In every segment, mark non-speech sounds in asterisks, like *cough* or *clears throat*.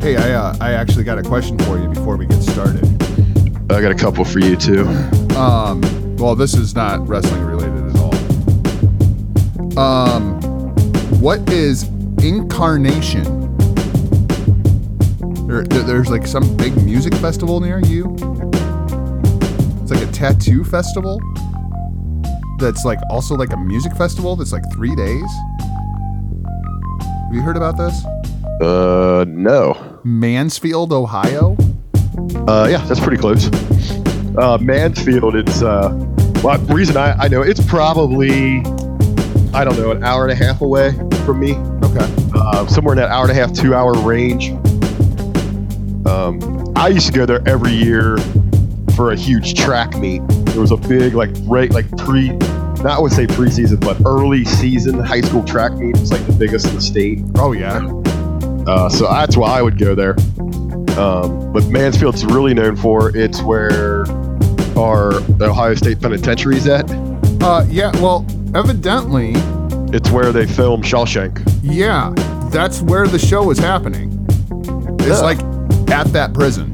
Hey, I uh, I actually got a question for you before we get started. I got a couple for you too. Um, well, this is not wrestling related at all. Um, what is Inkcarceration? There, there- there's like some big music festival near you. It's like a tattoo festival. That's like also like a music festival. That's like three days. Have you heard about this? Uh, no. Mansfield, Ohio. Uh, yeah, that's pretty close. Uh, Mansfield, it's uh, well, the reason I, I know it's probably, I don't know, an hour and a half away from me. Okay. Uh, somewhere in that hour and a half, two hour range. Um, I used to go there every year for a huge track meet. There was a big, like, right, like pre, not I would say preseason, but early season high school track meet. It's like the biggest in the state. Oh yeah. Uh, so that's why I would go there. Um, but Mansfield's really known for it's where our Ohio State Penitentiary is at. Uh, yeah. Well, evidently, It's where they film Shawshank. yeah, that's where the show is happening. It's Yeah. like at that prison.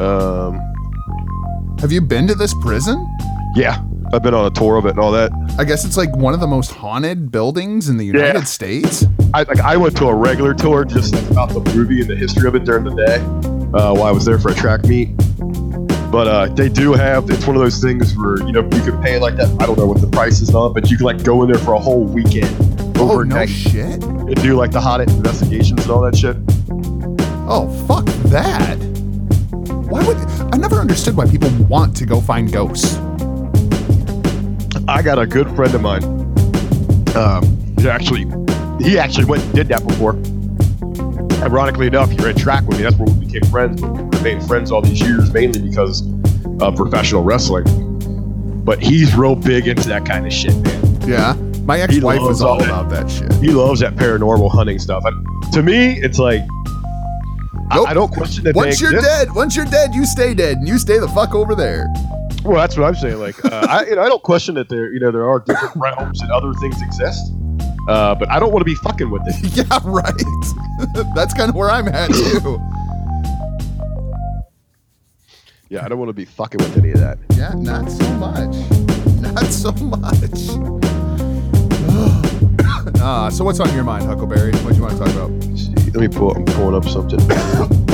Um, Have you been to this prison? yeah, I've been on a tour of it and all that. I guess it's like one of the most haunted buildings in the United Yeah. States. I like I went to a regular tour just about the movie and the history of it during the day uh, while I was there for a track meet. But uh, they do have it's one of those things where you know you can pay like that. I don't know what the price is on, but you can like go in there for a whole weekend overnight. Oh no shit! and do like the hot investigations and all that shit. Oh fuck that! Why would I never understood why people want to go find ghosts? I got a good friend of mine. Um, actually, he actually went and did that before. Ironically enough, he ran track with me. That's where we became friends. But we remained friends all these years, mainly because of professional wrestling. But he's real big into that kind of shit, man. Yeah, my ex-wife was all all that. about that shit. He loves that paranormal hunting stuff. And to me, it's like I- Nope. I, don't question that. Once you're exist. dead, once you're dead, you stay dead, and you stay the fuck over there. Well, that's what I'm saying. Like, uh, I, you know, I don't question that there, you know, there are different *laughs* realms and other things exist. Uh, but I don't want to be fucking with it. *laughs* Yeah, right. *laughs* That's kind of where I'm at too. Yeah, I don't want to be fucking with any of that. Yeah, not so much. Not so much. uh, *sighs* so what's on your mind, Huckleberry? What do you want to talk about? Let me pull. I'm pulling up something. *laughs*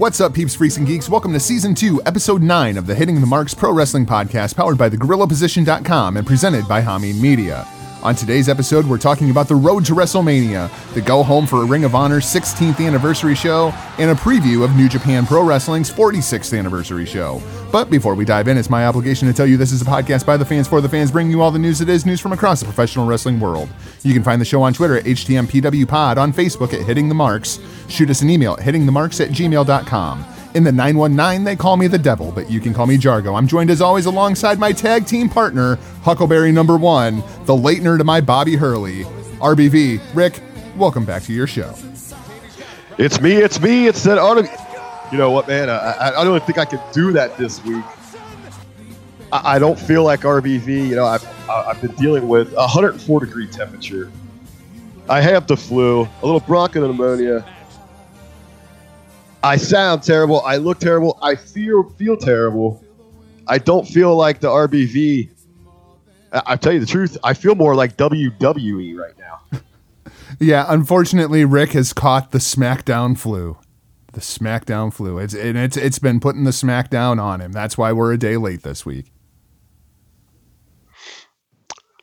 What's up, peeps, freaks, and geeks? Welcome to season two, episode nine of the Hitting the Marks Pro Wrestling Podcast, powered by thegorillaposition.com and presented by Hameen Media. On today's episode, we're talking about the road to WrestleMania, the go home for a Ring of Honor 16th anniversary show, and a preview of New Japan Pro Wrestling's 46th anniversary show. But before we dive in, it's my obligation to tell you this is a podcast by the fans for the fans, bringing you all the news that is news from across the professional wrestling world. You can find the show on Twitter at HTMPWPod, on Facebook at Hitting the Marks. Shoot us an email at hittingthemarks at gmail.com. In the 919, they call me the devil, but you can call me Jargo. I'm joined as always alongside my tag team partner, Huckleberry number one, the late nerd to my Bobby Hurley. RBV, Rick, welcome back to your show. It's me. It's me. It's that auto. You know what, man? I, I, don't think I could do that this week. I, I don't feel like RBV. You know, I've I've been dealing with 104 degree temperature. I have the flu, a little bronchial pneumonia. I sound terrible. I look terrible. I feel feel terrible. I don't feel like the RBV I, I tell you the truth, I feel more like WWE right now. *laughs* Yeah, unfortunately, Rick has caught the SmackDown flu. The SmackDown flu. It's and it's it's been putting the SmackDown on him. That's why we're a day late this week.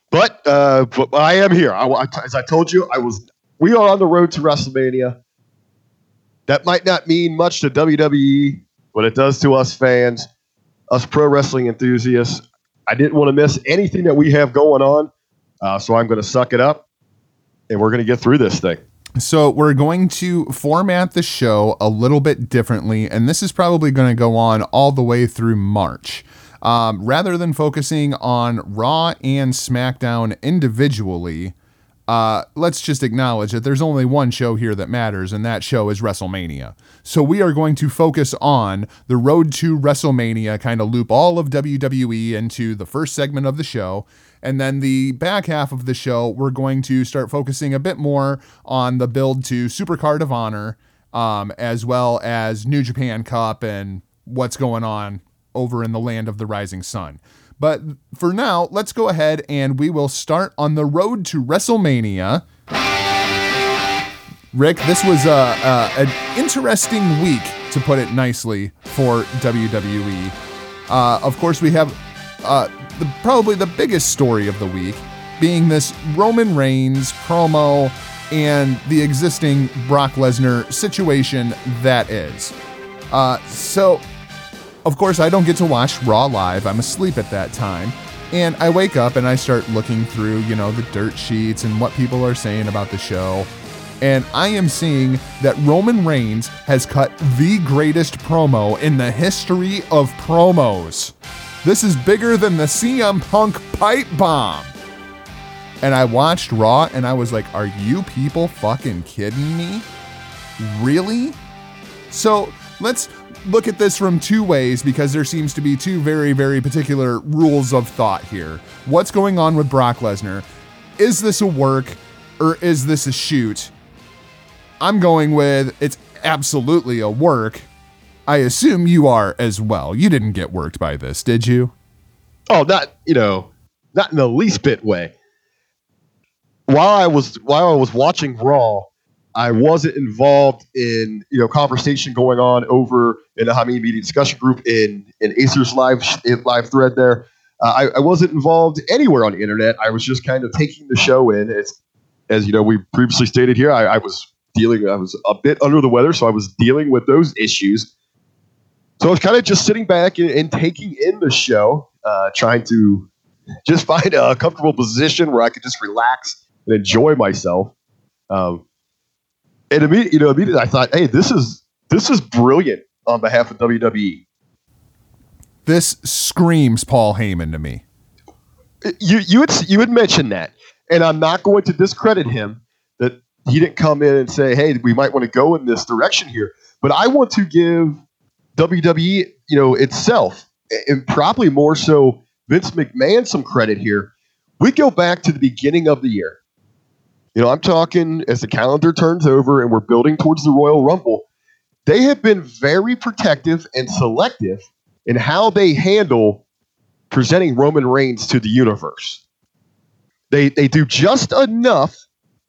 But, uh, but I am here. I, as I told you, I was. We are on the road to WrestleMania. That might not mean much to WWE, but it does to us fans, us pro wrestling enthusiasts. I didn't want to miss anything that we have going on, uh, so I'm going to suck it up, and we're going to get through this thing. So we're going to format the show a little bit differently, and this is probably going to go on all the way through March. Um, rather than focusing on Raw and SmackDown individually, uh, let's just acknowledge that there's only one show here that matters, and that show is WrestleMania. So we are going to focus on the road to WrestleMania, kind of loop all of WWE into the first segment of the show. And then the back half of the show, we're going to start focusing a bit more on the build to Supercard of Honor, um, as well as New Japan Cup and what's going on over in the land of the rising sun. But for now, let's go ahead and we will start on the road to WrestleMania. Rick, this was a, a, an interesting week, to put it nicely, for WWE. Uh, of course, we have uh, the, probably the biggest story of the week being this Roman Reigns promo and the existing Brock Lesnar situation that is. Uh, so, of course, I don't get to watch Raw live. I'm asleep at that time. And I wake up and I start looking through, you know, the dirt sheets and what people are saying about the show. And I am seeing that Roman Reigns has cut the greatest promo in the history of promos. This is bigger than the CM Punk pipe bomb. And I watched Raw and I was like, are you people fucking kidding me? Really? So let's look at this from two ways because there seems to be two very, very particular rules of thought here. What's going on with Brock Lesnar? Is this a work or is this a shoot? I'm going with it's absolutely a work. I assume you are as well. You didn't get worked by this, did you? Oh, not you know, not in the least bit way. While I was while I was watching Raw, I wasn't involved in you know conversation going on over in the Hamid Media discussion group in in Acer's live live thread there. Uh, I, I wasn't involved anywhere on the internet. I was just kind of taking the show in. As as you know, we previously stated here, I, I was dealing. I was a bit under the weather, so I was dealing with those issues. So I was kind of just sitting back and, and taking in the show, uh, trying to just find a comfortable position where I could just relax and enjoy myself. Um, and immediately, you know, immediately I thought, hey, this is this is brilliant on behalf of E." WWE. This screams Paul Heyman to me. You you had you had mentioned that, and I'm not going to discredit him that he didn't come in and say, hey, we might want to go in this direction here. But I want to give WWE, you know, itself, and probably more so Vince McMahon some credit here. We go back to the beginning of the year. You know, I'm talking as the calendar turns over and we're building towards the Royal Rumble. They have been very protective and selective in how they handle presenting Roman Reigns to the universe. They they do just enough.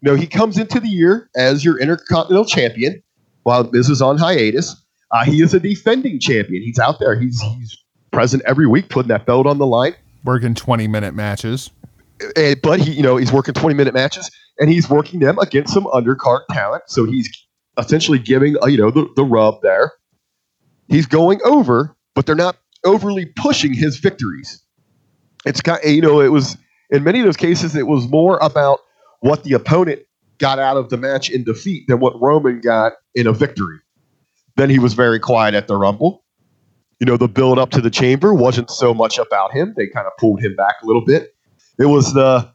You know, he comes into the year as your Intercontinental Champion while Miz is on hiatus. Uh, he is a defending champion. He's out there. He's he's present every week, putting that belt on the line. Working 20 minute matches. Uh, but he, you know, he's working 20 minute matches and he's working them against some undercard talent. So he's essentially giving, uh, you know, the, the rub there. He's going over, but they're not overly pushing his victories. It's kind, you know, it was in many of those cases, it was more about what the opponent got out of the match in defeat than what Roman got in a victory. Then he was very quiet at the Rumble. You know, the build up to the chamber wasn't so much about him. They kind of pulled him back a little bit. It was the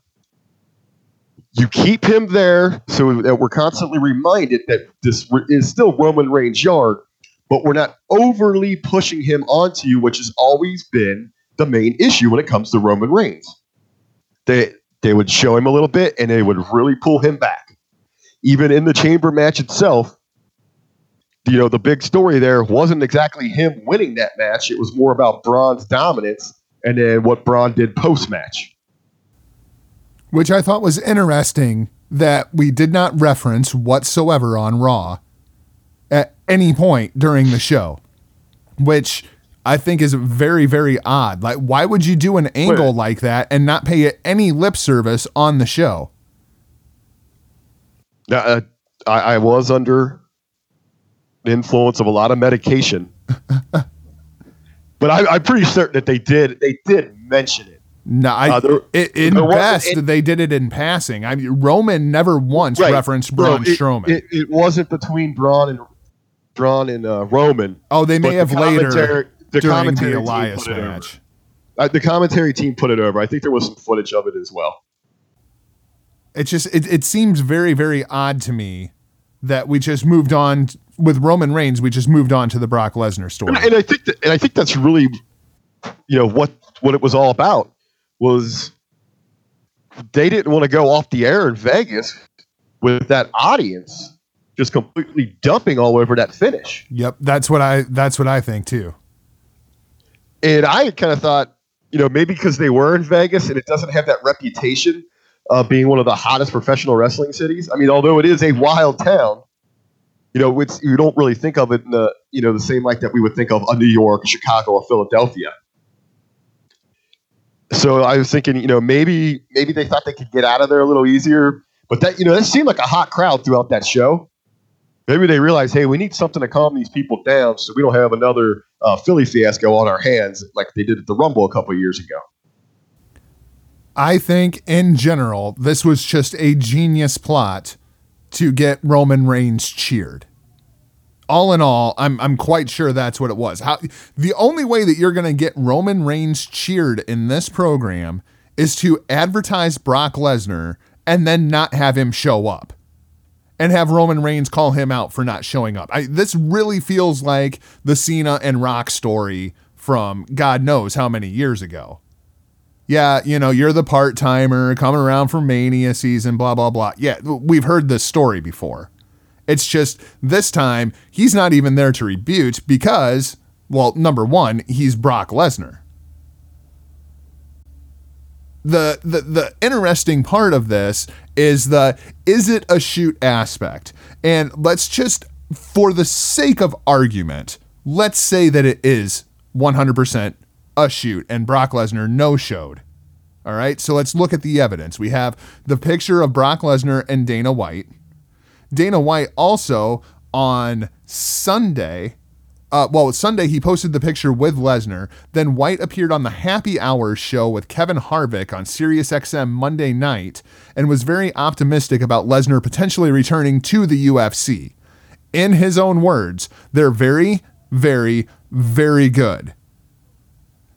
you keep him there so that we're constantly reminded that this is still Roman Reigns' yard, but we're not overly pushing him onto you, which has always been the main issue when it comes to Roman Reigns. They they would show him a little bit and they would really pull him back. Even in the chamber match itself, you know, the big story there wasn't exactly him winning that match. It was more about Braun's dominance and then what Braun did post match. which I thought was interesting that we did not reference whatsoever on Raw at any point during the show, which I think is very, very odd. Like, why would you do an angle Wait. like that and not pay it any lip service on the show? Uh, I, I was under influence of a lot of medication, *laughs* but I, I'm pretty certain that they did. They did mention it. No, I, Uh, there- in there best they did it in passing. I mean, Roman never once referenced Bro, Braun it- Strowman. It, it wasn't between Braun and Braun and uh, Roman. oh, they may have the later the during commentary the team Elias put it over. match. Uh, the commentary team put it over. I think there was some footage of it as well. It just it, it seems very very odd to me that we just moved on with Roman Reigns. We just moved on to the Brock Lesnar story. And, and I think that, and I think that's really, you know, what what it was all about was they didn't want to go off the air in Vegas with that audience just completely dumping all over that finish. Yep, that's what I that's what I think too. And I kind of thought, you know, maybe because they were in Vegas and it doesn't have that reputation of being one of the hottest professional wrestling cities. I mean, although it is a wild town, you know, it's you don't really think of it in the you know the same light that we would think of a New York, Chicago, or Philadelphia. So I was thinking, you know, maybe maybe they thought they could get out of there a little easier, but that you know that seemed like a hot crowd throughout that show. Maybe they realized, hey, we need something to calm these people down, so we don't have another uh, Philly fiasco on our hands like they did at the Rumble a couple years ago. I think in general this was just a genius plot to get Roman Reigns cheered. All in all, I'm I'm quite sure that's what it was. How the only way that you're going to get Roman Reigns cheered in this program is to advertise Brock Lesnar and then not have him show up. And have Roman Reigns call him out for not showing up. I, this really feels like the Cena and Rock story from God knows how many years ago yeah, you know, you're the part timer coming around for Mania season, blah, blah, blah. Yeah, we've heard this story before. It's just this time he's not even there to rebuke because, well, number one, he's Brock Lesnar. The, the the interesting part of this is the is it a shoot aspect and let's just for the sake of argument let's say that it is 100% a shoot and Brock Lesnar no showed. All right, so let's look at the evidence. We have the picture of Brock Lesnar and Dana White. Dana White also on Sunday, uh, well, Sunday he posted the picture with Lesnar. Then White appeared on the Happy Hours show with Kevin Harvick on SiriusXM Monday night and was very optimistic about Lesnar potentially returning to the UFC. In his own words, they're very, very, very good.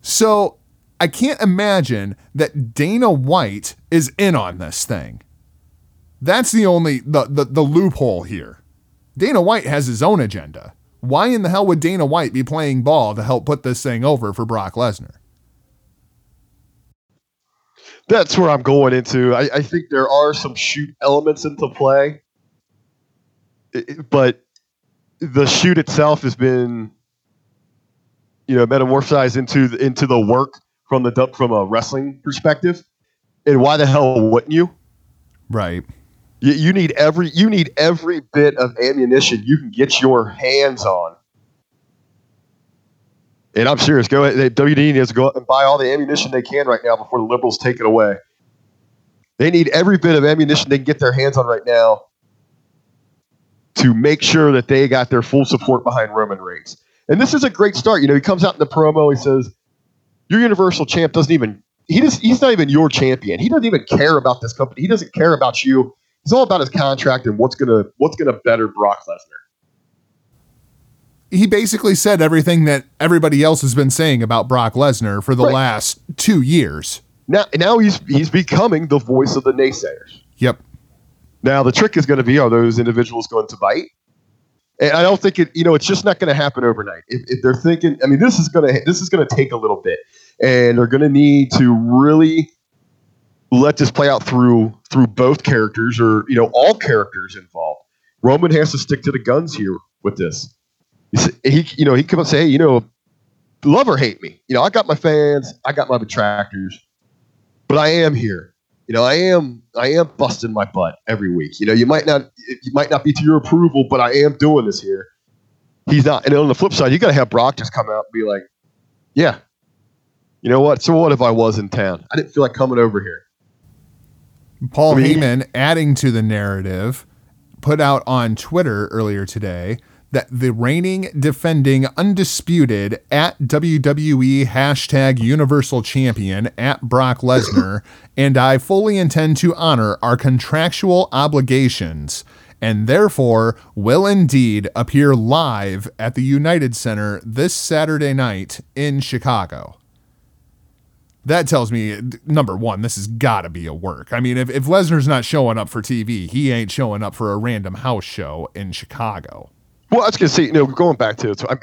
So I can't imagine that Dana White is in on this thing. That's the only the, the the loophole here. Dana White has his own agenda. Why in the hell would Dana White be playing ball to help put this thing over for Brock Lesnar? That's where I'm going into. I, I think there are some shoot elements into play, I- I- but the shoot itself has been, you know, metamorphosized into the, into the work from the from a wrestling perspective. And why the hell wouldn't you? Right. You, you need every you need every bit of ammunition you can get your hands on. And I'm serious. Go ahead. WD needs to go out and buy all the ammunition they can right now before the liberals take it away. They need every bit of ammunition they can get their hands on right now to make sure that they got their full support behind Roman Reigns. And this is a great start. You know, he comes out in the promo. He says, "Your Universal Champ doesn't even he just he's not even your champion. He doesn't even care about this company. He doesn't care about you. It's all about his contract and what's gonna what's gonna better Brock Lesnar." He basically said everything that everybody else has been saying about Brock Lesnar for the Right. last two years. Now, now he's he's becoming the voice of the naysayers. Yep. Now the trick is going to be: Are those individuals going to bite? And I don't think it. You know, it's just not going to happen overnight. If, if they're thinking, I mean, this is going to this is going to take a little bit, and they're going to need to really let this play out through through both characters, or you know, all characters involved. Roman has to stick to the guns here with this. He, you know, he come up say, hey, you know, love or hate me. You know, I got my fans, I got my detractors, but I am here. You know, I am I am busting my butt every week. You know, you might not you might not be to your approval, but I am doing this here. He's not. And on the flip side, you got to have Brock just come out and be like, "Yeah, you know what? So what if I was in town? I didn't feel like coming over here." Paul I mean- Heyman, adding to the narrative, put out on Twitter earlier today that the reigning, defending, undisputed at WWE hashtag Universal Champion at Brock Lesnar *coughs* and I fully intend to honor our contractual obligations and therefore will indeed appear live at the United Center this Saturday night in Chicago that tells me number one, this has got to be a work. I mean, if, if Lesnar's not showing up for TV, he ain't showing up for a random house show in Chicago. Well, I was going to say, you know, going back to it, so I'm,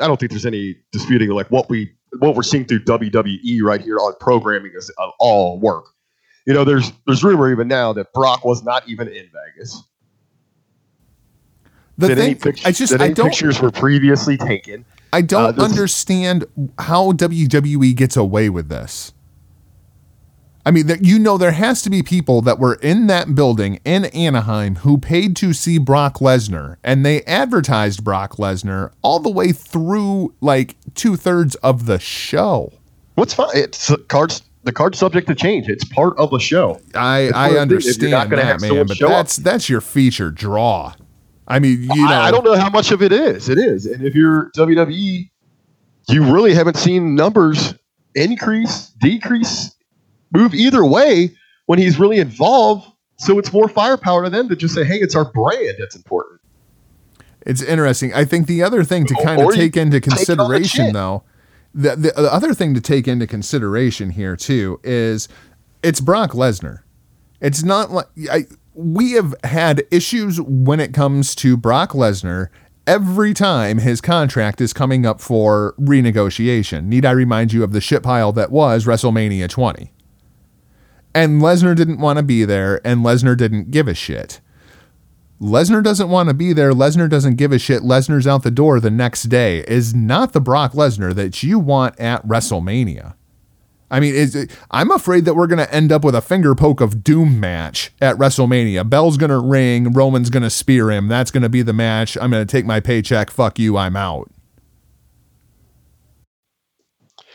I don't think there's any disputing like what we what we're seeing through WWE right here on programming is uh, all work. You know, there's there's rumor even now that Brock was not even in Vegas. The that any, thing, I just, that I don't, pictures were previously taken. I don't uh, understand how WWE gets away with this. I mean, that you know, there has to be people that were in that building in Anaheim who paid to see Brock Lesnar, and they advertised Brock Lesnar all the way through like two thirds of the show. What's fine? It's cards. The card's subject to change. It's part of the show. I, I one of the things, if you're not understand that, man, but show up- that's that's your feature draw. I mean, you know, I, I don't know how much of it is. It is, and if you're WWE, you really haven't seen numbers increase, decrease, move either way when he's really involved. So it's more firepower to them to just say, "Hey, it's our brand that's important." It's interesting. I think the other thing to kind of Or you take into take consideration, chin. though, the, the the other thing to take into consideration here too is it's Brock Lesnar. It's not like I, we have had issues when it comes to Brock Lesnar every time his contract is coming up for renegotiation. Need I remind you of the shit pile that was WrestleMania 20? And Lesnar didn't want to be there, and Lesnar didn't give a shit. Lesnar doesn't want to be there. Lesnar doesn't give a shit. Lesnar's out the door the next day is not the Brock Lesnar that you want at WrestleMania. I mean, is it, I'm afraid that we're going to end up with a finger poke of doom match at WrestleMania. Bell's going to ring. Roman's going to spear him. That's going to be the match. I'm going to take my paycheck. Fuck you. I'm out.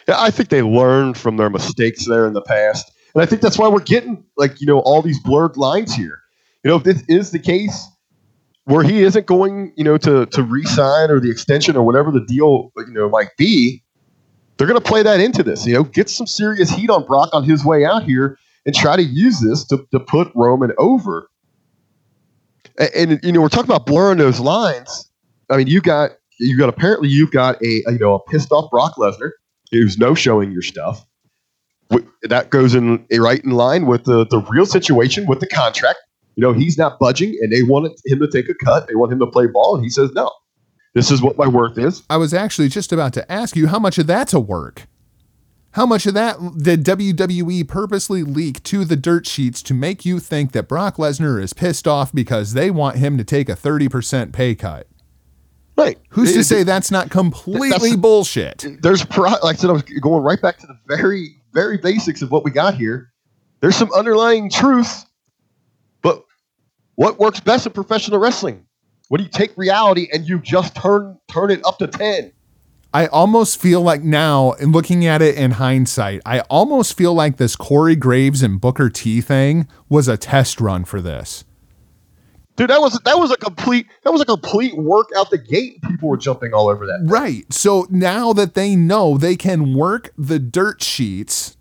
Yeah, I think they learned from their mistakes there in the past, and I think that's why we're getting like you know all these blurred lines here. You know, if this is the case where he isn't going, you know, to to re-sign or the extension or whatever the deal you know might be, they're going to play that into this. You know, get some serious heat on Brock on his way out here and try to use this to to put Roman over. A- And, you know, we're talking about blurring those lines. I mean, you got you got apparently you've got a you know a pissed off Brock Lesnar who's no showing your stuff. That goes in eh, right in line with the the real situation with the contract. You know, he's not budging, and they wanted him to take a cut. They want him to play ball, and he says, "No, this is what my worth is." I was actually just about to ask you how much of that's a work. How much of that did WWE purposely leak to the dirt sheets to make you think that Brock Lesnar is pissed off because they want him to take a 30% pay cut? Right? Who's to It- say that's not completely That's- bullshit? there's pro- like I said, I was going right back to the very, very basics of what we got here. There's some underlying truth, but what works best in professional wrestling? When you take reality and you just turn turn it up to ten. I almost feel like now, in looking at it in hindsight, I almost feel like this Corey Graves and Booker T thing was a test run for this. Dude, that was that was a complete that was a complete work out the gate. People were jumping all over that. Right. So now that they know they can work the dirt sheets,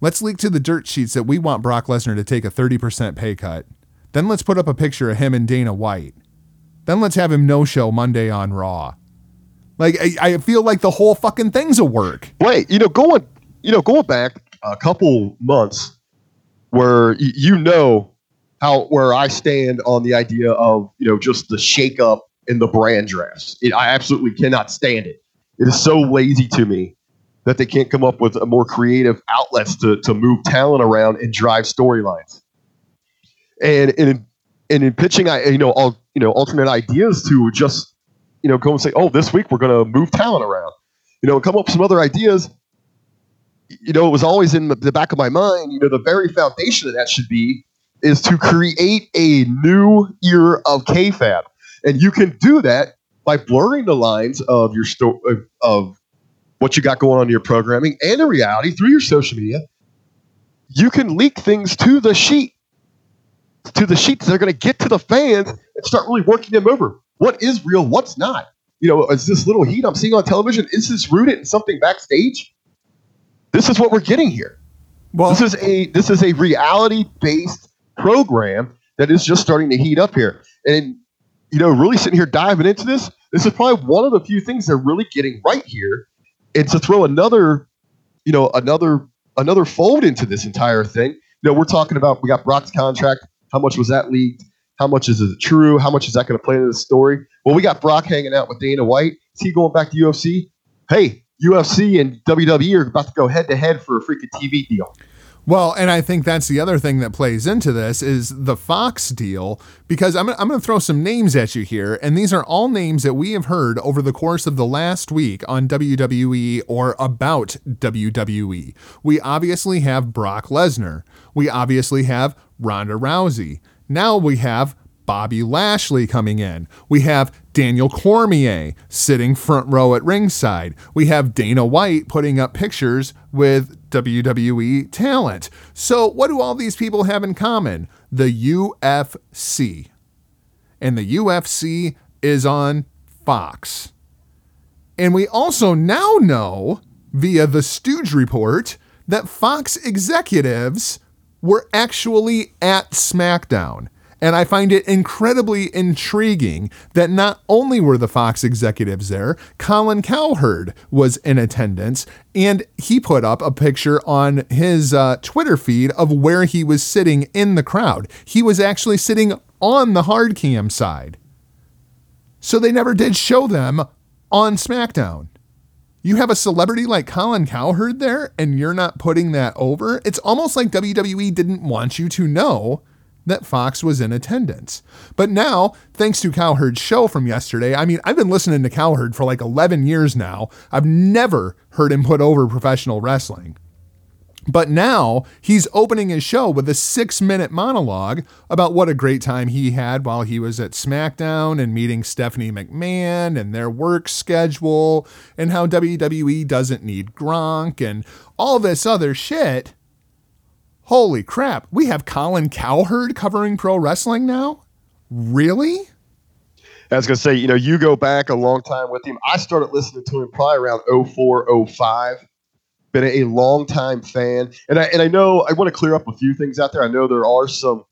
let's leak to the dirt sheets that we want Brock Lesnar to take a 30% pay cut. Then let's put up a picture of him and Dana White. Then let's have him no show Monday on Raw. Like, I, I feel like the whole fucking thing's a work. Wait, you know, going you know going back a couple months, where you know how where I stand on the idea of you know just the shakeup in the brand drafts. It, I absolutely cannot stand it. It is so lazy to me that they can't come up with a more creative outlets to to move talent around and drive storylines. And in and in pitching, I you know all you know alternate ideas to just you know go and say, oh, this week we're going to move talent around. You know, come up with some other ideas. you know, it was always in the back of my mind. You know, the very foundation of that should be is to create a new year of kayfabe, and you can do that by blurring the lines of your sto- of, of what you got going on in your programming and in reality through your social media. You can leak things to the sheet, to the sheets. They're going to get to the fans and start really working them over. What is real? What's not? You know, is this little heat I'm seeing on television? Is this rooted in something backstage? This is what we're getting here. Well, This is a this is a reality based program that is just starting to heat up here. And you know, really sitting here diving into this, this is probably one of the few things they're really getting right here. And to throw another, you know, another another fold into this entire thing. You know, we're talking about we got Brock's contract. How much was that leaked? How much is it true? How much is that going to play into the story? Well, we got Brock hanging out with Dana White. Is he going back to UFC? Hey, UFC and WWE are about to go head to head for a freaking TV deal. Well, and I think that's the other thing that plays into this is the Fox deal because I'm, I'm going to throw some names at you here, and these are all names that we have heard over the course of the last week on WWE or about WWE. We obviously have Brock Lesnar. We obviously have Ronda Rousey. Now we have Bobby Lashley coming in. We have Daniel Cormier sitting front row at ringside. We have Dana White putting up pictures with WWE talent. So, what do all these people have in common? The UFC. And the UFC is on Fox. And we also now know via the Stooge report that Fox executives were actually at SmackDown. And I find it incredibly intriguing that not only were the Fox executives there, Colin Cowherd was in attendance, and he put up a picture on his uh, Twitter feed of where he was sitting in the crowd. He was actually sitting on the hard cam side. So they never did show them on SmackDown. You have a celebrity like Colin Cowherd there, and you're not putting that over. It's almost like WWE didn't want you to know that Fox was in attendance. But now, thanks to Cowherd's show from yesterday, I mean, I've been listening to Cowherd for like 11 years now. I've never heard him put over professional wrestling. But now he's opening his show with a six minute monologue about what a great time he had while he was at SmackDown and meeting Stephanie McMahon and their work schedule and how WWE doesn't need Gronk and all this other shit. Holy crap, we have Colin Cowherd covering pro wrestling now? Really? I was going to say, you know, you go back a long time with him. I started listening to him probably around 04, 05. Been a long time fan. And I, and I know I want to clear up a few things out there. I know there are some,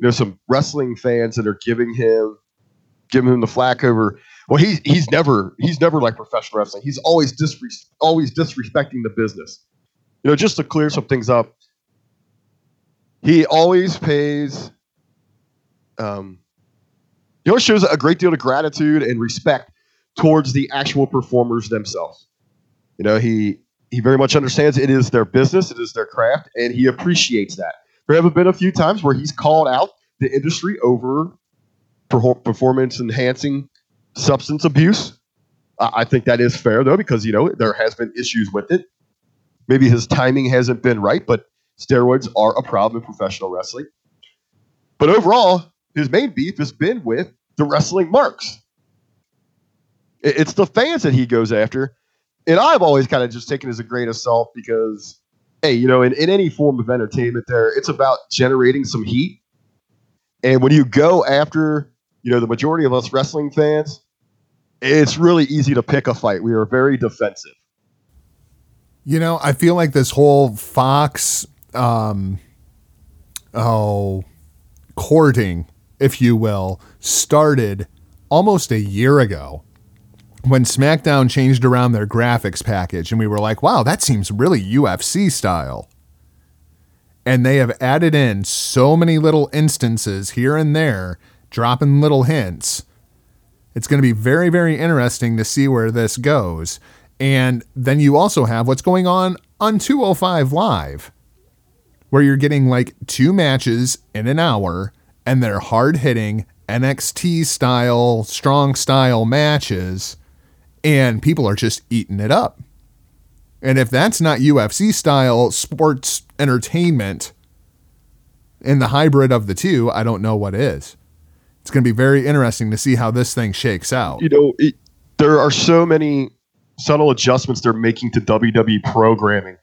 you know, some wrestling fans that are giving him, giving him the flack over. Well, he's he's never he's never like professional wrestling. He's always disres- always disrespecting the business. You know, just to clear some things up, he always pays um, you shows a great deal of gratitude and respect towards the actual performers themselves. You know, he he very much understands it is their business, it is their craft, and he appreciates that. There have been a few times where he's called out the industry over performance enhancing substance abuse. I think that is fair though, because you know there has been issues with it. Maybe his timing hasn't been right, but steroids are a problem in professional wrestling. But overall, his main beef has been with the wrestling marks. It's the fans that he goes after. And I've always kind of just taken as a grain of salt because, hey, you know, in, in any form of entertainment, there it's about generating some heat. And when you go after, you know, the majority of us wrestling fans, it's really easy to pick a fight. We are very defensive. You know, I feel like this whole Fox, um, oh, courting, if you will, started almost a year ago when SmackDown changed around their graphics package, and we were like, wow, that seems really UFC style. And they have added in so many little instances here and there, dropping little hints. It's going to be very, very interesting to see where this goes. And then you also have what's going on on 205 Live, where you're getting like two matches in an hour and they're hard hitting NXT style, strong style matches, and people are just eating it up. And if that's not UFC style sports entertainment in the hybrid of the two, I don't know what is. It's going to be very interesting to see how this thing shakes out. You know, it, there are so many subtle adjustments they're making to WWE programming.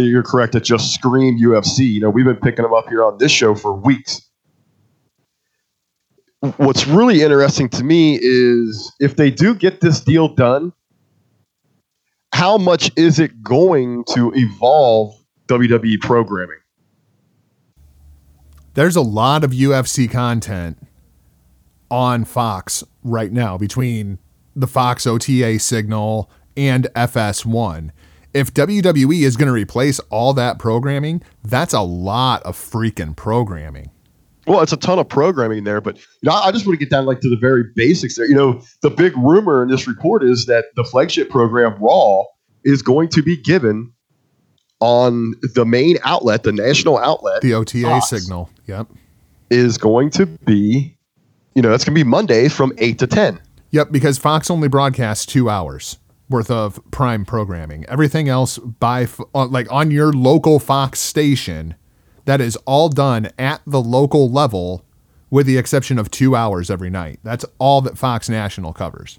You're correct to just scream UFC. You know, we've been picking them up here on this show for weeks. What's really interesting to me is if they do get this deal done, how much is it going to evolve WWE programming? There's a lot of UFC content on Fox right now between the Fox OTA signal and FS1. If WWE is going to replace all that programming, that's a lot of freaking programming. Well, it's a ton of programming there, but you know, I just want to get down like to the very basics there. You know, the big rumor in this report is that the flagship program Raw is going to be given on the main outlet, the national outlet. The OTA Fox signal. Yep. is going to be, you know, that's going to be Monday from eight to ten. Yep, because Fox only broadcasts two hours worth of prime programming. Everything else by like on your local Fox station, that is all done at the local level, with the exception of two hours every night. That's all that Fox National covers.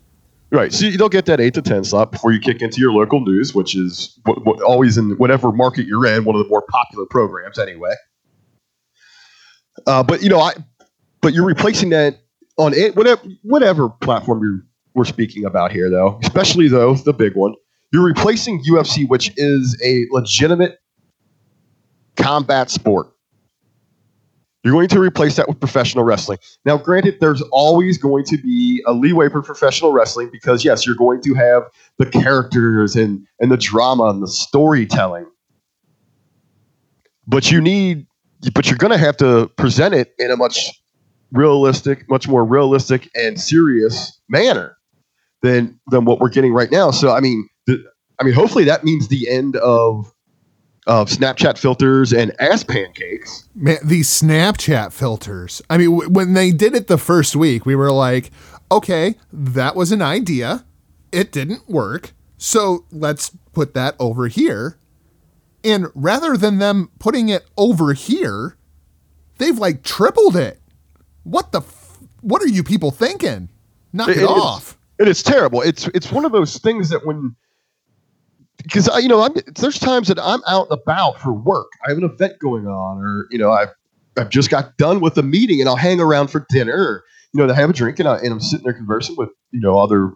Right. So you don't get that eight to ten slot before you kick into your local news, which is always in whatever market you're in, one of the more popular programs anyway. Uh, but you know, I but you're replacing that on it whatever whatever platform you we're speaking about here, though, especially though the big one. You're replacing UFC, which is a legitimate combat sport. You're going to replace that with professional wrestling. Now, granted, there's always going to be a leeway for professional wrestling because, yes, you're going to have the characters and, and the drama and the storytelling. But you need, but you're going to have to present it in a much realistic, much more realistic and serious manner than than what we're getting right now. So, I mean, the, I mean, hopefully that means the end of of Snapchat filters and ass pancakes. Man, these Snapchat filters. I mean, w- when they did it the first week, we were like, okay, that was an idea. It didn't work. So let's put that over here. And rather than them putting it over here, they've like tripled it. What the? F- what are you people thinking? Knock it, It- off. It is terrible. It's it's one of those things that when because you know I'm there's times that I'm out and about for work. I have an event going on, or you know I've I've just got done with a meeting, and I'll hang around for dinner, or, you know, to have a drink, and, I, and I'm sitting there conversing with you know other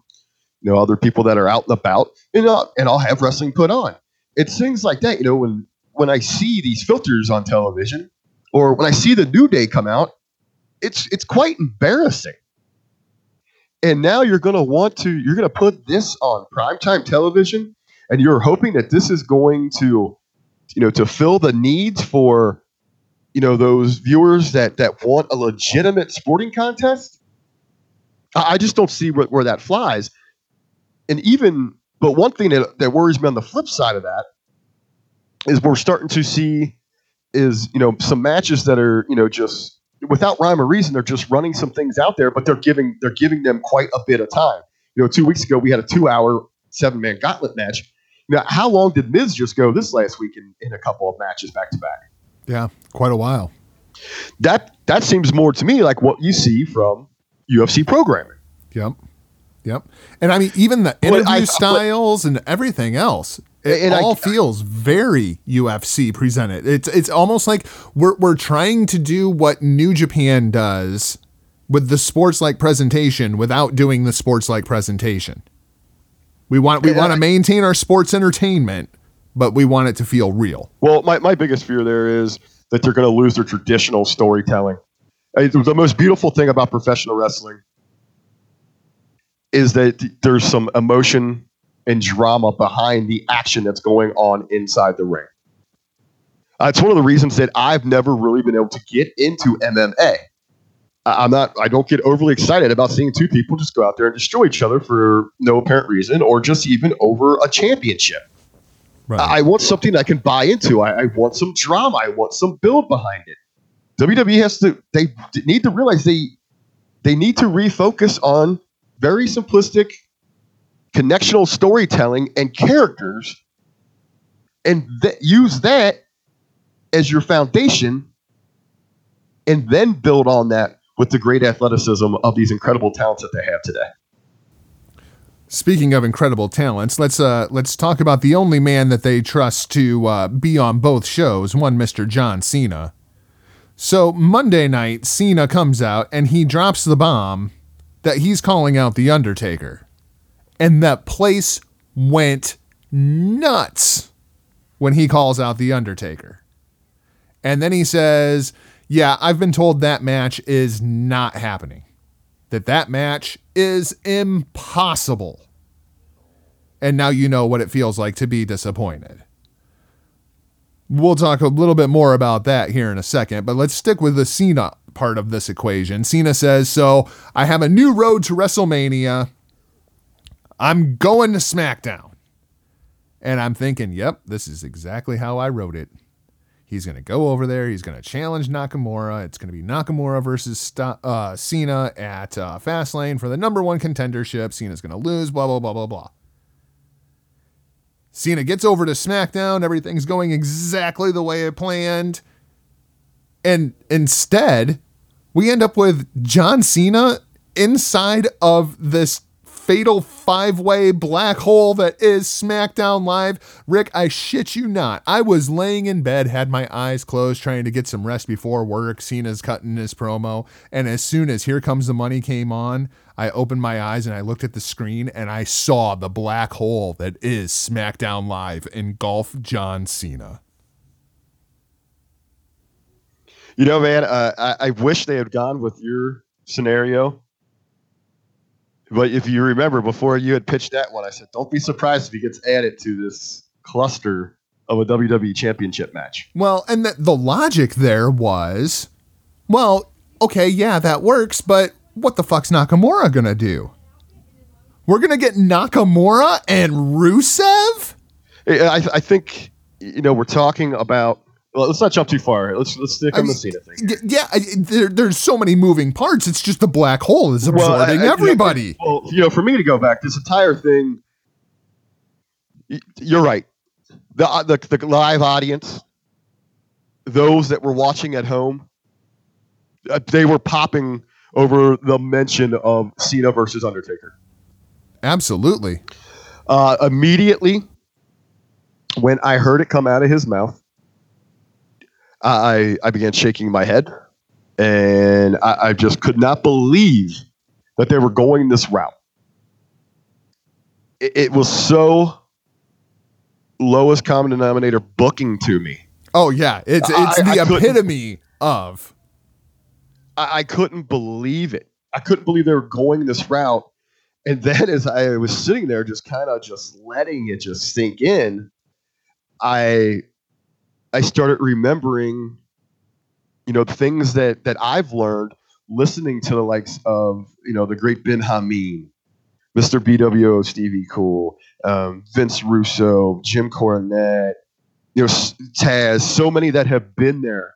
you know other people that are out and about, and I'll, and I'll have wrestling put on. It's things like that, you know, when when I see these filters on television, or when I see the New Day come out, it's it's quite embarrassing and now you're going to want to you're going to put this on primetime television and you're hoping that this is going to you know to fill the needs for you know those viewers that that want a legitimate sporting contest. I, I just don't see where, where that flies. And even but one thing that, that worries me on the flip side of that is we're starting to see is you know some matches that are you know just without rhyme or reason, they're just running some things out there, but they're giving they're giving them quite a bit of time. You know, two weeks ago we had a two hour seven man gauntlet match. Now, how long did Miz just go this last week in, in a couple of matches back to back? Yeah, quite a while. That that seems more to me like what you see from UFC programming. Yep. Yep. And I mean, even the interview I- styles and everything else, it And I- all feels very UFC presented. It's it's almost like we're we're trying to do what New Japan does with the sports like presentation without doing the sports like presentation. We want we want to maintain our sports entertainment, but we want it to feel real. Well, my, my biggest fear there is that they're going to lose their traditional storytelling. The most beautiful thing about professional wrestling is that there's some emotion and drama behind the action that's going on inside the ring. Uh, it's one of the reasons that I've never really been able to get into MMA. I- I'm not. I don't get overly excited about seeing two people just go out there and destroy each other for no apparent reason, or just even over a championship. Right. I want something I can buy into. I, I want some drama. I want some build behind it. WWE has to. They need to realize they they need to refocus on very simplistic, connectional storytelling and characters and th- use that as your foundation and then build on that with the great athleticism of these incredible talents that they have today. Speaking of incredible talents, let's uh let's talk about the only man that they trust to uh, be on both shows, one Mr. John Cena. So Monday night, Cena comes out and he drops the bomb that he's calling out the Undertaker. And that place went nuts when he calls out the Undertaker. And then he says, "Yeah, I've been told that match is not happening. That that match is impossible." And now you know what it feels like to be disappointed. We'll talk a little bit more about that here in a second, but let's stick with the Cena part of this equation. Cena says, So I have a new road to WrestleMania. I'm going to SmackDown. And I'm thinking, yep, this is exactly how I wrote it. He's going to go over there. He's going to challenge Nakamura. It's going to be Nakamura versus St- uh, Cena at uh, Fastlane for the number one contendership. Cena's going to lose, blah, blah, blah, blah, blah. Cena gets over to SmackDown. Everything's going exactly the way it planned. And instead, we end up with John Cena inside of this fatal five way black hole that is SmackDown Live. Rick, I shit you not. I was laying in bed, had my eyes closed, trying to get some rest before work. Cena's cutting his promo. And as soon as Here Comes the Money came on, I opened my eyes and I looked at the screen and I saw the black hole that is SmackDown Live engulf John Cena. You know, man, uh, I, I wish they had gone with your scenario. But if you remember, before you had pitched that one, I said, don't be surprised if he gets added to this cluster of a WWE championship match. Well, and the, the logic there was, well, okay, yeah, that works, but what the fuck's Nakamura gonna do? We're gonna get Nakamura and Rusev? I, I think, you know, we're talking about. Well, let's not jump too far. Let's let's stick I on the Cena thing. Yeah, I- there, there's so many moving parts. It's just the black hole is Well, I- absorbing I- you know, everybody. well, you know, for me to go back, this entire thing. You're right. The, uh, the the live audience, those that were watching at home, uh, they were popping over the mention of Cena versus Undertaker. Absolutely. Uh, immediately, when I heard it come out of his mouth, I I began shaking my head, and I, I just could not believe that they were going this route. It, it was so lowest common denominator booking to me. Oh yeah, it's it's I- the I epitome of I, I couldn't believe it. I couldn't believe they were going this route. And then as I was sitting there, just kind of just letting it just sink in, I I started remembering, you know, things that that I've learned listening to the likes of you know the great Ben Hameen, Mr. BWO, Stevie Cool, um, Vince Russo, Jim Cornette, you know, Taz, so many that have been there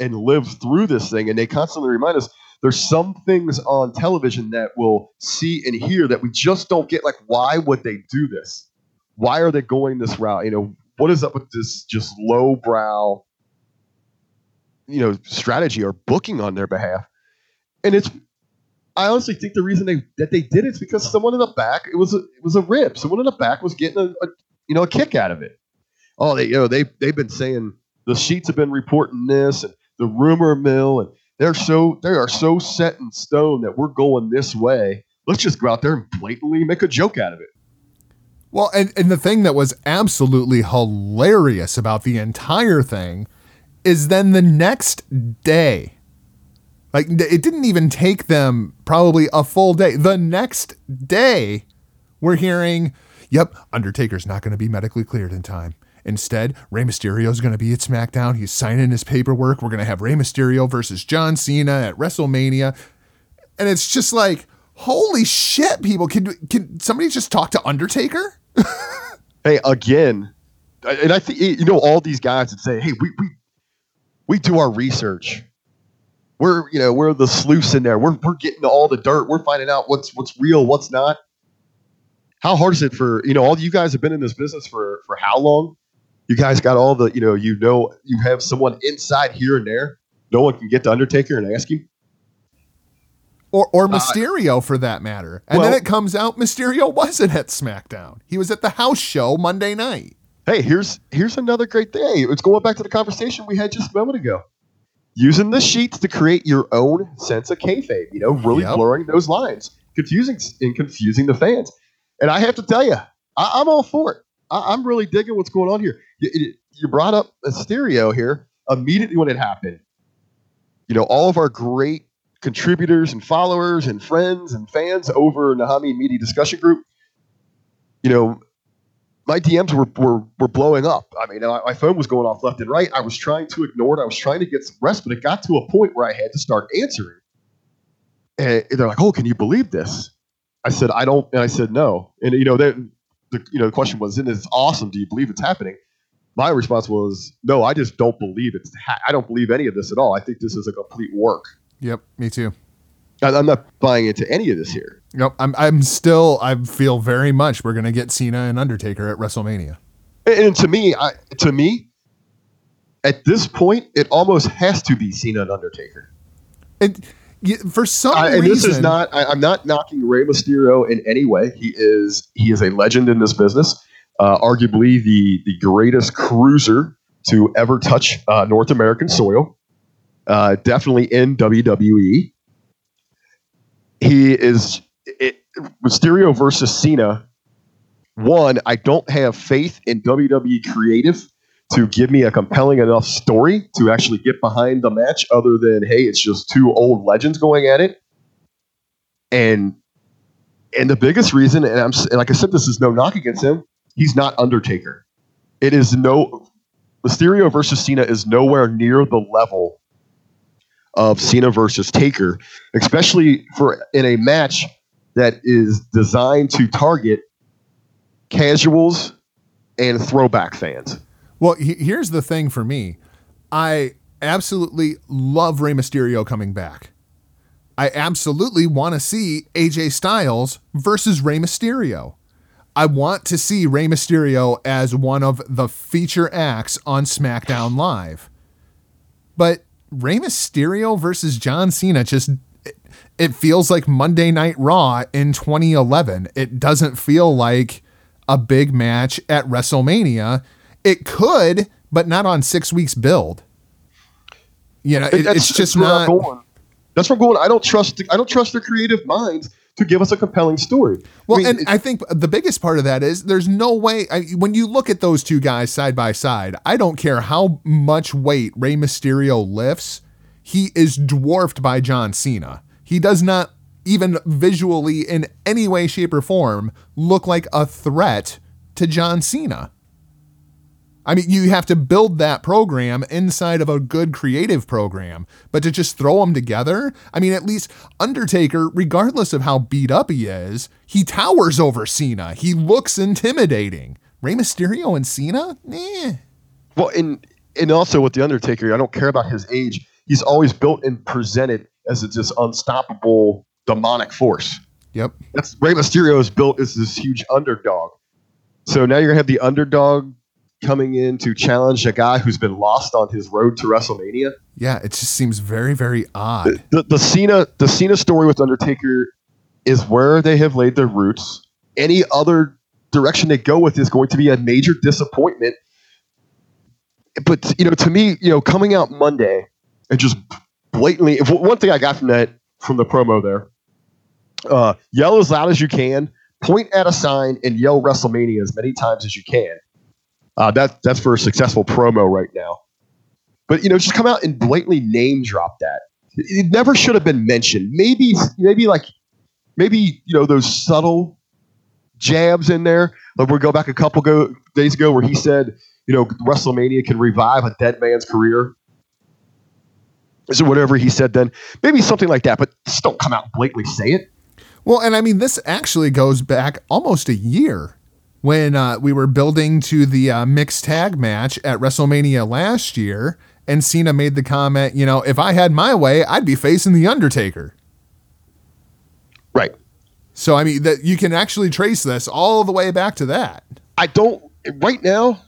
and lived through this thing, and they constantly remind us there's some things on television that we'll see and hear that we just don't get. Like, why would they do this? Why are they going this route? You know, what is up with this just lowbrow, you know, strategy or booking on their behalf? And it's, I honestly think the reason they that they did it is because someone in the back it was a, it was a rip. Someone in the back was getting a, a you know a kick out of it. Oh, they you know they they've been saying the sheets have been reporting this and the rumor mill and they're so they are so set in stone that we're going this way. Let's just go out there and blatantly make a joke out of it. Well, and, and the thing that was absolutely hilarious about the entire thing is then the next day, like it didn't even take them probably a full day. The next day, we're hearing, yep, Undertaker's not going to be medically cleared in time. Instead, Rey Mysterio's going to be at SmackDown. He's signing his paperwork. We're going to have Rey Mysterio versus John Cena at WrestleMania. And it's just like, holy shit, people. Can, can somebody just talk to Undertaker? *laughs* Hey, again, and I think you know all these guys that say, "Hey, we we we do our research. We're you know we're the sleuths in there. We're we're getting all the dirt. We're finding out what's what's real, what's not." How hard is it for you know all you guys have been in this business for for how long? You guys got all the, you know, you know, you have someone inside here and there. No one can get to Undertaker and ask him. Or, or uh, Mysterio for that matter. And then it comes out Mysterio wasn't at SmackDown. He was at the house show Monday night. Hey, here's here's another great thing. It's going back to the conversation we had just a moment ago. Using the sheets to create your own sense of kayfabe, you know, really Yep. blurring those lines, confusing and confusing the fans. And I have to tell you, I, I'm all for it. I, I'm really digging what's going on here. You, you- you brought up Mysterio here immediately when it happened. You know, all of our great contributors and followers and friends and fans over in the Hami Media discussion group, you know, my DMs were, were were blowing up. I mean, my, phone was going off left and right. I was trying to ignore it. I was trying to get some rest, but it got to a point where I had to start answering. And they're like, "Oh, can you believe this?" I said, "I don't," and I said, "No." And you know, the the you know the question was, "Isn't this awesome? Do you believe it's happening?" My response was, "No, I just don't believe it's. Ha- I don't believe any of this at all. I think this is a complete work. Yep, me too. I'm not buying into any of this here." Nope, I'm I'm still I feel very much we're gonna get Cena and Undertaker at WrestleMania. And, and to me, I to me, at this point, it almost has to be Cena and Undertaker. And for some I, reason, and this is not. I, I'm not knocking Rey Mysterio in any way. He is. He is a legend in this business. Uh, arguably the the greatest cruiser to ever touch uh, North American soil. Uh, definitely in WWE. He is it, Mysterio versus Cena. One, I don't have faith in WWE creative to give me a compelling enough story to actually get behind the match other than hey it's just two old legends going at it and and the biggest reason and i'm and like i said this is no knock against him he's not undertaker it is no mysterio versus cena is nowhere near the level of cena versus taker especially for in a match that is designed to target casuals and throwback fans Well, he- here's the thing for me. I absolutely love Rey Mysterio coming back. I absolutely want to see AJ Styles versus Rey Mysterio. I want to see Rey Mysterio as one of the feature acts on SmackDown Live. But Rey Mysterio versus John Cena just it, it feels like Monday Night Raw in 2011. It doesn't feel like a big match at WrestleMania. It could, but not on 6 weeks build. You know, it, it's just that's where I'm not going. That's where I'm going. I don't trust. I don't trust their creative minds to give us a compelling story. Well, I mean, and I think the biggest part of that is there's no way I, when you look at those two guys side by side. I don't care how much weight Rey Mysterio lifts, he is dwarfed by John Cena. He does not even visually in any way, shape, or form look like a threat to John Cena. I mean, you have to build that program inside of a good creative program, but to just throw them together, I mean, at least Undertaker, regardless of how beat up he is, he towers over Cena. He looks intimidating. Rey Mysterio and Cena? Nah. well, and and also with the Undertaker, I don't care about his age. He's always built and presented as a just unstoppable demonic force. Yep. That's Rey Mysterio is built as this huge underdog. So now you're gonna have the underdog coming in to challenge a guy who's been lost on his road to WrestleMania. Yeah, it just seems very, very odd. the, the Cena the Cena story with Undertaker is where they have laid their roots. Any other direction they go with is going to be a major disappointment. But you know, to me, you know, coming out Monday and just blatantly, if, one thing I got from that from the promo there, uh, yell as loud as you can, point at a sign, and yell WrestleMania as many times as you can. Uh, that that's for a successful promo right now. But you know, just come out and blatantly name drop that it never should have been mentioned. Maybe, maybe like, maybe you know those subtle jabs in there. Like we go back a couple go, days ago where he said, you know, WrestleMania can revive a dead man's career. Is it whatever he said then? Maybe something like that, but just don't come out and blatantly say it. Well, and I mean, this actually goes back almost a year when uh, we were building to the uh, mixed tag match at WrestleMania last year. And Cena made the comment, you know, if I had my way, I'd be facing The Undertaker. Right. So, I mean, that you can actually trace this all the way back to that. I don't right now.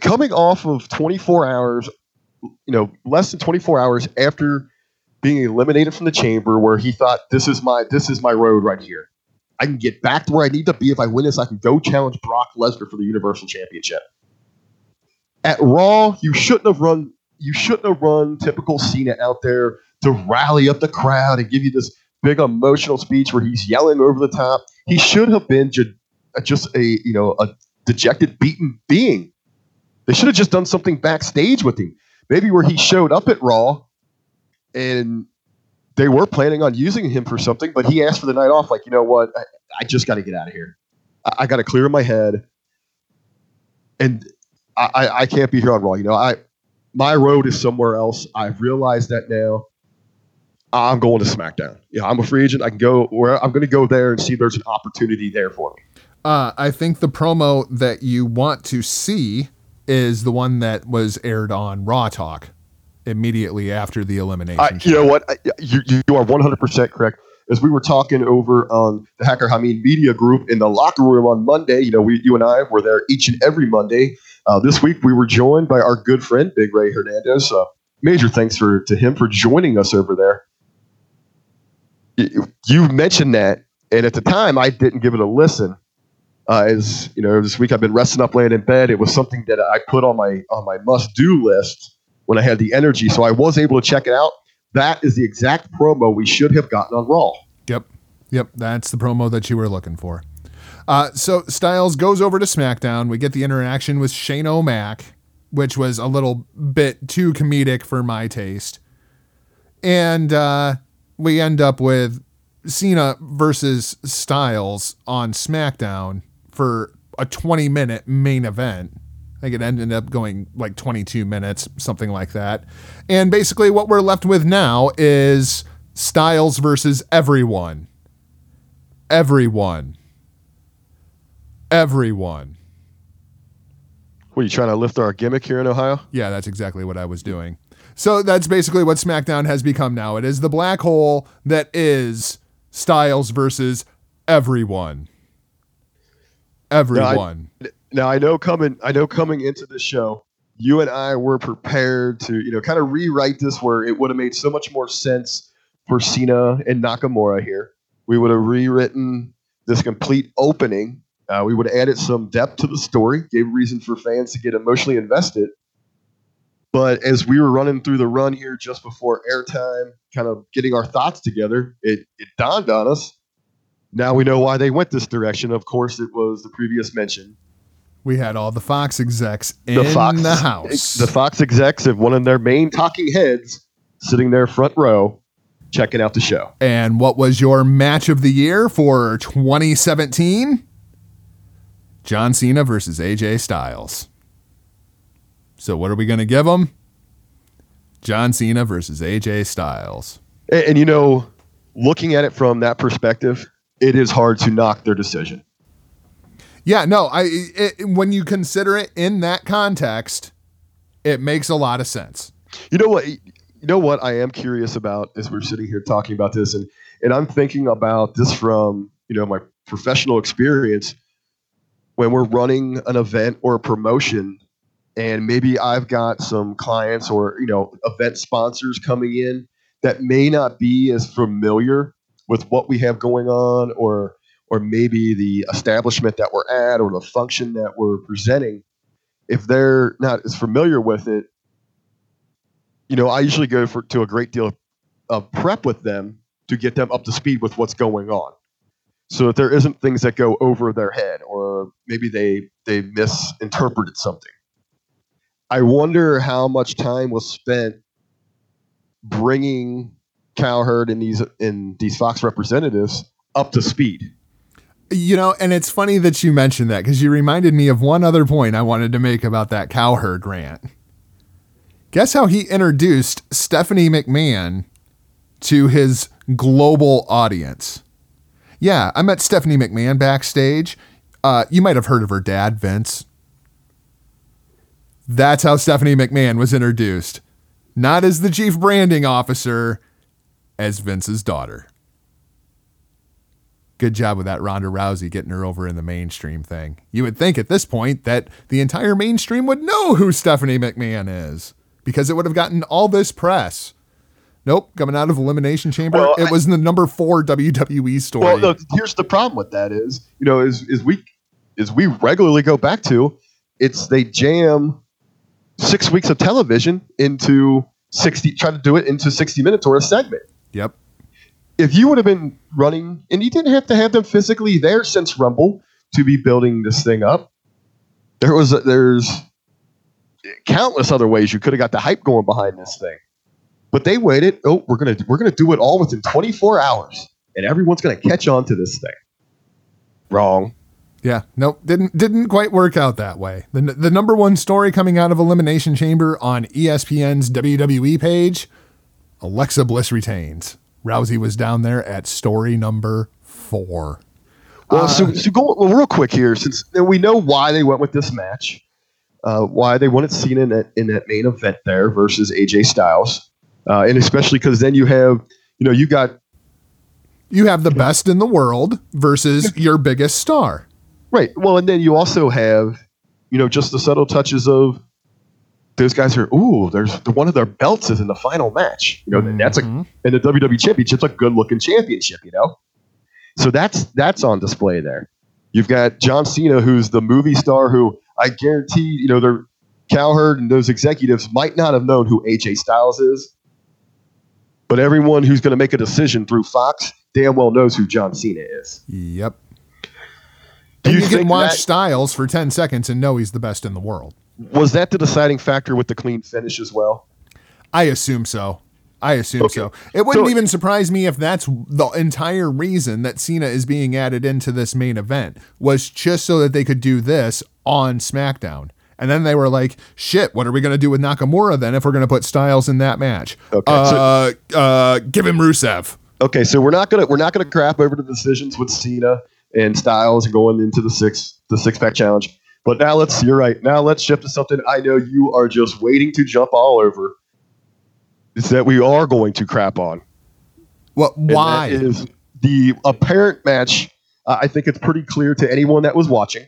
coming off of 24 hours, you know, less than 24 hours after being eliminated from the chamber, where he thought this is my this is my road right here. I can get back to where I need to be. If I win this, I can go challenge Brock Lesnar for the Universal Championship. At Raw, you shouldn't have run. You shouldn't have run typical Cena out there to rally up the crowd and give you this big emotional speech where he's yelling over the top. He should have been ju- uh, just a you know a dejected, beaten being. They should have just done something backstage with him. Maybe where he showed up at Raw and they were planning on using him for something, but he asked for the night off. Like, you know what? I, just got to get out of here. I, I got to clear my head, and I, I, can't be here on Raw. You know, I my road is somewhere else. I've realized that now. I'm going to SmackDown. Yeah, I'm a free agent. I can go where I'm going to go there and see there's an opportunity there for me. Uh, I think the promo that you want to see is the one that was aired on Raw Talk immediately after the elimination. I, you know what? I, you, you are 100% correct. As we were talking over on the Hacker Hameen Media Group in the locker room on Monday, you know, we, you and I were there each and every Monday. Uh, this week we were joined by our good friend Big Ray Hernandez. Uh, major thanks for to him for joining us over there. You, mentioned that, and at the time I didn't give it a listen. Uh, as you know, this week I've been resting up, laying in bed. It was something that I put on my on my must do list when I had the energy, so I was able to check it out. That is the exact promo we should have gotten on Raw. Yep. Yep. That's the promo that you were looking for. Uh, so Styles goes over to SmackDown. We get the interaction with Shane O'Mac, which was a little bit too comedic for my taste. And uh, we end up with Cena versus Styles on SmackDown for a 20 minute main event. I think it ended up going like 22 minutes, something like that. And basically, what we're left with now is Styles versus everyone. Everyone. Everyone. What are you trying to lift our gimmick here in Ohio? Yeah, that's exactly what I was doing. So that's basically what SmackDown has become now. It is the black hole that is Styles versus everyone. Everyone. Now I, now I know coming I know coming into the show, you and I were prepared to, you know, kind of rewrite this where it would have made so much more sense for Cena and Nakamura here. We would have rewritten this complete opening. Uh, we would have added some depth to the story, gave reason for fans to get emotionally invested. But as we were running through the run here just before airtime, kind of getting our thoughts together, it, it dawned on us. Now we know why they went this direction. Of course, it was the previous mention. We had all the Fox execs in the, Fox, the house. The Fox execs have one of their main talking heads sitting there front row checking out the show. And what was your match of the year for 2017? John Cena versus AJ Styles. So what are we going to give them? John Cena versus AJ Styles. And, and, you know, looking at it from that perspective, it is hard to knock their decision. Yeah, no, I it, when you consider it in that context, it makes a lot of sense. You know what? You know what I am curious about as we're sitting here talking about this, and and I'm thinking about this from you know my professional experience when we're running an event or a promotion and maybe I've got some clients or you know event sponsors coming in that may not be as familiar with what we have going on or or maybe the establishment that we're at or the function that we're presenting if they're not as familiar with it you know I usually go for to a great deal of prep with them to get them up to speed with what's going on so that there isn't things that go over their head or maybe they they misinterpreted something I wonder how much time was spent bringing Cowherd and these and these Fox representatives up to speed. You know, and it's funny that you mentioned that because you reminded me of one other point I wanted to make about that Cowherd rant. Guess how he introduced Stephanie McMahon to his global audience? Yeah, I met Stephanie McMahon backstage. Uh, you might have heard of her dad, Vince. That's how Stephanie McMahon was introduced. Not as the chief branding officer, as Vince's daughter. Good job with that Ronda Rousey getting her over in the mainstream thing. You would think at this point that the entire mainstream would know who Stephanie McMahon is because it would have gotten all this press. Nope, coming out of Elimination Chamber, Well, it I- was the number four WWE story. Well, no, here's the problem with that is, you know, is is we is we regularly go back to, it's they jam six weeks of television into sixty, try to do it into sixty minutes or a segment. yep. If you would have been running, and you didn't have to have them physically there since Rumble to be building this thing up, there was a, there's countless other ways you could have got the hype going behind this thing. But they waited. Oh, we're gonna we're gonna do it all within 24 hours, and everyone's gonna catch on to this thing. Wrong. Yeah, nope, didn't didn't quite work out that way. The the number one story coming out of Elimination Chamber on ESPN's WWE page, Alexa Bliss retains. Rousey was down there at story number four. Well, so, so go well, real quick here, since we know why they went with this match, uh, why they wanted Cena in that, in that main event there versus AJ Styles, uh, and especially because then you have, you know, you got You have the best in the world versus *laughs* your biggest star. right. Well, and then you also have, you know, just the subtle touches of those guys are. Ooh, there's the one of their belts is in the final match. You know, and that's a and the WWE Championship's a good looking championship. You know, so that's that's on display there. You've got John Cena, who's the movie star, who I guarantee, you know, the Cowherd and those executives might not have known who AJ Styles is, but everyone who's going to make a decision through Fox damn well knows who John Cena is. Yep. Do And you you, can watch that- Styles for 10 seconds and know he's the best in the world. Was that the deciding factor with the clean finish as well? I assume so. I assume Okay. so. It wouldn't So- even surprise me if that's the entire reason that Cena is being added into this main event was just so that they could do this on SmackDown. And then they were like, "Shit, what are we going to do with Nakamura then if we're going to put Styles in that match?" Okay, uh, uh, give him Rusev. Okay, so we're not gonna we're not gonna crap over the decisions with Cena and Styles going into the six the six pack challenge. But now let's you're right. Now let's shift to something I know you are just waiting to jump all over. Is that we are going to crap on. What? Why? that is the apparent match. Uh, I think it's pretty clear to anyone that was watching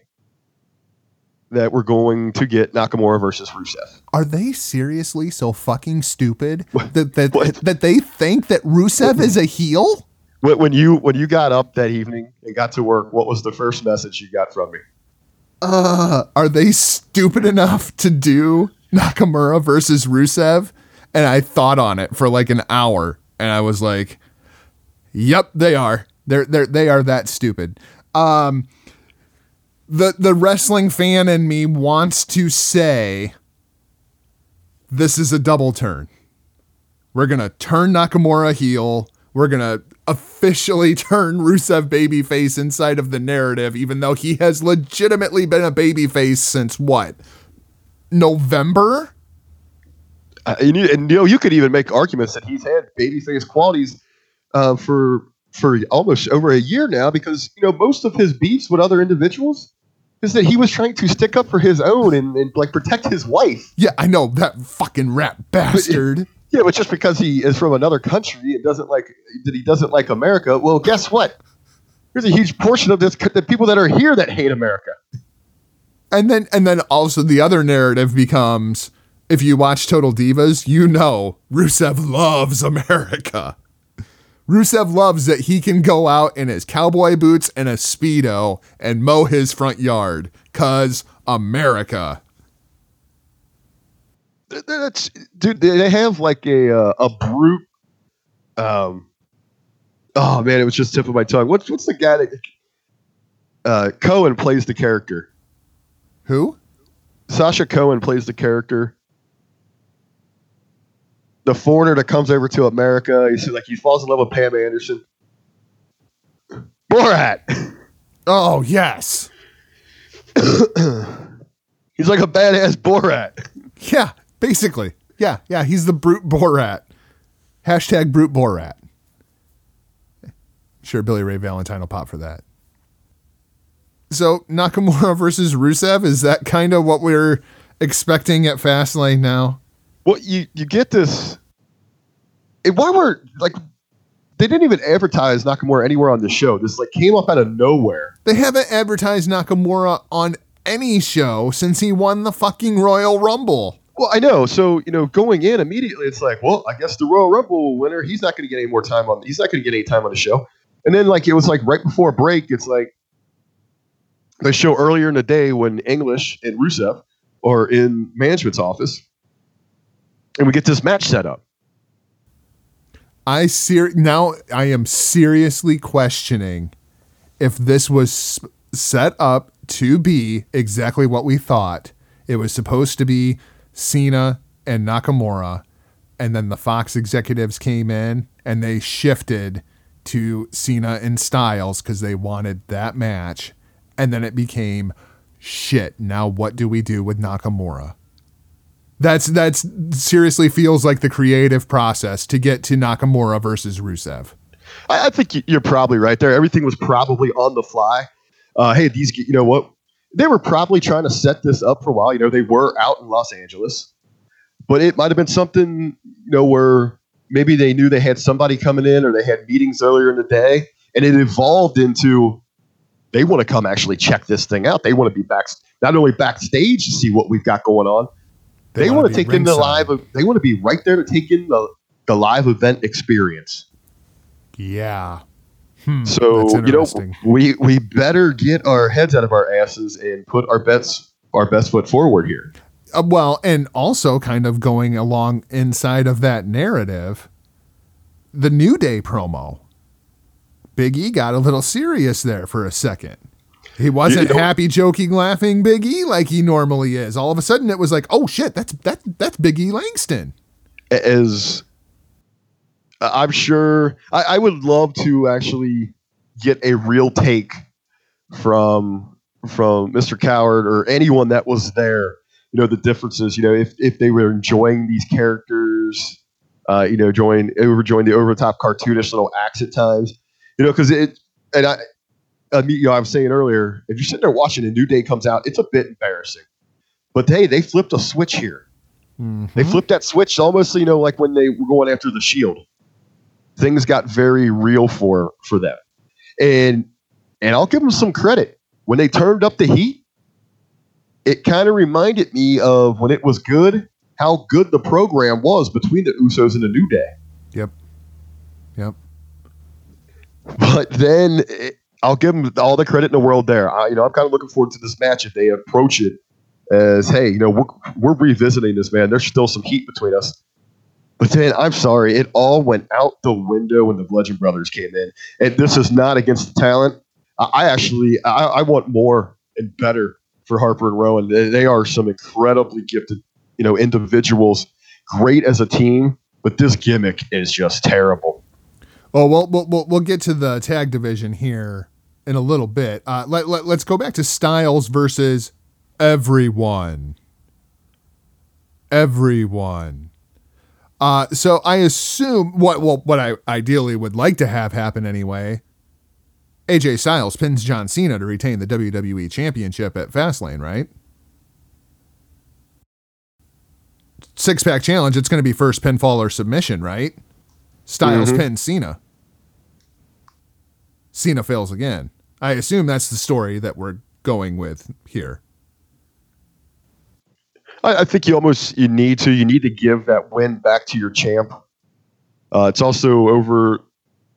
that we're going to get Nakamura versus Rusev. Are they seriously so fucking stupid that that, What? that they think that Rusev is a heel? When you when you got up that evening and got to work, what was the first message you got from me? Uh, are they stupid enough to do Nakamura versus Rusev? And I thought on it for like an hour, and I was like, "Yep, they are. They're they're they are that stupid." Um, the the wrestling fan in me wants to say, "This is a double turn. We're gonna turn Nakamura heel. We're gonna officially *laughs* turn Rusev babyface inside of the narrative, even though he has legitimately been a babyface since what? November? Uh, and, you, and you know, you could even make arguments that he's had babyface qualities uh, for for almost over a year now, because you know most of his beefs with other individuals is that he was trying to stick up for his own and, and like protect his wife. Yeah, I know that fucking rat bastard. Yeah, but just because he is from another country and doesn't like that he doesn't like America. Well, guess what? There's a huge portion of this the people that are here that hate America. And then and then also the other narrative becomes if you watch Total Divas, you know Rusev loves America. Rusev loves that he can go out in his cowboy boots and a speedo and mow his front yard cuz America. Th- That's dude. They have like a uh, a brute. Um. Oh man, it was just tip of my tongue. What's what's the guy that uh, Cohen plays the character? Who? Sasha Cohen plays the character. The foreigner that comes over to America. He's like he falls in love with Pam Anderson. Borat. Oh, yes. *coughs* He's like a badass Borat. Yeah, basically. Yeah, yeah, he's the brute Borat. Hashtag brute Borat. Sure, Billy Ray Valentine will pop for that. So Nakamura *laughs* versus Rusev, is that kind of what we're expecting at Fastlane now? Well, you you get this. And why we're like, they didn't even advertise Nakamura anywhere on the show. This like came up out of nowhere. They haven't advertised Nakamura on any show since he won the fucking Royal Rumble. Well, I know. So you know, going in immediately, it's like, well, I guess the Royal Rumble winner, he's not going to get any more time on. He's not going to get any time on the show. And then like it was like right before break, it's like the show earlier in the day when English and Rusev are in management's office, and we get this match set up. I ser- now I am seriously questioning if this was set up to be exactly what we thought. It was supposed to be Cena and Nakamura, and then the Fox executives came in and they shifted to Cena and Styles because they wanted that match, and then it became shit. Now what do we do with Nakamura? That's that's seriously feels like the creative process to get to Nakamura versus Rusev. I, I think you're probably right there. Everything was probably on the fly. Uh, hey, these, you know what? They were probably trying to set this up for a while. You know, they were out in Los Angeles, but it might have been something, you know, where maybe they knew they had somebody coming in or they had meetings earlier in the day, and it evolved into they want to come actually check this thing out. They want to be back, not only backstage to see what we've got going on, they, wanna want to take in the live. They want to be right there to take in the the live event experience. Yeah. Hmm, So you know, we we better get our heads out of our asses and put our bets our best foot forward here. Uh, well, and also kind of going along inside of that narrative, the New Day promo. Big E got a little serious there for a second. He wasn't You know- happy, joking, laughing Big E like he normally is. All of a sudden, it was like, "Oh shit, that's that that's Big E Langston." As I'm sure, I, I would love to actually get a real take from from Mr. Cowherd or anyone that was there. You know the differences. You know if if they were enjoying these characters, uh, you know, join over enjoying the over the top cartoonish little acts at times. You know, because it and I. I mean, you know, I was saying earlier, if you're sitting there watching a new day comes out, it's a bit embarrassing. But hey, they flipped a switch here. They flipped that switch almost, you know, like when they were going after the shield. Things got very real for for them, and and I'll give them some credit when they turned up the heat. It kind of reminded me of when it was good, how good the program was between the Usos and the New Day. Yep. Yep. But then it, I'll give them all the credit in the world there. I, you know, I'm kind of looking forward to this match if they approach it as, hey, you know, we're, we're revisiting this, man. There's still some heat between us. But then I'm sorry, it all went out the window when the Bludgeon Brothers came in. And this is not against the talent. I, actually, I, I want more and better for Harper and Rowan. They, are some incredibly gifted, you know, individuals, great as a team. But this gimmick is just terrible. Oh well, we'll, we'll, we'll, we'll get to the tag division here in a little bit. Uh, let, let, let's go back to Styles versus everyone. Everyone. Uh, so I assume what well what I ideally would like to have happen anyway. AJ Styles pins John Cena to retain the WWE Championship at Fastlane, right? Six pack challenge. It's going to be first pinfall or submission, right? Styles pins Cena. Cena fails again. I assume that's the story that we're going with here. I, I think you almost you need to you need to give that win back to your champ. Uh, it's also over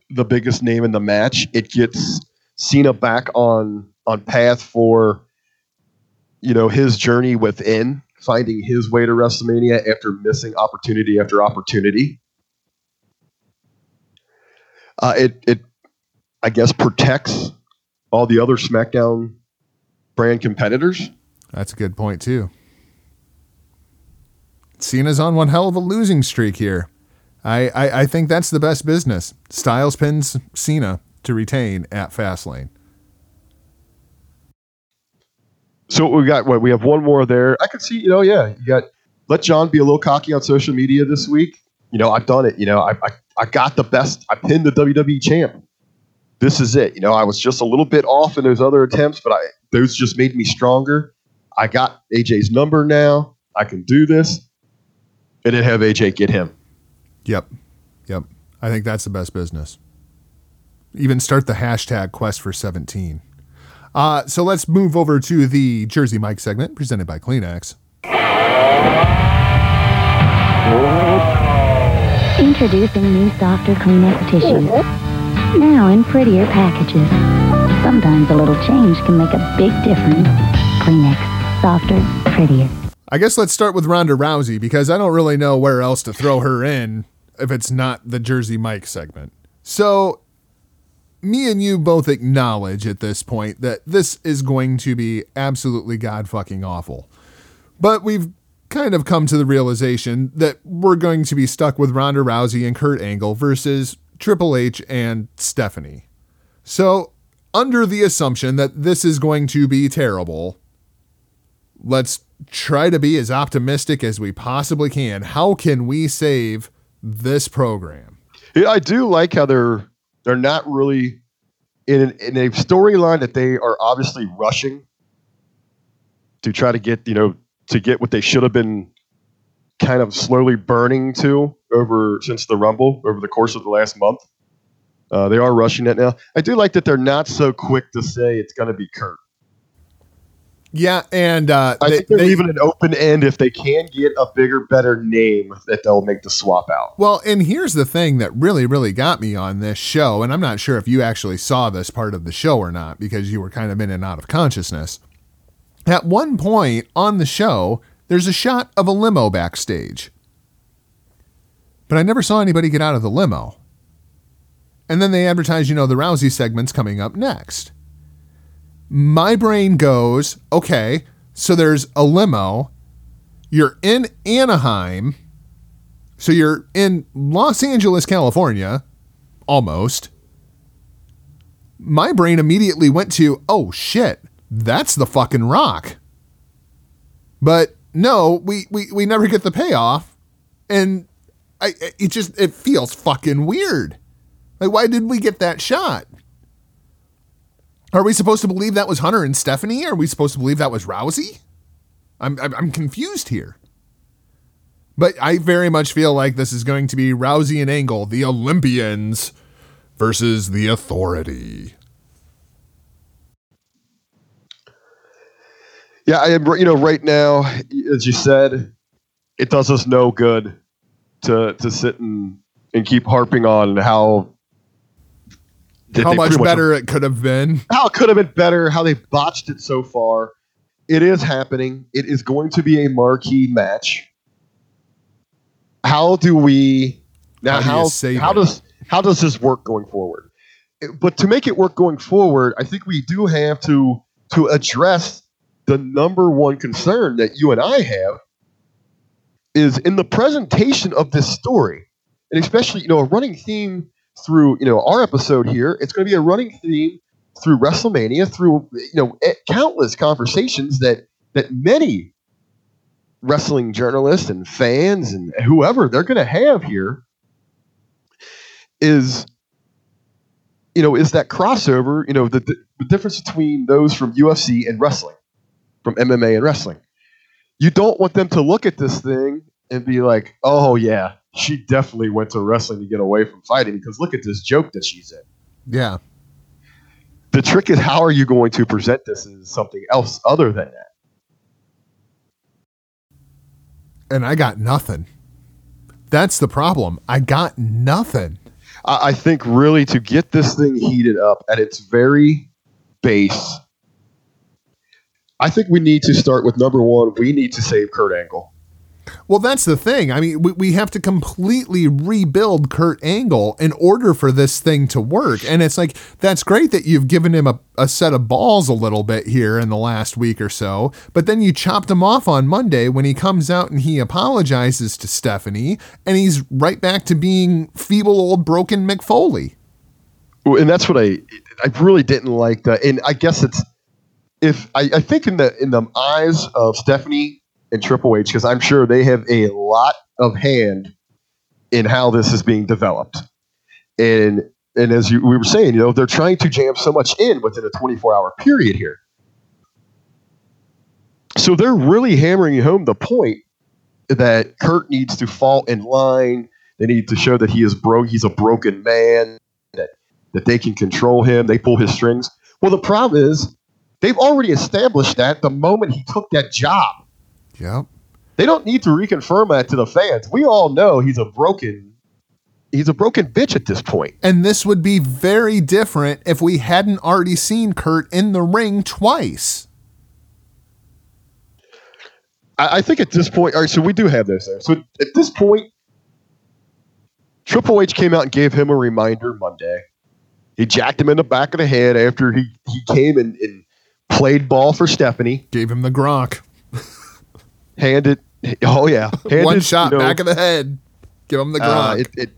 the biggest name in the match. It gets Cena back on on path for you know his journey within finding his way to WrestleMania after missing opportunity after opportunity. Uh, it it I guess protects all the other SmackDown brand competitors. That's a good point too. Cena's on one hell of a losing streak here. I, I, I think that's the best business. Styles pins Cena to retain at Fastlane. So we got what we have one more there. I can see, you know, yeah, you got let John be a little cocky on social media this week. You know, I've done it. You know, I I, I got the best. I pinned the WWE champ. This is it. You know, I was just a little bit off in those other attempts, but I those just made me stronger. I got AJ's number now. I can do this, and then have AJ get him. Yep. Yep. I think that's the best business. Even start the hashtag quest for 17. Uh, so let's move over to the Jersey Mike segment presented by Kleenex. Introducing new softer Kleenex tissues. Now in prettier packages. Sometimes a little change can make a big difference. Kleenex, softer, prettier. I guess let's start with Ronda Rousey because I don't really know where else to throw her in if it's not the Jersey Mike segment. So, me and you both acknowledge at this point that this is going to be absolutely god fucking awful. But we've kind of come to the realization that we're going to be stuck with Ronda Rousey and Kurt Angle versus Triple H and Stephanie. So, under the assumption that this is going to be terrible, let's try to be as optimistic as we possibly can. How can we save this program? Yeah, I do like how they're they're not really in an, in a storyline that they are obviously rushing to try to get you know to get what they should have been kind of slowly burning to over since the Rumble over the course of the last month. Uh, they are rushing it now. I do like that they're not so quick to say it's going to be Kurt. Yeah, and uh, I they- think they're they- leaving an open end if they can get a bigger, better name that they'll make the swap out. Well, and here's the thing that really, really got me on this show, and I'm not sure if you actually saw this part of the show or not because you were kind of in and out of consciousness. At one point on the show, there's a shot of a limo backstage. But I never saw anybody get out of the limo. And then they advertise, you know, the Rousey segment's coming up next. My brain goes, okay, so there's a limo. You're in Anaheim. So you're in Los Angeles, California, almost. My brain immediately went to, oh shit, that's the fucking rock. But no, we, we, we never get the payoff. And I it just it feels fucking weird. Like why did we get that shot? Are we supposed to believe that was Hunter and Stephanie? Are we supposed to believe that was Rousey? I'm I'm, confused here. But I very much feel like this is going to be Rousey and Angle, the Olympians, versus the Authority. Yeah, I am. You know, right now, as you said, it does us no good to to sit and and keep harping on how How much pretty better it could have been. how it could have been better, how they've botched it so far. It is happening. It is going to be a marquee match. How do we now? How do How how does how does this work going forward? It- But to make it work going forward, I think we do have to to address the number one concern that you and I have is in the presentation of this story, and especially you know a running theme through you know our episode here. It's going to be a running theme through WrestleMania, through you know eh, countless conversations that that many wrestling journalists and fans and whoever they're going to have here is you know is that crossover you know the, the, the difference between those from UFC and wrestling from MMA and wrestling you don't want them to look at this thing and be like oh yeah she definitely went to wrestling to get away from fighting because look at this joke that she's in Yeah. the trick is how are you going to present this as something else other than that And I got nothing. That's the problem. I got nothing. I, I think really to get this thing heated up at its very base, I think we need to start with number one. We need to save Kurt Angle. Well, that's the thing. I mean, we, we have to completely rebuild Kurt Angle in order for this thing to work. And it's like, that's great that you've given him a, a set of balls a little bit here in the last week or so. But then you chopped him off on Monday when he comes out and he apologizes to Stephanie and he's right back to being feeble old broken Mick Foley. And that's what I I really didn't like that. And I guess it's if I, I think in the in the eyes of Stephanie and Triple H, because I'm sure they have a lot of hand in how this is being developed. And and as you, we were saying, you know, they're trying to jam so much in within a 24 hour period here. So they're really hammering home the point that Kurt needs to fall in line. They need to show that he is broke. He's a broken man. That that they can control him, they pull his strings. Well, the problem is they've already established that the moment he took that job. Yep. They don't need to reconfirm that to the fans. We all know he's a broken he's a broken bitch at this point. And this would be very different if we hadn't already seen Kurt in the ring twice. I, I think at this point, all right, so we do have this there. So at this point, Triple H came out and gave him a reminder Monday. He jacked him in the back of the head after he, he came and, and played ball for Stephanie. Gave him the Gronk. Handed, oh yeah, *laughs* handed, One shot you know, back of the head. Give him the uh, Gronk. it, it,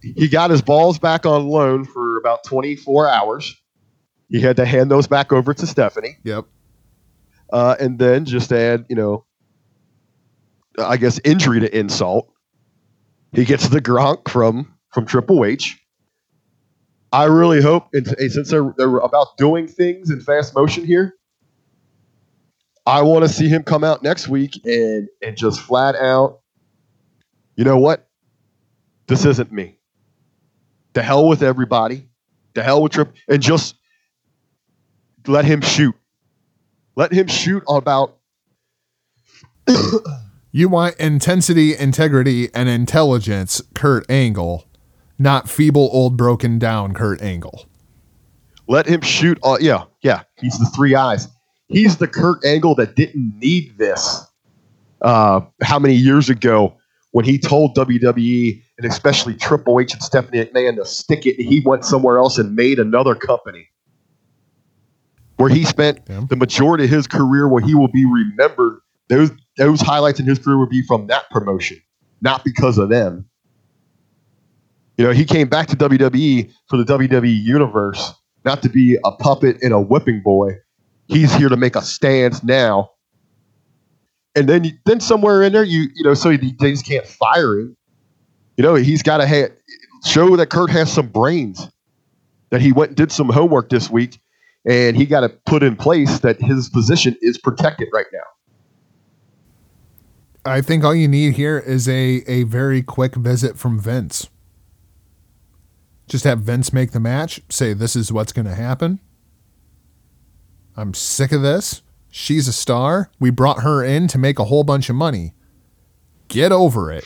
he got his balls back on loan for about 24 hours. He had to hand those back over to Stephanie. yep. uh, and then just add, you know, I guess injury to insult. He gets the Gronk from from Triple H. I really hope, and and since they're, they're about doing things in fast motion here, I want to see him come out next week and and just flat out, you know what? This isn't me. The hell with everybody. The hell with Trip, and just let him shoot. Let him shoot about *coughs* You want intensity, integrity, and intelligence, Kurt Angle, not feeble, old, broken down Kurt Angle. Let him shoot. Uh, yeah, yeah. He's the three eyes. He's the Kurt Angle that didn't need this. Uh, how many years ago when he told WWE and especially Triple H and Stephanie McMahon to stick it, and he went somewhere else and made another company where he spent Yeah. the majority of his career, where he will be remembered. Those those highlights in his career will be from that promotion, not because of them. You know, he came back to WWE for the WWE universe, not to be a puppet and a whipping boy. He's here to make a stand now. And then, then somewhere in there, you you know, so he, they just can't fire him. You know, he's got to show that Kurt has some brains. That he went and did some homework this week, and he got to put in place that his position is protected right now. I think all you need here is a, a very quick visit from Vince. Just have Vince make the match, say, This is what's going to happen. I'm sick of this. She's a star. We brought her in to make a whole bunch of money. Get over it.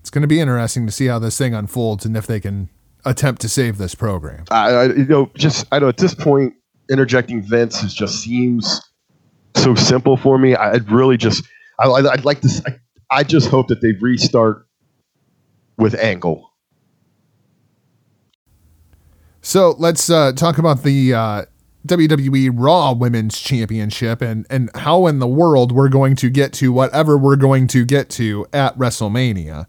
It's going to be interesting to see how this thing unfolds and if they can attempt to save this program. I, I you know just I know at this point interjecting Vince is just seems so simple for me. I- I'd really just I, I- I'd like to I just hope that they restart with Angle. So let's uh, talk about the uh, WWE Raw Women's Championship and and how in the world we're going to get to whatever we're going to get to at WrestleMania.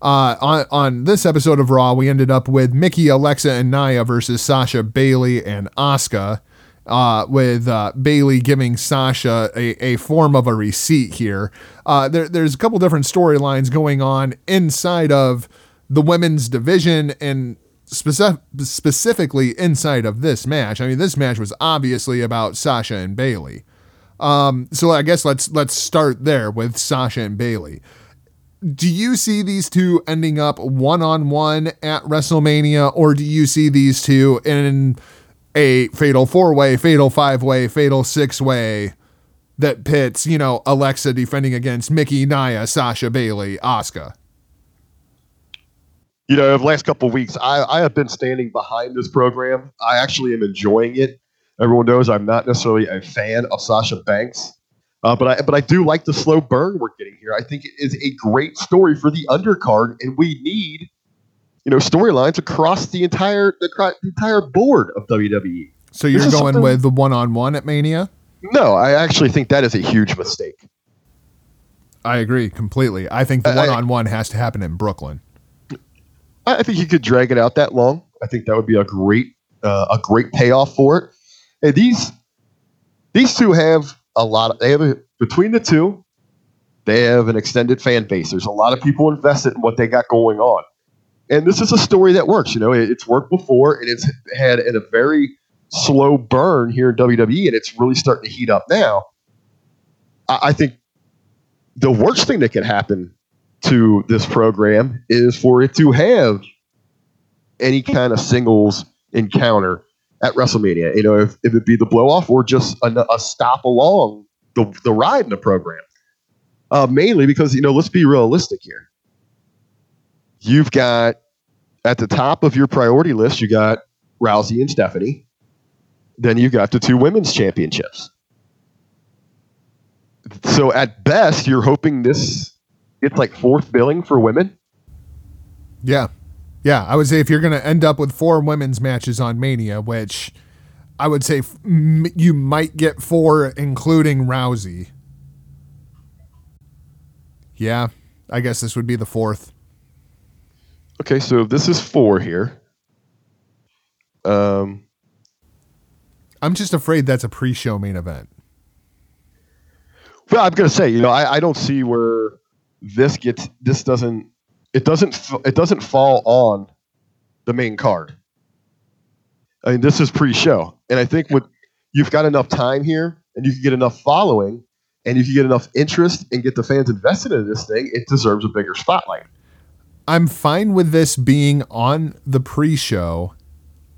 Uh, on on this episode of Raw, we ended up with Mickie, Alexa, and Nia versus Sasha, Bayley, and Asuka. Uh, with uh, Bayley giving Sasha a, a form of a receipt here. Uh, there, there's a couple different storylines going on inside of the women's division and specific, specifically inside of this match. I mean, this match was obviously about Sasha and Bayley. Um, so I guess let's let's start there with Sasha and Bayley. Do you see these two ending up one on one at WrestleMania, or do you see these two in a fatal four way, fatal five way, fatal six way that pits, you know, Alexa defending against Mickie, Nia, Sasha, Bayley, Asuka? You know, the last couple of weeks, I, I have been standing behind this program. I actually am enjoying it. Everyone knows I'm not necessarily a fan of Sasha Banks, uh, but I but I do like the slow burn we're getting here. I think it is a great story for the undercard, and we need you know storylines across the entire the, the entire board of WWE. So you're going with the one on one at Mania? No, I actually think that is a huge mistake. I agree completely. I think the one on one has to happen in Brooklyn. I think you could drag it out that long. I think that would be a great uh, a great payoff for it. And these these two have a lot. Of, they have a, between the two, they have an extended fan base. There's a lot of people invested in what they got going on, and this is a story that works. You know, it, it's worked before, and it's had in a very slow burn here in WWE, and it's really starting to heat up now. I, I think the worst thing that could happen to this program is for it to have any kind of singles encounter at WrestleMania. You know, if, if it be the blow off or just a, a stop along the, the ride in the program. Uh, mainly because, you know, let's be realistic here. You've got at the top of your priority list, you got Rousey and Stephanie. Then you've got the two women's championships. So at best, you're hoping this it's like fourth billing for women. Yeah. Yeah. I would say if you're going to end up with four women's matches on Mania, which I would say f- m- you might get four, including Rousey. Yeah. I guess this would be the fourth. Okay, so this is four here. Um, I'm just afraid that's a pre show main event. well, I'm gonna say, you know, I, I don't see where this gets. This doesn't. It doesn't. It doesn't fall on the main card. I mean, this is pre-show, and I think with you've got enough time here, and you can get enough following, and you can get enough interest and get the fans invested in this thing, it deserves a bigger spotlight. I'm fine with this being on the pre show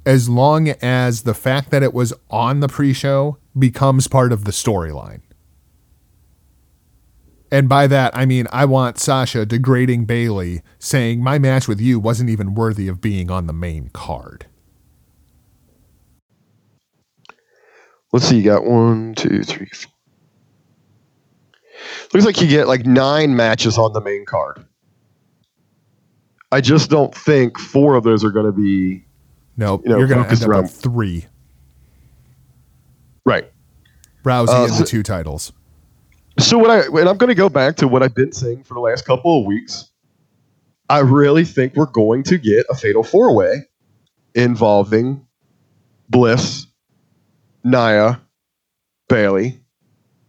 as long as the fact that it was on the pre show becomes part of the storyline. And by that, I mean, I want Sasha degrading Bayley, saying, My match with you wasn't even worthy of being on the main card. Let's see, you got one, two, three, four. Looks like you get like nine matches on the main card. I just don't think four of those are going to be Nope, You know, you're going to end up around- three right. Rousey Uh, and so- the two titles. So what I and I'm going to go back to what I've been saying for the last couple of weeks. I really think we're going to get a fatal four way involving Bliss, Nia, Bayley,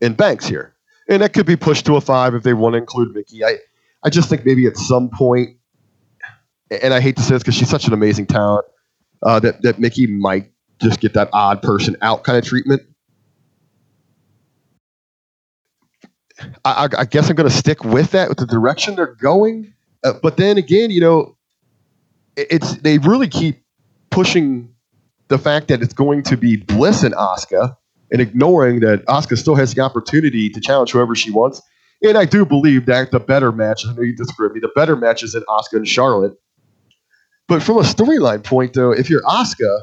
and Banks here, and that could be pushed to a five if they want to include Mickie. I I just think maybe at some point, and I hate to say this because she's such an amazing talent, uh, that that Mickie might just get that odd person out kind of treatment. I, I, guess I'm going to stick with that with the direction they're going. Uh, but then again, you know, it- it's they really keep pushing the fact that it's going to be Bliss and Asuka, and ignoring that Asuka still has the opportunity to challenge whoever she wants. And I do believe that the better match, I know you disagree with me, the better match is in Asuka and Charlotte. But from a storyline point, though, if you're Asuka,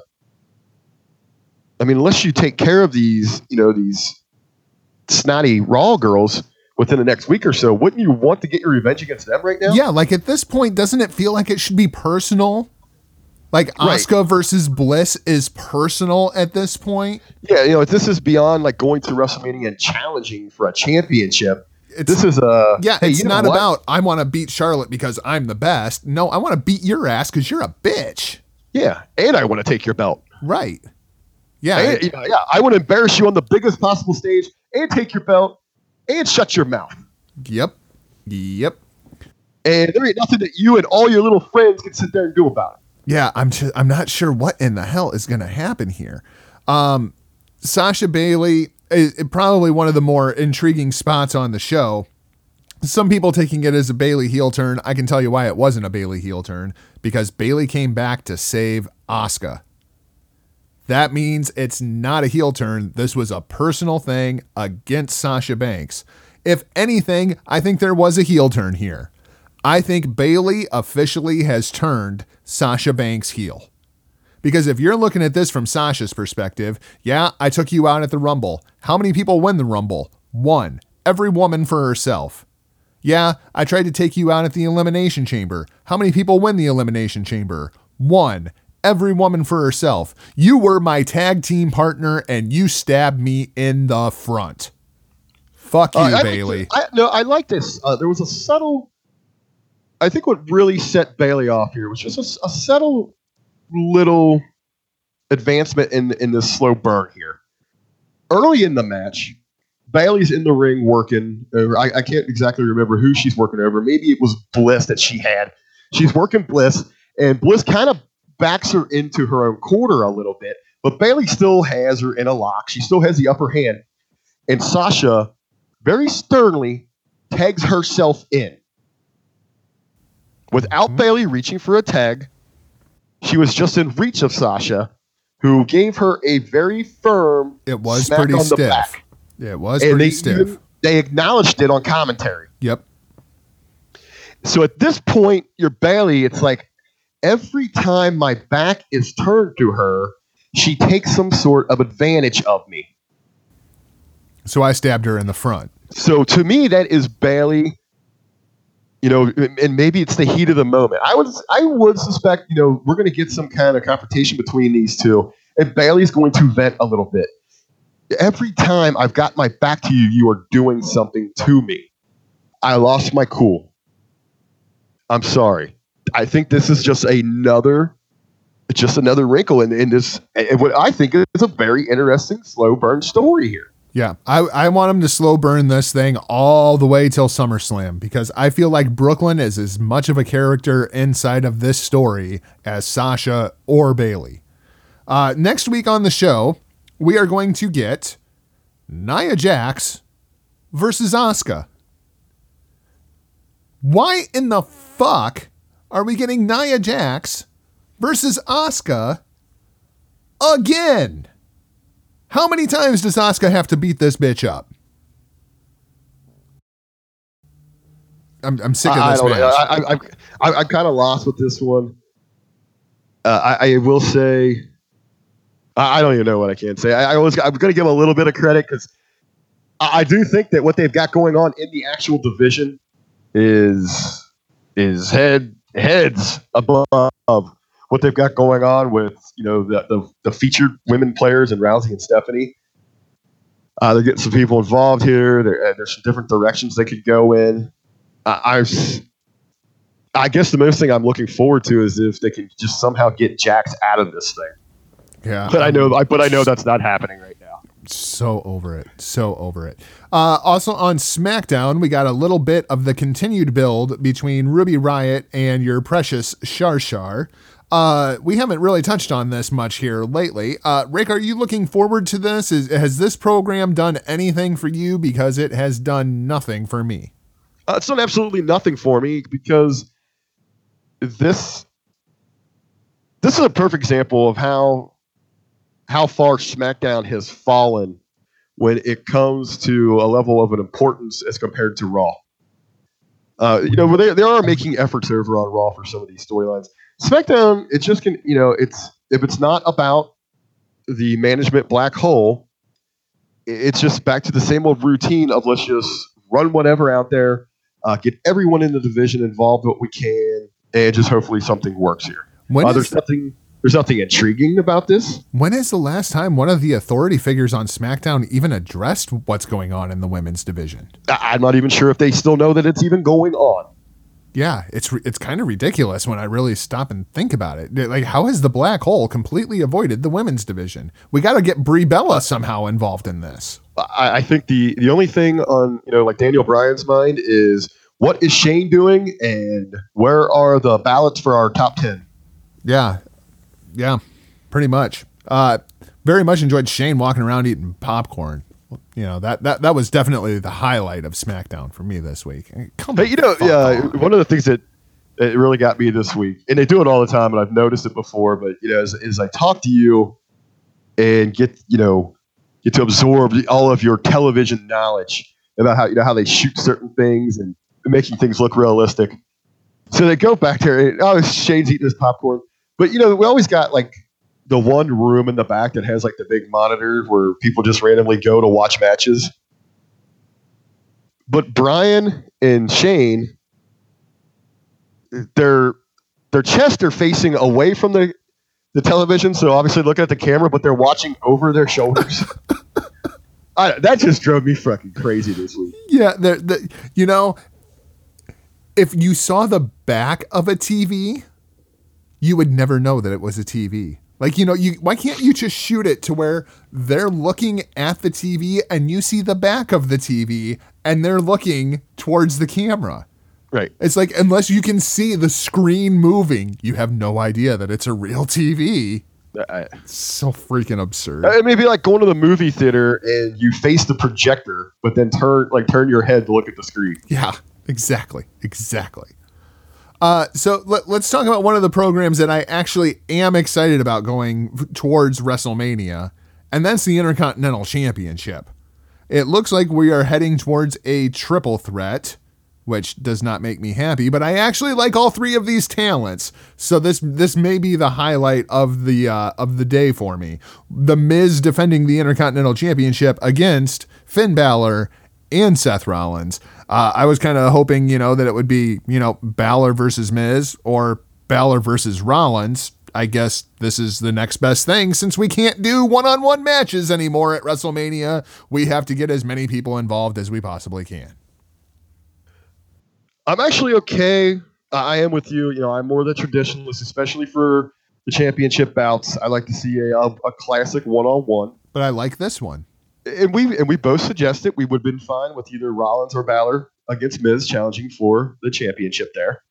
I mean, unless you take care of these, you know, these snotty Raw girls within the next week or so, wouldn't you want to get your revenge against them right now? Yeah, like at this point, doesn't it feel like it should be personal? Like Right. Versus Bliss is personal at this point. Yeah, you know, if this is beyond like going to WrestleMania and challenging for a championship. It's, This is a yeah, hey, it's you know not what? about I want to beat Charlotte because I'm the best. No, I want to beat your ass because you're a bitch. yeah, and I want to take your belt. Right. Yeah. And, you know, yeah, I want to embarrass you on the biggest possible stage and take your belt and shut your mouth. yep. Yep. And there ain't nothing that you and all your little friends can sit there and do about it. Yeah, I'm just, I'm not sure what in the hell is going to happen here. Um, Sasha Bayley is probably one of the more intriguing spots on the show. Some people taking it as a Bayley heel turn. I can tell you why it wasn't a Bayley heel turn because Bayley came back to save Asuka. That means it's not a heel turn. This was a personal thing against Sasha Banks. If anything, I think there was a heel turn here. I think Bayley officially has turned Sasha Banks heel. Because if you're looking at this from Sasha's perspective, yeah, I took you out at the Rumble. How many people win the Rumble? One. Every woman for herself. Yeah, I tried to take you out at the Elimination Chamber. How many people win the Elimination Chamber? One. Every woman for herself. You were my tag team partner and you stabbed me in the front. Fuck you, Uh, I Bayley. I, no, I like this. Uh, there was a subtle. I think what really set Bayley off here was just a subtle little advancement in in this slow burn here. Early in the match, Bayley's in the ring working. Over, I, I can't exactly remember who she's working over. Maybe it was Bliss that she had. She's working Bliss, and Bliss kind of backs her into her own corner a little bit. But Bayley still has her in a lock. She still has the upper hand. And Sasha very sternly tags herself in. Without Mhm. Bayley reaching for a tag, she was just in reach of Sasha, who gave her a very firm. It was pretty on stiff. back. It was and pretty they stiff. they acknowledged it on commentary. yep. So at this point, you're Bayley. It's like every time my back is turned to her, she takes some sort of advantage of me. So I stabbed her in the front. So to me, that is Bayley. You know, and maybe it's the heat of the moment. I would, I would suspect, you know, we're going to get some kind of confrontation between these two, and Bayley's going to vent a little bit. Every time I've got my back to you, you are doing something to me. I lost my cool. I'm sorry. I think this is just another, just another wrinkle in, in this. What I think is a very interesting slow burn story here. Yeah, I, I want him to slow burn this thing all the way till SummerSlam because I feel like Brooklyn is as much of a character inside of this story as Sasha or Bayley. Uh, next week on the show, we are going to get Nia Jax versus Asuka. Why in the fuck are we getting Nia Jax versus Asuka again? How many times does Asuka have to beat this bitch up? I'm, I'm sick of I, I match. I, I, I, I'm kind of lost with this one. Uh, I, I will say, I, I don't even know what I can say. I, I was, I'm going to give a little bit of credit because I, I do think that what they've got going on in the actual division is is head heads above what they've got going on with you know the the, the featured women players and Rousey and Stephanie. Uh, they're getting some people involved here. There, uh, there's some different directions they could go in. I, I've, I guess the most thing I'm looking forward to is if they can just somehow get Jax out of this thing. yeah, But I know, I, but I know that's not happening right now. So over it. So over it. Uh, also on SmackDown, we got a little bit of the continued build between Ruby Riott and your precious Shar Shar. Uh, we haven't really touched on this much here lately. Uh, Rick, are you looking forward to this? Is, has this program done anything for you? Because it has done nothing for me. Uh, it's done absolutely nothing for me because this this is a perfect example of how how far SmackDown has fallen when it comes to a level of an importance as compared to Raw. Uh, you know, they, they are making efforts over on Raw for some of these storylines. SmackDown, it's just can, you know, it's if it's not about the management black hole, it's just back to the same old routine of let's just run whatever out there, uh, get everyone in the division involved what we can, and just hopefully something works here. When Uh, there's nothing there's nothing intriguing about this. When is the last time one of the authority figures on SmackDown even addressed what's going on in the women's division? I- I'm not even sure if they still know that it's even going on. Yeah, it's re- it's kind of ridiculous when I really stop and think about it. Like, how has the black hole completely avoided the women's division? We got to get Brie Bella somehow involved in this. I, I think the the only thing on you know like Daniel Bryan's mind is what is Shane doing and where are the ballots for our top ten? Yeah, yeah, pretty much. Uh, very much enjoyed Shane walking around eating popcorn. You know that that that was definitely the highlight of SmackDown for me this week. Come But you know, yeah, on. one of the things that it really got me this week, and they do it all the time, and I've noticed it before. But you know, as, as I talk to you and get you know get to absorb all of your television knowledge about how you know how they shoot certain things and making things look realistic. So they go back there. And, oh, Shane's eating his popcorn, but you know, we always got like the one room in the back that has like the big monitor where people just randomly go to watch matches. But Bryan and Shane, their their chests are facing away from the the television, so obviously looking at the camera, but they're watching over their shoulders. *laughs* I, that just drove me fucking crazy this week. Yeah, the, the, you know, if you saw the back of a TV, you would never know that it was a TV. Like, you know, you why can't you just shoot it to where they're looking at the TV and you see the back of the TV and they're looking towards the camera? Right. It's like unless you can see the screen moving, you have no idea that it's a real TV. I, It's so freaking absurd. it may be like going to the movie theater and you face the projector, but then turn like turn your head to look at the screen. Yeah, exactly. Exactly. Uh, so let, us talk about one of the programs that I actually am excited about going towards WrestleMania, and that's the Intercontinental Championship. It looks like we are heading towards a triple threat, which does not make me happy, but I actually like all three of these talents. So this this may be the highlight of the uh, of the day for me. The Miz defending the Intercontinental Championship against Finn Balor and Seth Rollins. Uh, I was kind of hoping, you know, that it would be, you know, Balor versus Miz or Balor versus Rollins. I guess this is the next best thing since we can't do one on one matches anymore at WrestleMania. We have to get as many people involved as we possibly can. I'm actually okay. I am with you. You know, I'm more the traditionalist, especially for the championship bouts. I like to see a, a, a classic one on one. But I like this one. And we and we both suggested we would have been fine with either Rollins or Balor against Miz challenging for the championship there.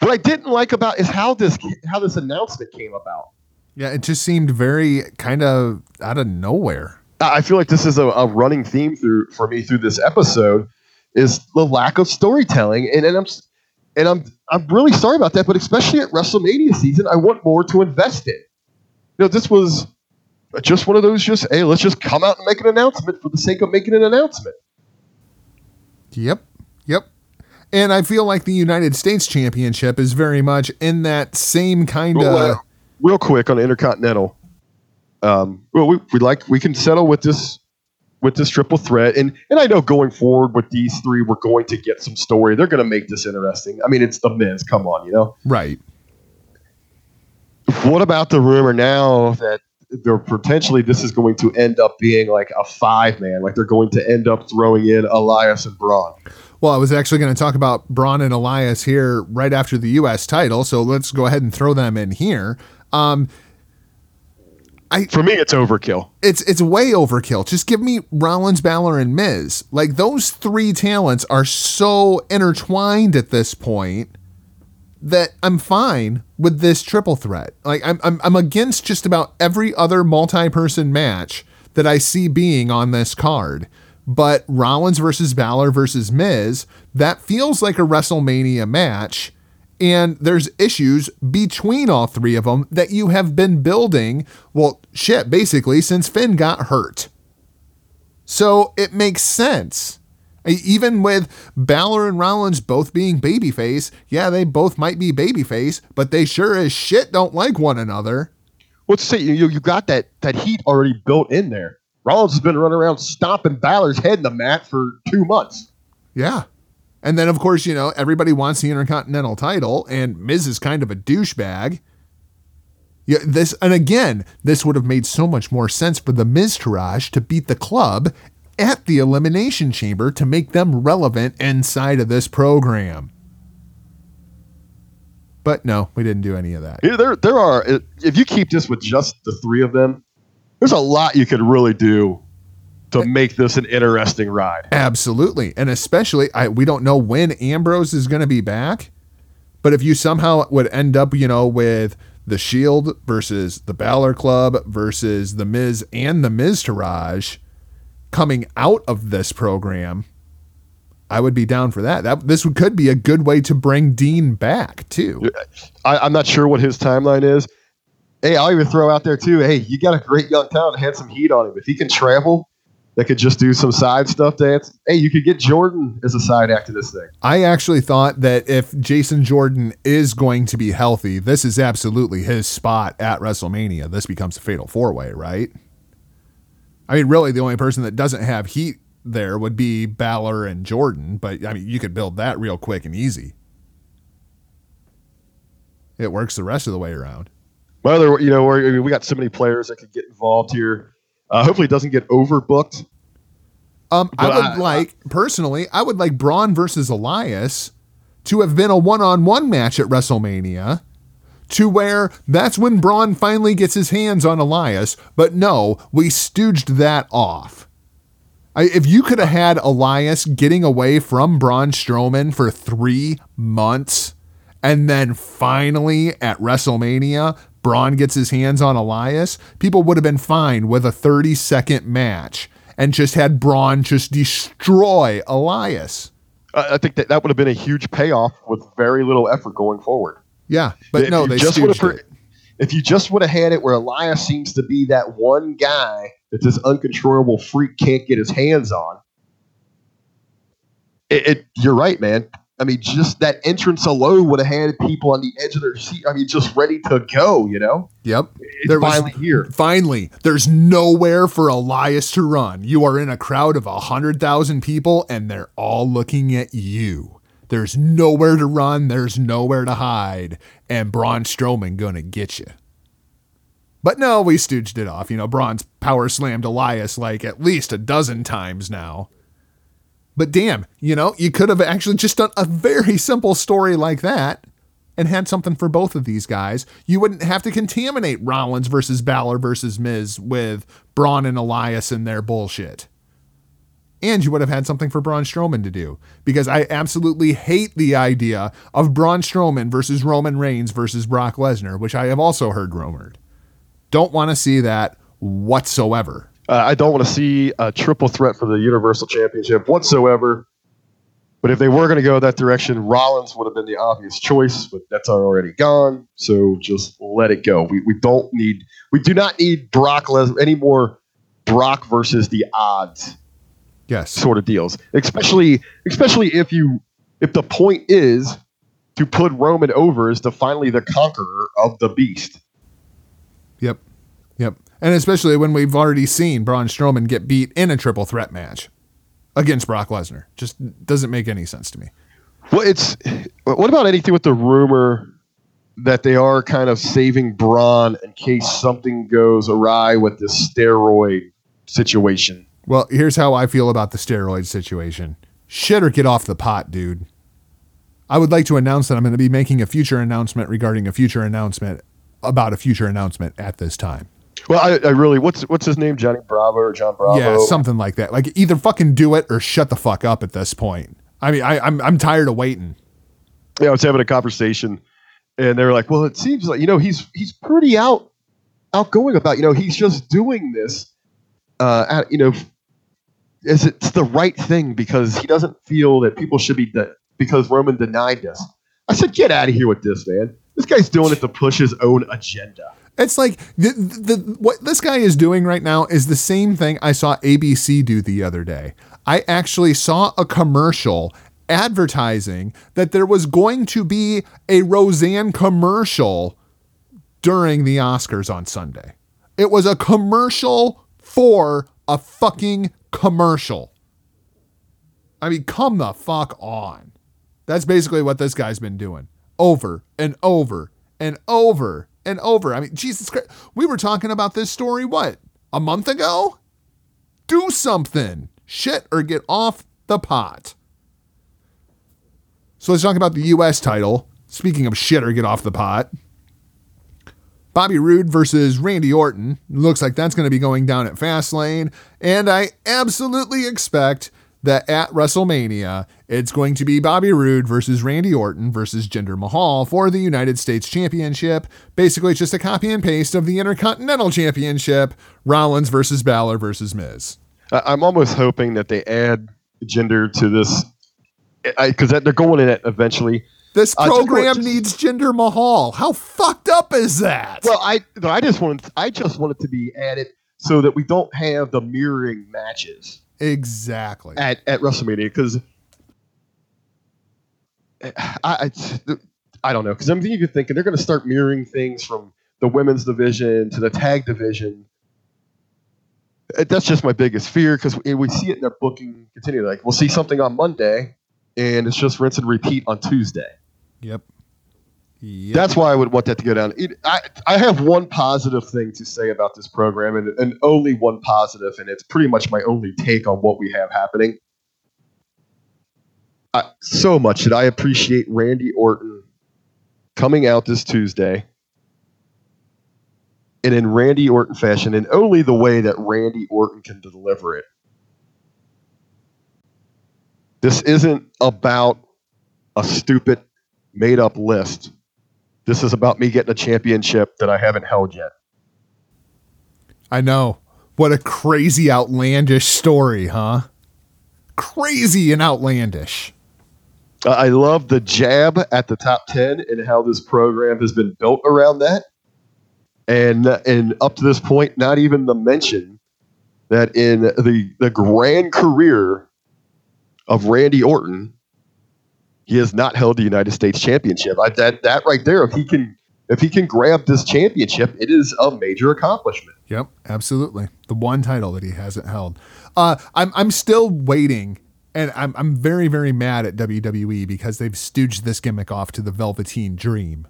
What I didn't like about is how this how this announcement came about. Yeah, it just seemed very kind of out of nowhere. I feel like this is a, a running theme through for me through this episode is the lack of storytelling, and, and I'm and I'm I'm really sorry about that. But especially at WrestleMania season, I want more to invest in. You know, this was just one of those. Just hey, let's just come out and make an announcement for the sake of making an announcement. Yep, yep. And I feel like the United States Championship is very much in that same kind of. Real, uh, real quick on Intercontinental. Um, well, we, we like we can settle with this with this triple threat. And and I know going forward with these three, we're going to get some story. They're going to make this interesting. I mean, it's the Miz. Come on, you know. Right. What about the rumor now that they're potentially this is going to end up being like a five man, like they're going to end up throwing in Elias and Braun. Well, I was actually going to talk about Braun and Elias here right after the U.S. title, so let's go ahead and throw them in here. Um, I, for me, it's overkill. It's it's way overkill. Just give me Rollins, Balor, and Miz. Like those three talents are so intertwined at this point that I'm fine with this triple threat. Like I'm I'm, I'm against just about every other multi-person match that I see being on this card. But Rollins versus Balor versus Miz, that feels like a WrestleMania match and there's issues between all three of them that you have been building, well, shit, basically, since Finn got hurt. So it makes sense. Even with Balor and Rollins both being babyface, yeah, they both might be babyface, but they sure as shit don't like one another. Let's say you you got that that heat already built in there. Rollins has been running around stomping Balor's head in the mat for two months. Yeah. And then, of course, you know, everybody wants the Intercontinental title, and Miz is kind of a douchebag. Yeah, this and again, this would have made so much more sense for the Miztourage to beat the club at the Elimination Chamber to make them relevant inside of this program. But no, we didn't do any of that. Yeah, there, there are. If you keep this with just the three of them, there's a lot you could really do to make this an interesting ride. Absolutely. And especially I we don't know when Ambrose is going to be back, but if you somehow would end up, you know, with the Shield versus the Balor Club versus the Miz and the Miztourage coming out of this program, I would be down for that. That this could be a good way to bring Dean back too. I, I'm not sure what his timeline is. Hey, I'll even throw out there too. Hey, you got a great young talent, had some heat on him. If he can travel, that could just do some side stuff dance. Hey, you could get Jordan as a side act to this thing. I actually thought that if Jason Jordan is going to be healthy, this is absolutely his spot at WrestleMania. This becomes a fatal four way, right? I mean, really, the only person that doesn't have heat there would be Balor and Jordan, but I mean, you could build that real quick and easy. It works the rest of the way around. Well, you know, we got so many players that could get involved here. Uh, hopefully, it doesn't get overbooked. Um, I would I, like personally, I would like Braun versus Elias to have been a one-on-one match at WrestleMania, to where that's when Braun finally gets his hands on Elias. But no, we stooged that off. I, if you could have had Elias getting away from Braun Strowman for three months, and then finally at WrestleMania Braun gets his hands on Elias, people would have been fine with a 30 second match and just had Braun just destroy Elias. I think that that would have been a huge payoff with very little effort going forward. Yeah, but If no, they just would have if you just would have had it where Elias seems to be that one guy that this uncontrollable freak can't get his hands on, it, it you're right, man. I mean, just that entrance alone would have had people on the edge of their seat. I mean, just ready to go. You know, Yep. it's There was- finally here. Finally, there's nowhere for Elias to run. You are in a crowd of 100,000 people and they're all looking at you. There's nowhere to run, there's nowhere to hide, and Braun Strowman gonna get you. But no, we stooged it off. You know, Braun's power slammed Elias like at least a dozen times now. But damn, you know, you could have actually just done a very simple story like that and had something for both of these guys. You wouldn't have to contaminate Rollins versus Balor versus Miz with Braun and Elias and their bullshit. And you would have had something for Braun Strowman to do because I absolutely hate the idea of Braun Strowman versus Roman Reigns versus Brock Lesnar, which I have also heard rumored. Don't want to see that whatsoever. Uh, I don't want to see a triple threat for the Universal Championship whatsoever. But if they were going to go that direction, Rollins would have been the obvious choice, but that's already gone. So just let it go. We, we don't need, we do not need Brock Lesnar any more Brock versus the odds Yes. sort of deals. Especially, especially if you, if the point is to put Roman over as the finally the conqueror of the beast. Yep. Yep. And especially when we've already seen Braun Strowman get beat in a triple threat match against Brock Lesnar. Just doesn't make any sense to me. Well, it's what about anything with the rumor that they are kind of saving Braun in case something goes awry with this steroid situation? Well, here's how I feel about the steroid situation. Shit or get off the pot, dude. I would like to announce that I'm going to be making a future announcement regarding a future announcement about a future announcement at this time. Well, I, I really what's what's his name? Johnny Bravo or John Bravo? Yeah, something like that. Like either fucking do it or shut the fuck up at this point. I mean, I, I'm I'm tired of waiting. yeah, I was having a conversation, and they were like, "Well, it seems like you know he's he's pretty out outgoing about you know he's just doing this, uh, at, you know, is it's the right thing because he doesn't feel that people should be de- because Roman denied this." I said, "Get out of here with this, man. This guy's doing it to push his own agenda." It's like the, the what this guy is doing right now is the same thing I saw ABC do the other day. I actually saw a commercial advertising that there was going to be a Roseanne commercial during the Oscars on Sunday. It was a commercial for a fucking commercial. I mean, come the fuck on. That's basically what this guy's been doing over and over and over and over. I mean, Jesus Christ. We were talking about this story, what, a month ago? Do something. Shit or get off the pot. So let's talk about the U.S. title. Speaking of shit or get off the pot. Bobby Roode versus Randy Orton. Looks like that's going to be going down at Fastlane. And I absolutely expect that at WrestleMania, it's going to be Bobby Roode versus Randy Orton versus Jinder Mahal for the United States Championship. Basically, it's just a copy and paste of the Intercontinental Championship Rollins versus Balor versus Miz. I'm almost hoping that they add Jinder to this because they're going in it eventually. This Uh, program just- needs Jinder Mahal. How fucked up is that? Well, I no, I just wanted I just want it to be added so that we don't have the mirroring matches exactly. at, at WrestleMania because I, I I don't know because I'm even thinking they're going to start mirroring things from the women's division to the tag division. Uh, That's just my biggest fear because we we see it in their booking continue. Like we'll see something on Monday, and it's just rinse and repeat on Tuesday. Yep. Yep. That's why I would want that to go down. It, I, I have one positive thing to say about this program, and, and only one positive, and it's pretty much my only take on what we have happening. I, so much that I appreciate Randy Orton coming out this Tuesday, and in Randy Orton fashion, and only the way that Randy Orton can deliver it. This isn't about a stupid, made up list. This is about me getting a championship that I haven't held yet. I know. What a crazy, outlandish story, huh? Crazy and outlandish. I love the jab at the top 10 and how this program has been built around that. And and up to this point, not even the mention that in the the grand career of Randy Orton, he has not held the United States Championship. I, that that right there, if he can if he can grab this championship, it is a major accomplishment. Yep, absolutely. The one title that he hasn't held. Uh, I'm I'm still waiting, and I'm I'm very very mad at WWE because they've stooged this gimmick off to the Velveteen Dream.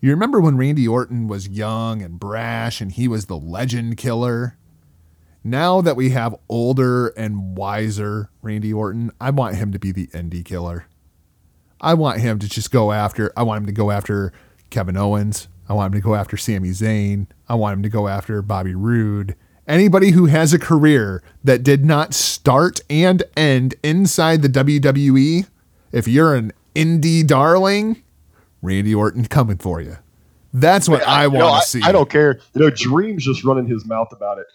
You remember when Randy Orton was young and brash, and he was the legend killer. Now that we have older and wiser Randy Orton, I want him to be the indie killer. I want him to just go after. I want him to go after Kevin Owens. I want him to go after Sami Zayn. I want him to go after Bobby Roode. Anybody who has a career that did not start and end inside the WWE, if you're an indie darling, Randy Orton coming for you. That's what I, know, want I- to see. I don't care. You know, Dream's just running his mouth about it,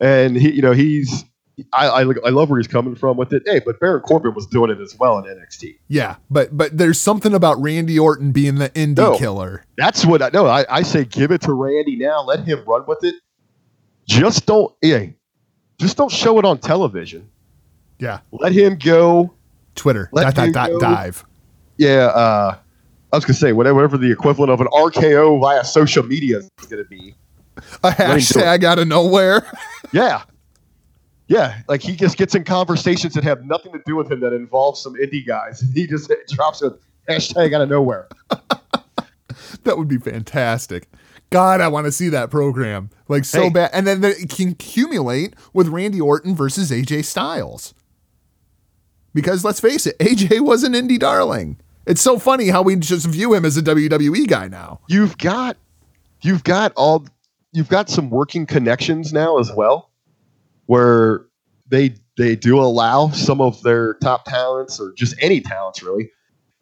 and he, you know, he's. I, I I love where he's coming from with it. Hey, but Baron Corbin was doing it as well in NXT. Yeah, but but there's something about Randy Orton being the indie No. killer. That's what I know. I, I say give it to Randy now. Let him run with it. Just don't yeah, just don't show it on television. Yeah, Let him go. Twitter Let dot go. dive. Yeah, uh, I was gonna say whatever, whatever the equivalent of an RKO via social media is gonna be. A him do it. hashtag out of nowhere. *laughs* Yeah. Yeah, like he just gets in conversations that have nothing to do with him that involve some indie guys. He just *laughs* drops a hashtag out of nowhere. *laughs* that would be fantastic. God, I want to see that program like so Hey. bad, and then it can accumulate with Randy Orton versus AJ Styles. Because let's face it, AJ was an indie darling. It's so funny how we just view him as a WWE guy now. You've got you've got all you've got some working connections now as well where they they do allow some of their top talents or just any talents really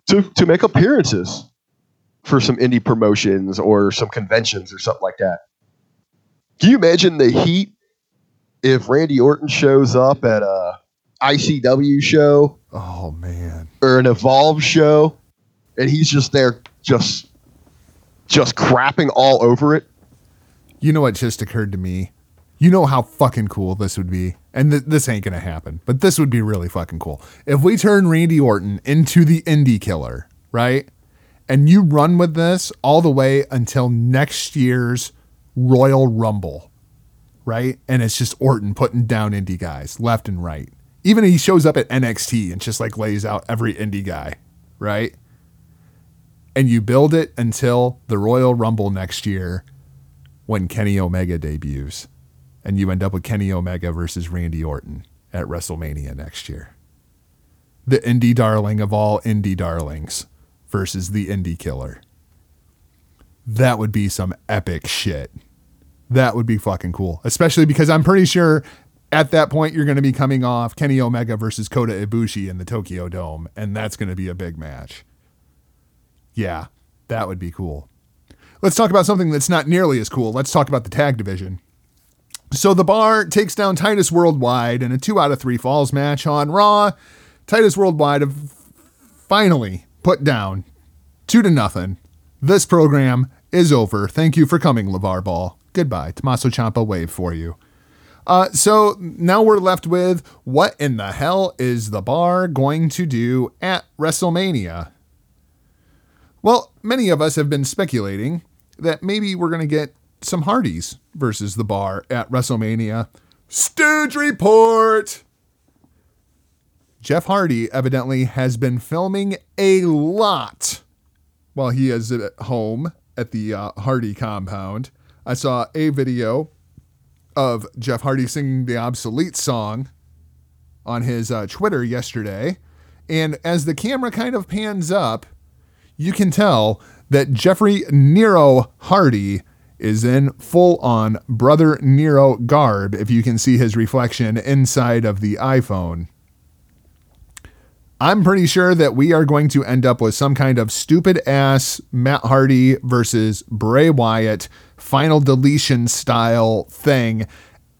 to to make appearances for some indie promotions or some conventions or something like that. Can you imagine the heat if Randy Orton shows up at a ICW show Oh man. or an Evolve show and he's just there just just crapping all over it? You know what just occurred to me? You know how fucking cool this would be. And th- this ain't going to happen, but this would be really fucking cool. If we turn Randy Orton into the indie killer, right? And you run with this all the way until next year's Royal Rumble, right? And it's just Orton putting down indie guys left and right. Even he shows up at NXT and just like lays out every indie guy, right? And you build it until the Royal Rumble next year when Kenny Omega debuts, and you end up with Kenny Omega versus Randy Orton at WrestleMania next year. The indie darling of all indie darlings versus the indie killer. That would be some epic shit. That would be fucking cool, especially because I'm pretty sure at that point you're going to be coming off Kenny Omega versus Kota Ibushi in the Tokyo Dome, and that's going to be a big match. Yeah, that would be cool. Let's talk about something that's not nearly as cool. Let's talk about the tag division. So the bar takes down Titus Worldwide in a two out of three falls match on Raw. Titus Worldwide have finally put down two to nothing. This program is over. Thank you for coming, LeVar Ball. Goodbye. Tommaso Ciampa wave for you. Uh, so now we're left with what in the hell is the bar going to do at WrestleMania? Well, many of us have been speculating that maybe we're going to get some Hardys versus the bar at WrestleMania. Stooge report! Jeff Hardy evidently has been filming a lot while he is at home at the uh, Hardy compound. I saw a video of Jeff Hardy singing the obsolete song on his uh, Twitter yesterday. And as the camera kind of pans up, you can tell that Jeffrey Nero Hardy is in full on Brother Nero garb if you can see his reflection inside of the iPhone. I'm pretty sure that we are going to end up with some kind of stupid ass Matt Hardy versus Bray Wyatt final deletion style thing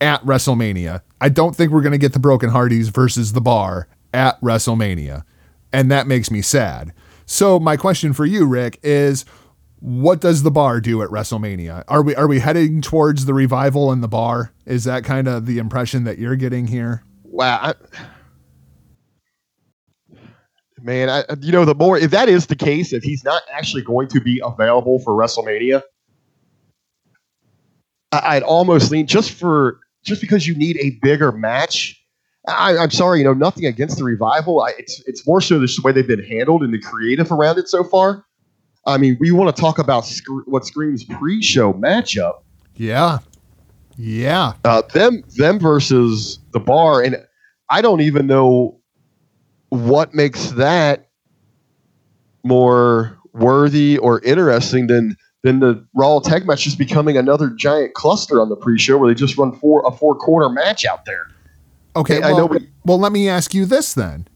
at WrestleMania. I don't think we're going to get the Broken Hardys versus the Bar at WrestleMania. and that makes me sad. So my question for you, Rick, is what does the bar do at WrestleMania? Are we are we heading towards the revival in the bar? Is that kind of the impression that you're getting here? Wow. I, man, I, you know, the more if that is the case, if he's not actually going to be available for WrestleMania, I, I'd almost lean just for just because you need a bigger match. I, I'm sorry, you know, nothing against the revival. I, it's it's more so just the way they've been handled and the creative around it so far. I mean, we want to talk about sc- what screams pre-show matchup. Yeah. Yeah. Uh, them them versus the bar, and I don't even know what makes that more worthy or interesting than than the Raw tag match just becoming another giant cluster on the pre-show where they just run four a four corner match out there. Okay, I well, know we- well, let me ask you this then.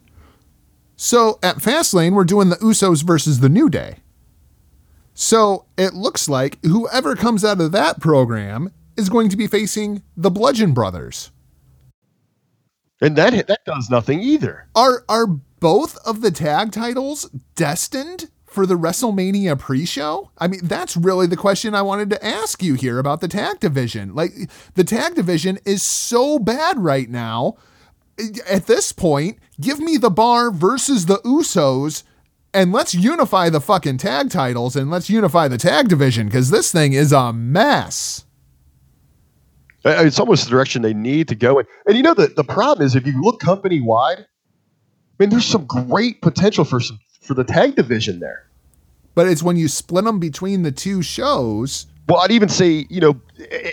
So at Fastlane, we're doing the Usos versus the New Day. So it looks like whoever comes out of that program is going to be facing the Bludgeon Brothers. And that that does nothing either. Are are both of the tag titles destined for the WrestleMania pre-show? I mean, that's really the question I wanted to ask you here about the tag division. Like the tag division is so bad right now. At this point, give me the bar versus the Usos and let's unify the fucking tag titles and let's unify the tag division cuz this thing is a mess. It's almost the direction they need to go in. And you know the the problem is if you look company wide, I mean, there's some great potential for some for the tag division there. But it's when you split them between the two shows Well, I'd even say, you know,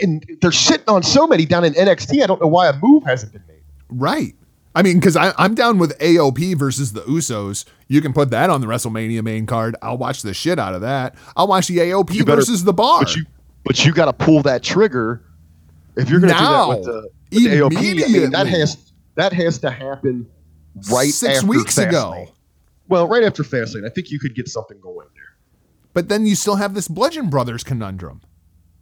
and they're sitting on so many down in NXT. I don't know why a move hasn't been made. Right. I mean, because I'm down with AOP versus the Usos. You can put that on the WrestleMania main card. I'll watch the shit out of that. I'll watch the AOP better- versus the Bar. But you, but you got to pull that trigger if you're going to do that with Now. the, with the AOP. I mean, that has that has to happen right Six weeks ago. Well, right after Fastlane, I think you could get something going there. But then you still have this Bludgeon Brothers conundrum.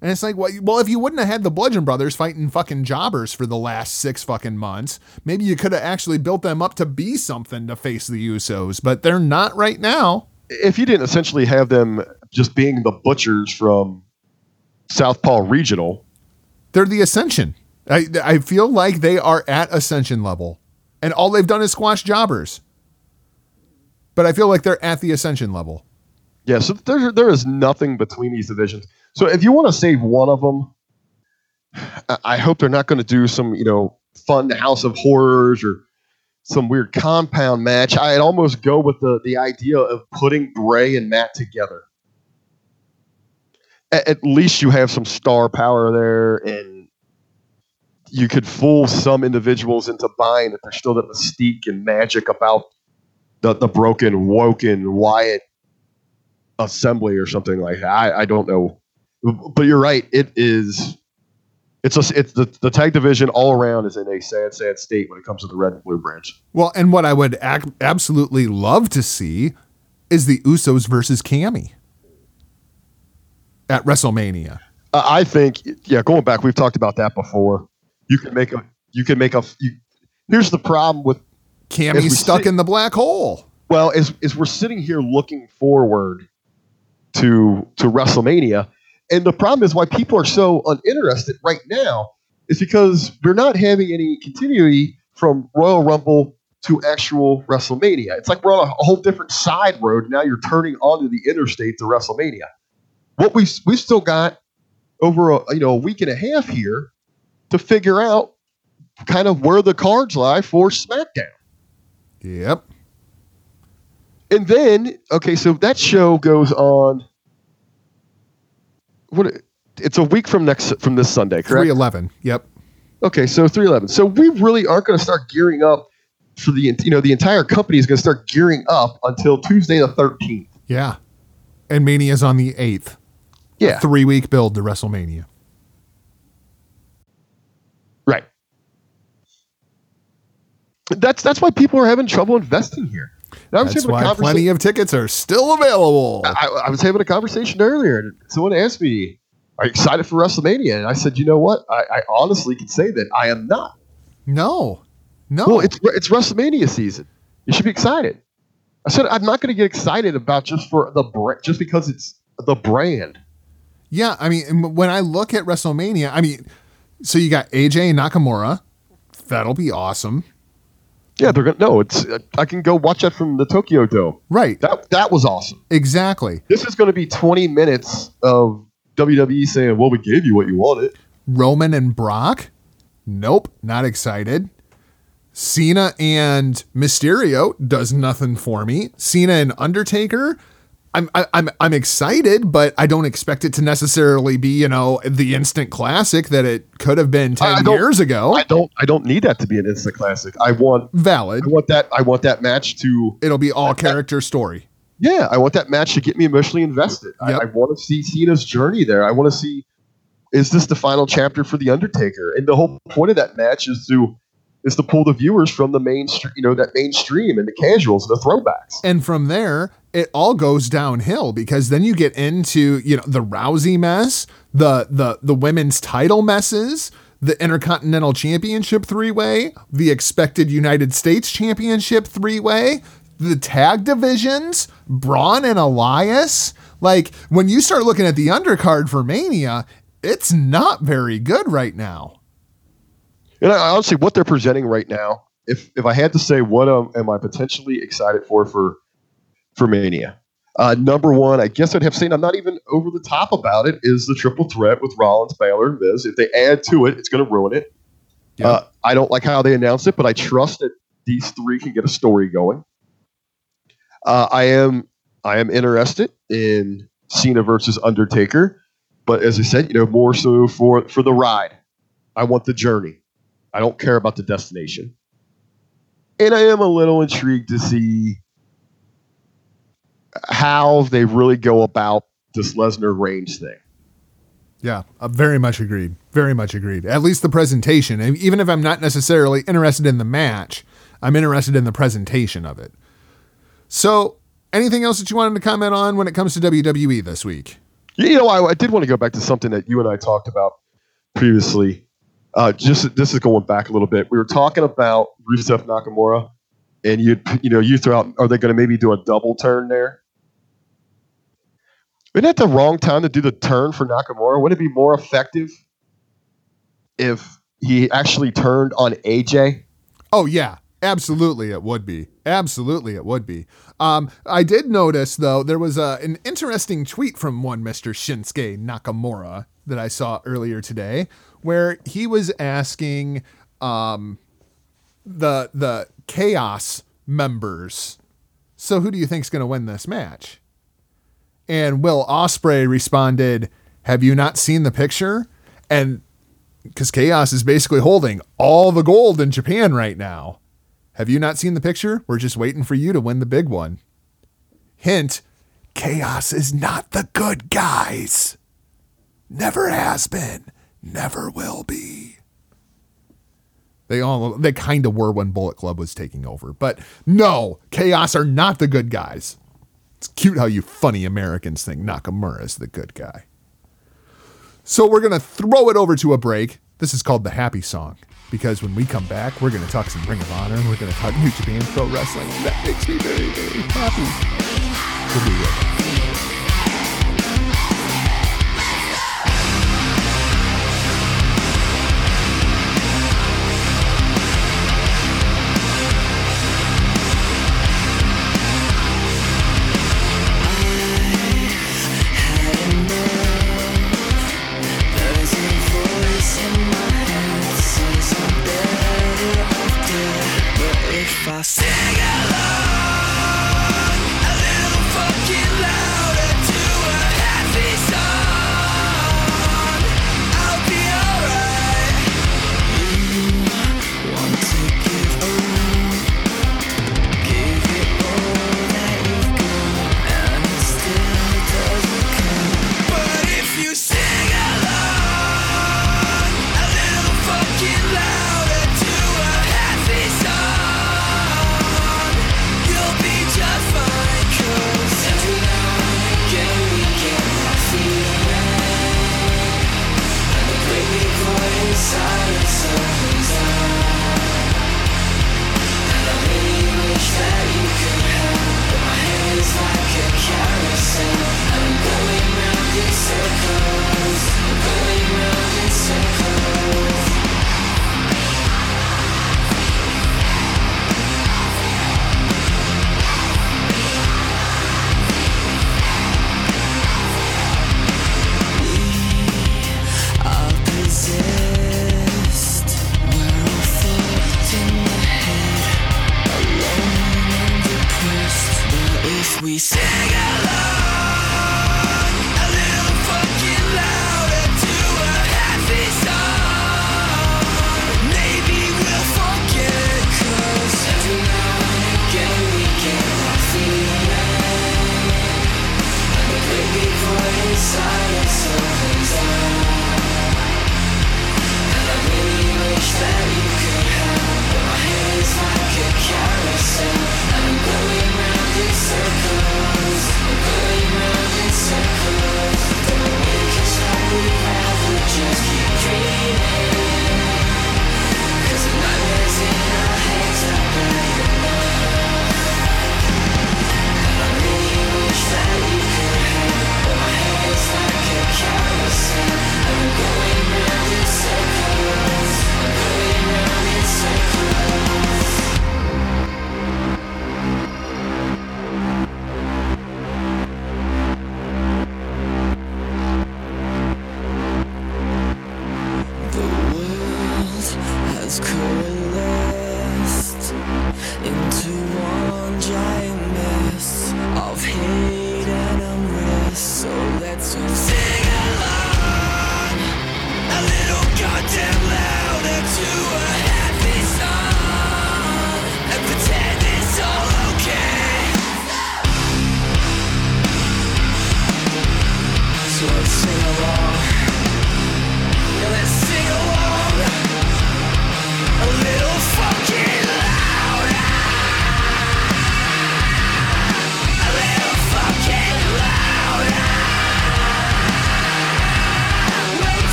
And it's like, well, well, if you wouldn't have had the Bludgeon Brothers fighting fucking jobbers for the last six fucking months, maybe you could have actually built them up to be something to face the Usos, but they're not right now. If you didn't essentially have them just being the butchers from Southpaw Regional, They're the Ascension. I, I feel like they are at Ascension level, and all they've done is squash jobbers. But I feel like they're at the Ascension level. Yeah, so there there is nothing between these divisions. So if you want to save one of them, I- hope they're not going to do some you know fun House of Horrors or some weird compound match. I'd almost go with the the idea of putting Bray and Matt together. At, at least you have some star power there, and you could fool some individuals into buying that there's still that mystique and magic about the the broken, woken Wyatt assembly or something like that. I, I don't know, but you're right. It is. It's a, it's the, the tag division all around is in a sad, sad state when it comes to the red and blue branch. Well, and what I would ac- absolutely love to see is the Usos versus Cammy at WrestleMania. Uh, I think, yeah, going back, we've talked about that before. You can make a, you can make a. You, here's the problem with Cammy's stuck sit- in the black hole. well, as as we're sitting here looking forward to to WrestleMania, and the problem is why people are so uninterested right now is because we're not having any continuity from Royal Rumble to actual WrestleMania. It's like we're on a, a whole different side road. Now you're turning onto the interstate to WrestleMania. What we we still got over a you know a week and a half here to figure out kind of where the cards lie for SmackDown. Yep. And then, okay, so that show goes on. What? It's a week from next from this Sunday, correct? 311. Yep. Okay, so three eleven. So we really aren't going to start gearing up for the you know the entire company is going to start gearing up until Tuesday the thirteenth. Yeah. And Mania's on the 8th. Yeah, Three week build to WrestleMania. right. That's that's why people are having trouble investing here. Was That's why conversa- plenty of tickets are still available. I, I was having a conversation earlier, and someone asked me, "Are you excited for WrestleMania?" And I said, "You know what? I, I honestly can say that I am not." No. No. Well, it's it's WrestleMania season. You should be excited. I said I'm not going to get excited about just for the brand, just because it's the brand. Yeah, I mean, when I look at WrestleMania, I mean, so you got AJ and Nakamura. That'll be awesome. Yeah, they're gonna no. It's I can go watch that from the Tokyo Dome. Right. That that was awesome. Exactly. This is going to be 20 minutes of WWE saying, "Well, we gave you what you wanted." Roman and Brock? Nope, not excited. Cena and Mysterio does nothing for me. Cena and Undertaker, I'm I, I'm I'm excited, but I don't expect it to necessarily be you know the instant classic that it could have been ten years ago. I don't I don't need that to be an instant classic. I want Valid. I want that I want that match to It'll be all character story. yeah, I want that match to get me emotionally invested. I, Yep. I want to see Cena's journey there. I want to see is this the final chapter for the Undertaker? And the whole point of that match is to is to pull the viewers from the mainstream, you know, that mainstream and the casuals and the throwbacks. And from there, it all goes downhill because then you get into, you know, the Rousey mess, the the the women's title messes, the Intercontinental Championship three-way, the expected United States Championship three-way, the tag divisions, Braun and Elias. Like when you start looking at the undercard for Mania, it's not very good right now. And I, honestly, what they're presenting right now, if if I had to say what um, am I potentially excited for for for Mania, uh, number one, I guess I'd have seen. I'm not even over the top about it, is the triple threat with Rollins, Balor, and Miz. If they add to it, it's going to ruin it. Yeah. Uh, I don't like how they announced it, but I trust that these three can get a story going. Uh, I am I am interested in Cena versus Undertaker, but as I said, you know, more so for for the ride. I want the journey. I don't care about the destination. And I am a little intrigued to see how they really go about this Lesnar Reigns thing. Yeah, uh, very much agreed. Very much agreed. At least the presentation. And Even if I'm not necessarily interested in the match, I'm interested in the presentation of it. So, anything else that you wanted to comment on when it comes to WWE this week? You know, I, I did want to go back to something that you and I talked about previously. Uh, just this is going back a little bit. We were talking about Rusev Nakamura, and you you know you throw out, are they going to maybe do a double turn there? Isn't that the wrong time to do the turn for Nakamura? Would it be more effective if he actually turned on AJ? Oh yeah, absolutely it would be. Absolutely it would be. Um, I did notice though there was a, an interesting tweet from one Mr. Shinsuke Nakamura that I saw earlier today, where he was asking um, the the Chaos members, so who do you think's going to win this match? And Will Ospreay responded, "Have you not seen the picture?" And because Chaos is basically holding all the gold in Japan right now. Have you not seen the picture? We're just waiting for you to win the big one. Hint Chaos is not the good guys. Never has been, never will be. They all they kind of were when Bullet Club was taking over, but no, Chaos are not the good guys. It's cute how you funny Americans think Nakamura is the good guy. So we're going to throw it over to a break. This is called the Happy Song because when we come back, we're going to talk some Ring of Honor and we're going to talk New Japan Pro Wrestling. That makes me very, very happy. We'll be right back.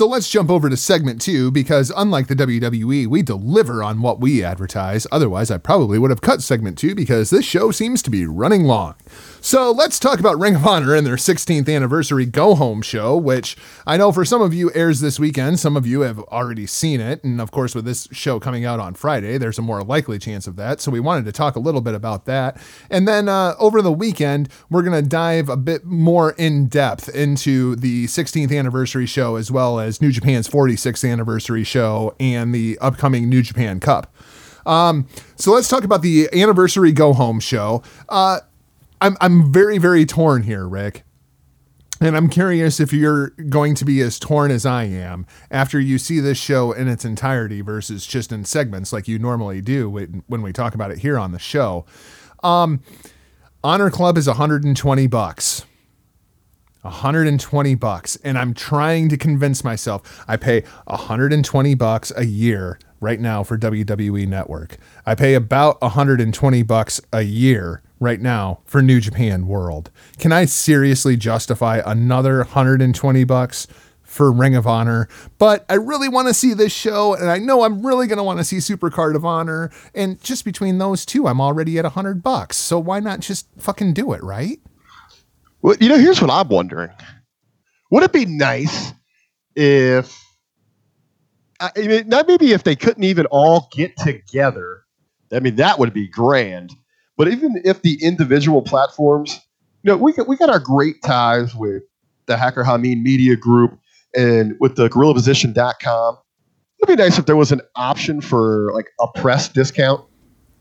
So let's jump over to segment two because, unlike the WWE, we deliver on what we advertise. Otherwise, I probably would have cut segment two because this show seems to be running long. So let's talk about Ring of Honor and their 16th anniversary Go Home show, which I know for some of you airs this weekend. Some of you have already seen it. And of course, with this show coming out on Friday, there's a more likely chance of that. So we wanted to talk a little bit about that. And then uh, over the weekend, we're going to dive a bit more in depth into the 16th anniversary show as well as New Japan's 46th anniversary show and the upcoming New Japan Cup. Um, so let's talk about the anniversary go home show. Uh, I'm I'm very very torn here, Rick. And I'm curious if you're going to be as torn as I am after you see this show in its entirety versus just in segments like you normally do when we talk about it here on the show. Um, Honor Club is 120 bucks. 120 bucks and I'm trying to convince myself I pay 120 bucks a year right now for WWE Network. I pay about 120 bucks a year right now for New Japan World. Can I seriously justify another 120 bucks for Ring of Honor? But I really want to see this show and I know I'm really going to want to see Supercard of Honor and just between those two I'm already at 100 bucks. So why not just fucking do it, right? Well, you know, here's what I'm wondering. Would it be nice if, I mean, not maybe if they couldn't even all get together? I mean, that would be grand. But even if the individual platforms, you know, we got, we got our great ties with the Hacker Hameen Media Group and with the GorillaPosition.com. It'd be nice if there was an option for like a press discount.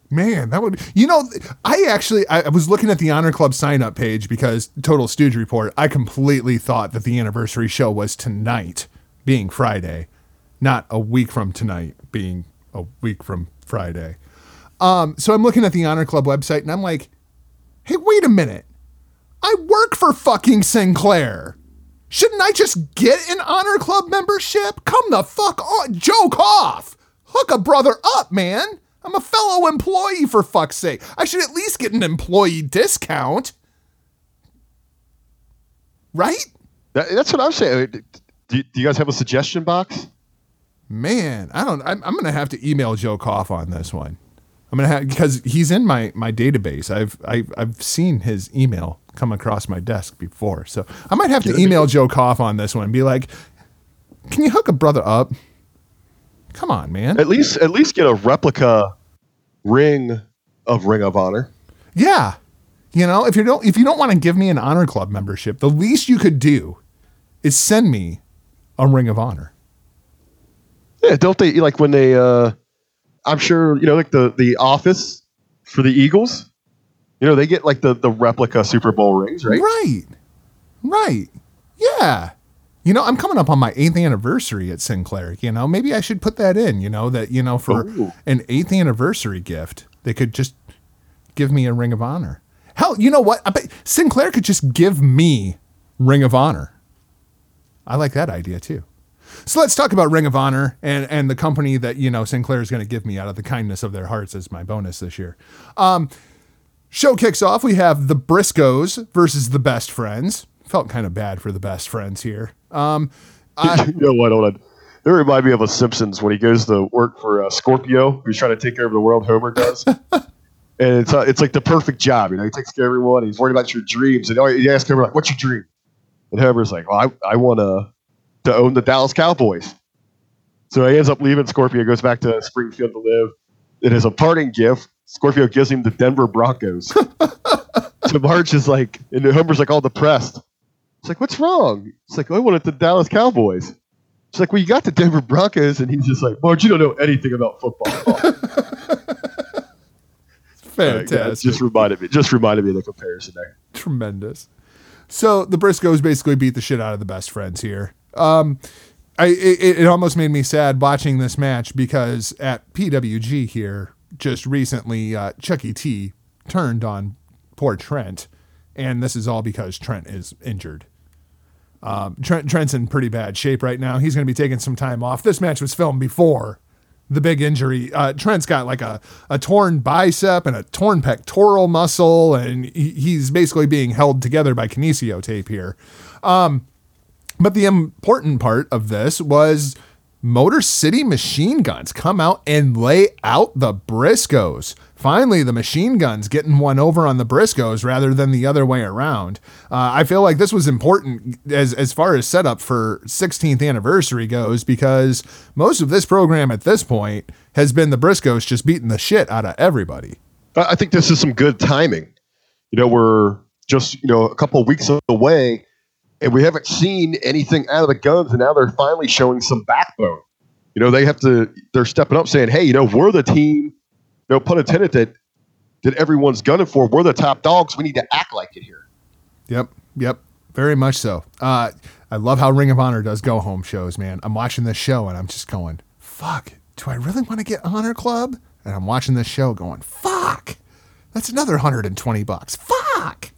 Man, that would you know. I actually I was looking at the Honor Club sign up page because Total Stooge Report. I completely thought that the anniversary show was tonight, being Friday, not a week from tonight, being a week from Friday. Um, so I'm looking at the Honor Club website and I'm like, hey, wait a minute. I work for fucking Sinclair. Shouldn't I just get an Honor Club membership? Come the fuck on, Joe Koff. Hook a brother up, man. I'm a fellow employee for fuck's sake. I should at least get an employee discount. Right? That, that's what I'm saying. Do, do you guys have a suggestion box? Man, I don't. I'm, I'm gonna have to email Joe Koff on this one. I'm gonna have because he's in my my database. I've I've I've seen his email come across my desk before, so I might have to email Joe Koff on this one and be like, "Can you hook a brother up? Come on, man. At least at least get a replica ring of Ring of Honor. Yeah, you know, if you don't if you don't want to give me an honor club membership, the least you could do is send me a ring of honor. Yeah, don't they like when they? uh I'm sure you know, like the the office for the Eagles. You know, they get like the the replica Super Bowl rings, right? Right. Right. Yeah. You know, I'm coming up on my eighth anniversary at Sinclair. You know, maybe I should put that in, you know, that, you know, for Ooh. an eighth anniversary gift, they could just give me a Ring of Honor. Hell, you know what? I bet Sinclair could just give me Ring of Honor. I like that idea too. So let's talk about Ring of Honor and, and the company that, you know, Sinclair is going to give me out of the kindness of their hearts as my bonus this year. Um, show kicks off. We have the Briscoes versus the Best Friends. Felt kind of bad for the Best Friends here. Um, I, *laughs* you know what? Hold on. They remind me of a Simpsons when he goes to work for uh, Scorpio, who's trying to take care of the world. Homer does, *laughs* and it's uh, it's like the perfect job. You know, he takes care of everyone. He's worried about your dreams, and oh, you ask Homer like, "What's your dream?" And Homer's like, "Well, I I want to to own the Dallas Cowboys." So he ends up leaving Scorpio, goes back to Springfield to live. It is a parting gift. Scorpio gives him the Denver Broncos. *laughs* so Marge is like, and Homer's like all depressed. It's like, what's wrong? It's like, I wanted the Dallas Cowboys. It's like, well, you got the Denver Broncos, and he's just like, Marge, you don't know anything about football. *laughs* fantastic. Yeah, just reminded me, just reminded me of the comparison there. tremendous. So the Briscoes basically beat the shit out of the best friends here. Um, I it, it almost made me sad watching this match because at PWG here just recently, uh, Chucky T turned on poor Trent, and this is all because Trent is injured. Um, Trent Trent's in pretty bad shape right now. He's going to be taking some time off. This match was filmed before the big injury. Uh, Trent's got like a, a torn bicep and a torn pectoral muscle, and he, he's basically being held together by kinesio tape here. Um, but the important part of this was Motor City Machine Guns come out and lay out the Briscoes. Finally, the machine guns getting one over on the Briscoes rather than the other way around. Uh, I feel like this was important as as far as setup for 16th anniversary goes because most of this program at this point has been the Briscoes just beating the shit out of everybody. I think this is some good timing. You know, we're just you know a couple weeks away, and we haven't seen anything out of the guns, and now they're finally showing some backbone. You know, they have to. They're stepping up, saying, "Hey, you know, we're the team." No pun intended. That that everyone's gunning for. We're the top dogs. We need to act like it here. Yep, yep, very much so. Uh, I love how Ring of Honor does go home shows, man. I'm watching this show and I'm just going, fuck, do I really want to get Honor Club? And I'm watching this show going, fuck, that's another 120 bucks. Fuck.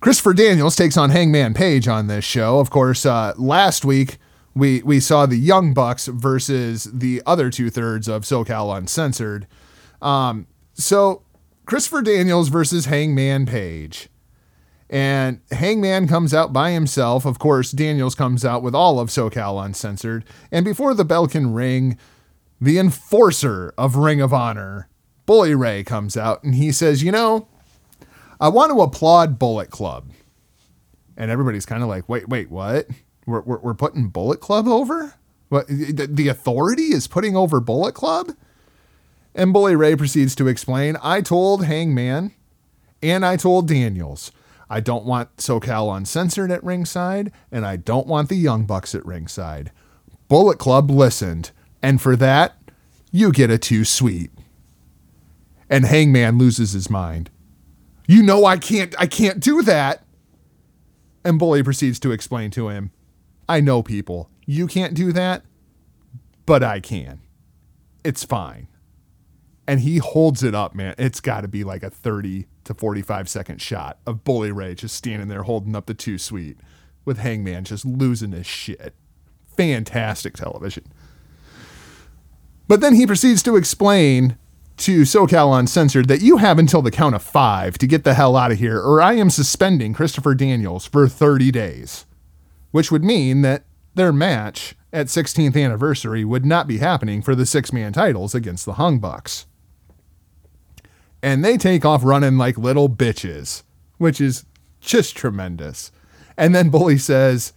Christopher Daniels takes on Hangman Page on this show. Of course, uh, last week we we saw the Young Bucks versus the other two thirds of SoCal Uncensored. Um, so Christopher Daniels versus Hangman Page. And Hangman comes out by himself. Of course, Daniels comes out with all of SoCal Uncensored. And before the bell can ring, the enforcer of Ring of Honor, Bully Ray, comes out and he says, You know, I want to applaud Bullet Club. And everybody's kind of like, Wait, wait, what? We're, we're, we're putting Bullet Club over? What? The, the authority is putting over Bullet Club? And Bully Ray proceeds to explain I told Hangman and I told Daniels, I don't want SoCal Uncensored at ringside, and I don't want the Young Bucks at ringside. Bullet Club listened, and for that, you get a Too Sweet. And Hangman loses his mind. You know I can't I can't do that. And Bully proceeds to explain to him, I know people. You can't do that, but I can. It's fine and he holds it up, man. It's got to be like a 30 to 45 second shot of Bully Ray just standing there holding up the Too Sweet with Hangman just losing his shit. Fantastic television. But then he proceeds to explain to SoCal Uncensored that you have until the count of five to get the hell out of here, or I am suspending Christopher Daniels for 30 days, which would mean that their match at 16th anniversary would not be happening for the six man titles against the Young Bucks and they take off running like little bitches, which is just tremendous. And then Bully says,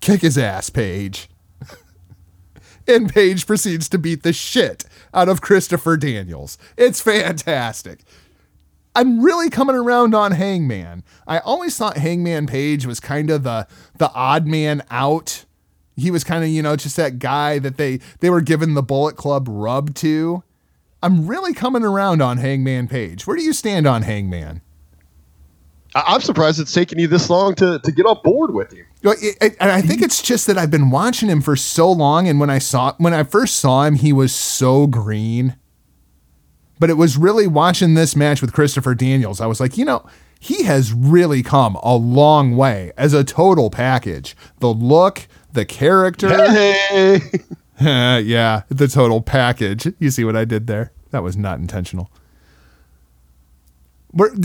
kick his ass, Page. *laughs* and Page proceeds to beat the shit out of Christopher Daniels. It's fantastic. I'm really coming around on Hangman. I always thought Hangman Page was kind of the the odd man out. He was kind of, you know, just that guy that they they were giving the Bullet Club rub to. I'm really coming around on Hangman Page. Where do you stand on Hangman? I'm surprised it's taken you this long to, to get on board with him. Well, it- it- and I think it's just that I've been watching him for so long, and when I saw when I first saw him, he was so green. But it was really watching this match with Christopher Daniels. I was like, you know, he has really come a long way as a total package. The look, the character, Hey, *laughs* yeah, the total package. You see what I did there? That was not intentional.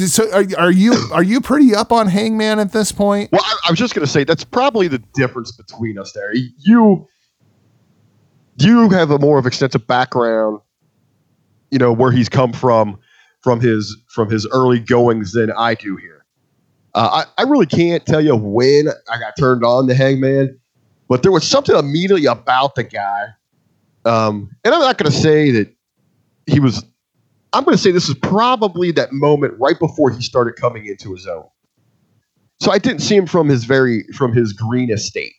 So are, are you are you pretty up on Hangman at this point? well, I, I was just going to say that's probably the difference between us. There, you you have a more of extensive background, you know, where he's come from, from his from his early goings than I do here. Uh, I, I really can't tell you when I got turned on to Hangman, but there was something immediately about the guy. Um, and I'm not going to say that he was. I'm going to say this is probably that moment right before he started coming into his own. So I didn't see him from his very from his green estate.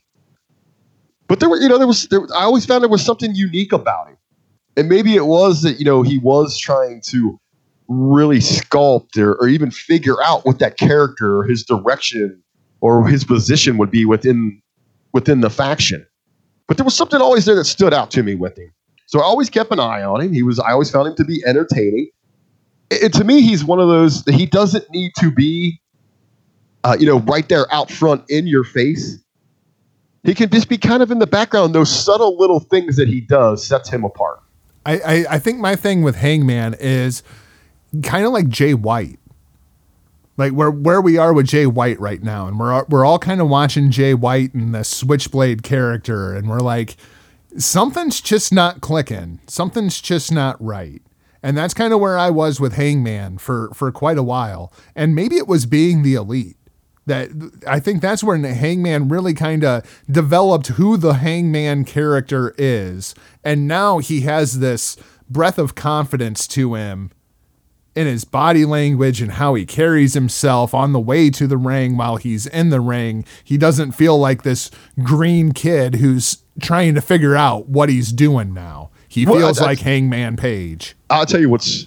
But there were, you know, there was there, I always found there was something unique about him. And maybe it was that, you know, he was trying to really sculpt or, or even figure out what that character his direction or his position would be within within the faction. But there was something always there that stood out to me with him. So I always kept an eye on him. He was I always found him to be entertaining. And to me, he's one of those he doesn't need to be uh, you know, right there out front in your face. He can just be kind of in the background. Those subtle little things that he does sets him apart. I, I, I think my thing with Hangman is kind of like Jay White. Like where where we are with Jay White right now, and we're we're all kind of watching Jay White and the Switchblade character, and we're like, something's just not clicking, something's just not right, and that's kind of where I was with Hangman for for quite a while, and maybe it was being the elite that I think that's where Hangman really kind of developed who the Hangman character is. And now he has this breath of confidence to him in his body language and how he carries himself on the way to the ring while he's in the ring. He doesn't feel like this green kid who's trying to figure out what he's doing now. He Well, feels I- like Hangman Page. I'll tell you what's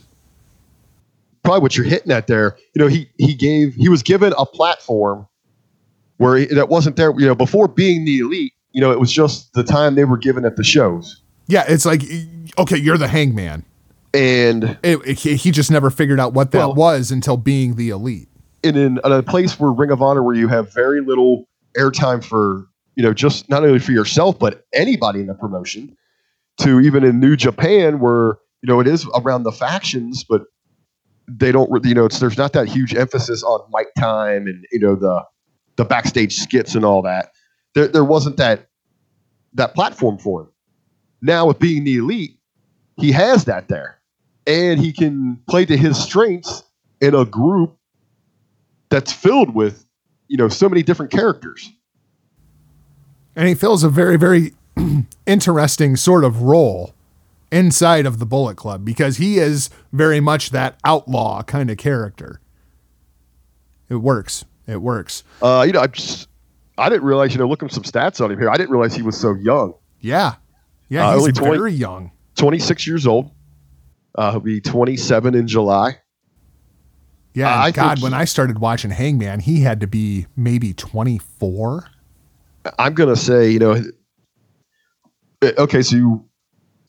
probably what you're hitting at there. You know, he he gave he was given a platform where he, that wasn't there. You know, before being the elite. You know, it was just the time they were given at the shows, Yeah, it's like, okay, you're the Hangman. and It, it- he he just never figured out what that Well- was until being the elite. And in in a place where Ring of Honor, where you have very little airtime for you know just not only for yourself but anybody in the promotion, to even in New Japan where you know it is around the factions, but they don't you know it's there's not that huge emphasis on mic time and you know the the backstage skits and all that. There there wasn't that that platform for him. Now with being the elite, he has that there, and he can play to his strengths in a group that's filled with you know so many different characters And he fills a very, very *clears throat* interesting sort of role inside of the Bullet Club because he is very much that outlaw kind of character. It works. It works. uh you know i just i didn't realize you know looking some stats on him here i didn't realize he was so young Yeah. Yeah, Uh, he's only 20 very young. 26 years old uh he'll be 27 in july Yeah, Uh, God, when I started watching Hangman, he had to be maybe 24. I'm gonna say you know uh, okay so you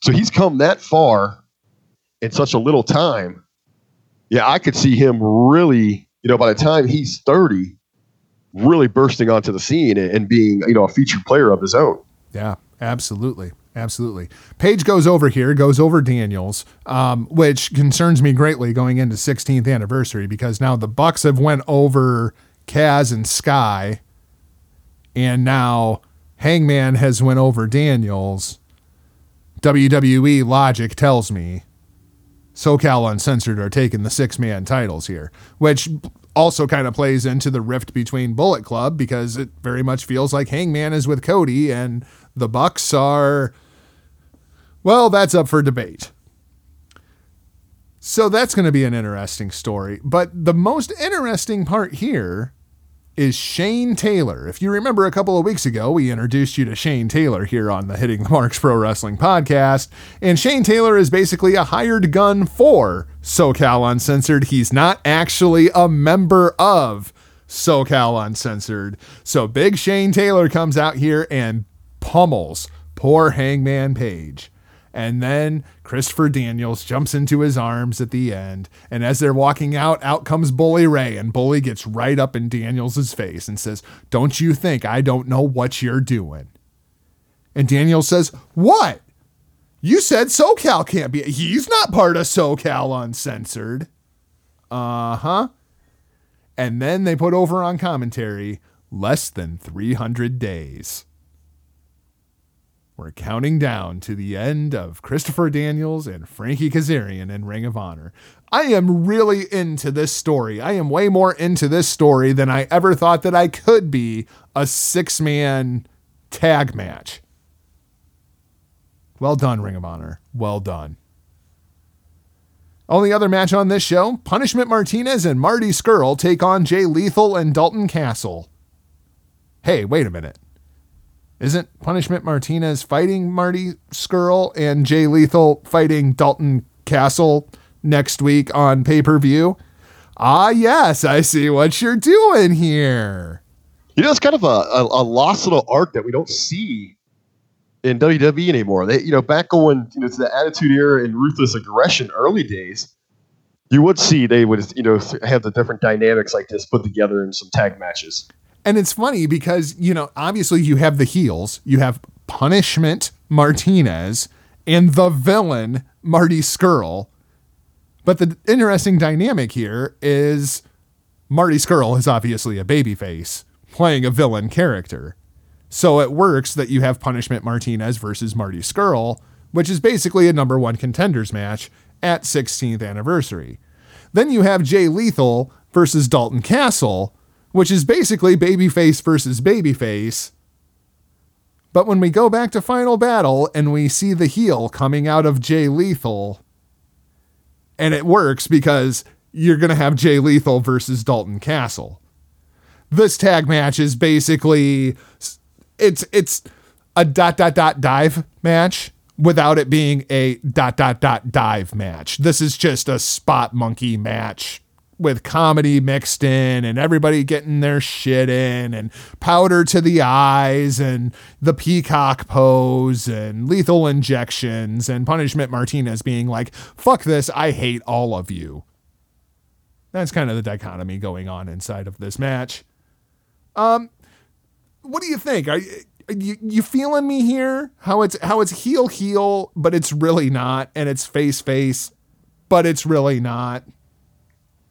so he's come that far in such a little time yeah i could see him really you know by the time he's 30 really bursting onto the scene and, and being you know a featured player of his own Yeah, absolutely. Absolutely. Page goes over here, goes over Daniels, um, which concerns me greatly going into 16th anniversary because now the Bucks have went over Kaz and Sky, and now Hangman has went over Daniels. WWE logic tells me SoCal Uncensored are taking the six man titles here, which also kind of plays into the rift between Bullet Club because it very much feels like Hangman is with Cody and the Bucks are, well, that's up for debate. So that's going to be an interesting story. But the most interesting part here is Shane Taylor. If you remember a couple of weeks ago, we introduced you to Shane Taylor here on the Hitting the Marks Pro Wrestling podcast. And Shane Taylor is basically a hired gun for SoCal Uncensored. He's not actually a member of SoCal Uncensored. So Big Shane Taylor comes out here and pummels poor Hangman Page. And then Christopher Daniels jumps into his arms at the end. And as they're walking out, out comes Bully Ray. And Bully gets right up in Daniels' face and says, Don't you think I don't know what you're doing? And Daniels says, What? You said SoCal can't be. He's not part of SoCal Uncensored. Uh huh. And then they put over on commentary less than 300 days. We're counting down to the end of Christopher Daniels and Frankie Kazarian in Ring of Honor. I am really into this story. I am way more into this story than I ever thought that I could be a six man tag match. Well done, Ring of Honor. Well done. Only other match on this show Punishment Martinez and Marty Scurll take on Jay Lethal and Dalton Castle. Hey, wait a minute. Isn't Punishment Martinez fighting Marty Scurll and Jay Lethal fighting Dalton Castle next week on pay per view? Ah, yes, I see what you're doing here. You know, it's kind of a, a, a lost little art that we don't see in WWE anymore. They, you know, back going, you know, to the Attitude Era and Ruthless Aggression early days, you would see they would, you know, have the different dynamics like this put together in some tag matches. And it's funny because, you know, obviously you have the heels, you have Punishment Martinez and the villain Marty Scurll. But the interesting dynamic here is Marty Scurll is obviously a babyface playing a villain character. So it works that you have Punishment Martinez versus Marty Scurll, which is basically a number one contenders match at 16th anniversary. Then you have Jay Lethal versus Dalton Castle, which is basically babyface versus babyface. But when we go back to Final Battle and we see the heel coming out of Jay Lethal, and it works because you're going to have Jay Lethal versus Dalton Castle. This tag match is basically it's it's a dot dot dot dive match without it being a dot dot dot dive match. This is just a spot monkey match with comedy mixed in and everybody getting their shit in and powder to the eyes and the peacock pose and lethal injections and punishment Martinez being like, fuck this, I hate all of you. That's kind of the dichotomy going on inside of this match. Um, what do you think? Are you, are you you feeling me here? How it's how it's heel heel, but it's really not, and it's face face, but it's really not.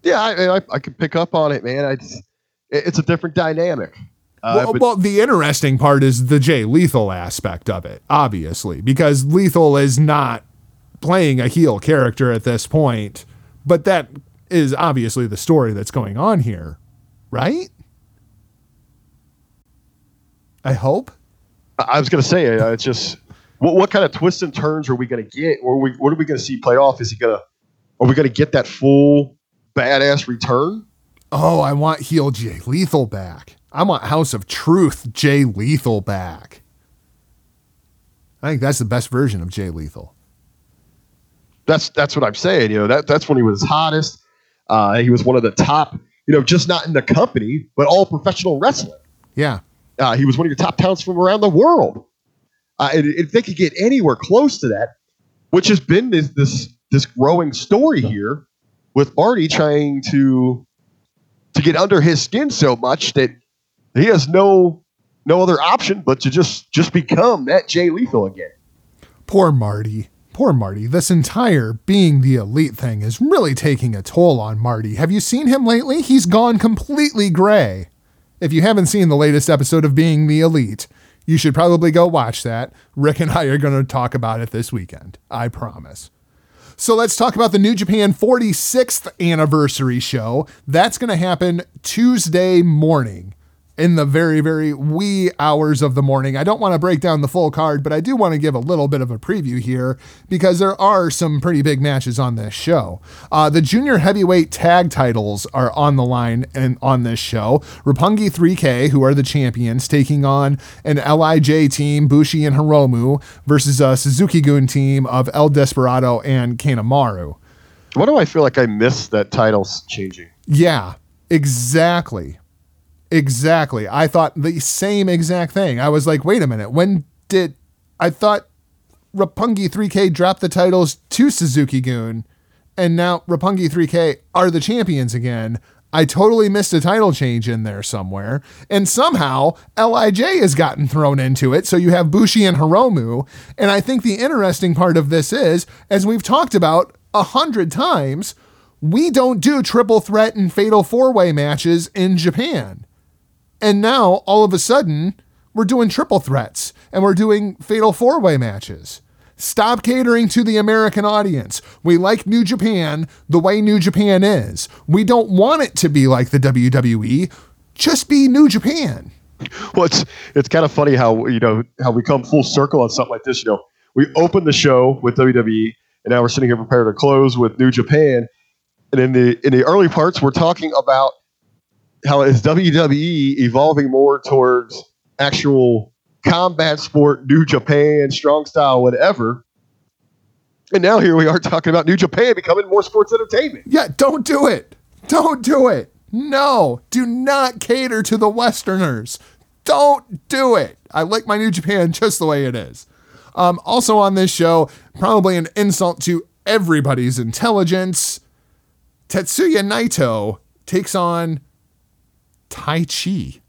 Yeah, I, I, I could pick up on it, man. I just, it's a different dynamic. Uh, well, but- well, the interesting part is the Jay Lethal aspect of it, obviously, because Lethal is not playing a heel character at this point, but that is obviously the story that's going on here, right? I hope. I was going to say, uh, it's just what, what kind of twists and turns are we going to get, or we, what are we going to see play off? Is he going to, are we going to get that full badass return? Oh, I want heel Jay Lethal back. I want House of Truth Jay Lethal back. I think that's the best version of Jay Lethal. That's that's what I'm saying. You know, that that's when he was hottest. Uh, he was one of the top. You know, just not in the company, but all professional wrestling. Yeah. Uh, he was one of your top talents from around the world. Uh, and if they could get anywhere close to that, which has been this this this growing story here, with Marty trying to to get under his skin so much that he has no no other option but to just just become that Jay Lethal again. Poor Marty. Poor Marty. This entire being the elite thing is really taking a toll on Marty. Have you seen him lately? He's gone completely gray. If you haven't seen the latest episode of Being the Elite, you should probably go watch that. Rick and I are going to talk about it this weekend. I promise. So let's talk about the New Japan 46th anniversary show. That's going to happen Tuesday morning in the very, very wee hours of the morning. I don't want to break down the full card, but I do want to give a little bit of a preview here because there are some pretty big matches on this show. Uh, the junior heavyweight tag titles are on the line and on this show. Roppongi 3K, who are the champions, taking on an LIJ team, Bushi and Hiromu, versus a Suzuki Gun team of El Desperado and Kanemaru. Why do I feel like I missed that titles changing? Yeah, exactly. Exactly. I thought the same exact thing. I was like, wait a minute. When did I thought Roppongi 3K dropped the titles to Suzuki-gun and now Roppongi 3K are the champions again? I totally missed a title change in there somewhere. And somehow LIJ has gotten thrown into it. So you have Bushi and Hiromu. And I think the interesting part of this is, as we've talked about a hundred times, we don't do triple threat and fatal four way matches in Japan. And now all of a sudden, we're doing triple threats and we're doing fatal four way matches. Stop catering to the American audience. We like New Japan the way New Japan is. We don't want it to be like the WWE. Just be New Japan. Well, it's it's kind of funny how you know how we come full circle on something like this. You know, we opened the show with WWE, and now we're sitting here prepared to close with New Japan. And in the in the early parts, we're talking about how is WWE evolving more towards actual combat sport, New Japan, strong style, whatever. And now here we are talking about New Japan becoming more sports entertainment. Yeah, don't do it. Don't do it. No, do not cater to the Westerners. Don't do it. I like my New Japan *laughs* just the way it is. Um, also on this show, probably an insult to everybody's intelligence. Tetsuya Naito takes on Taichi.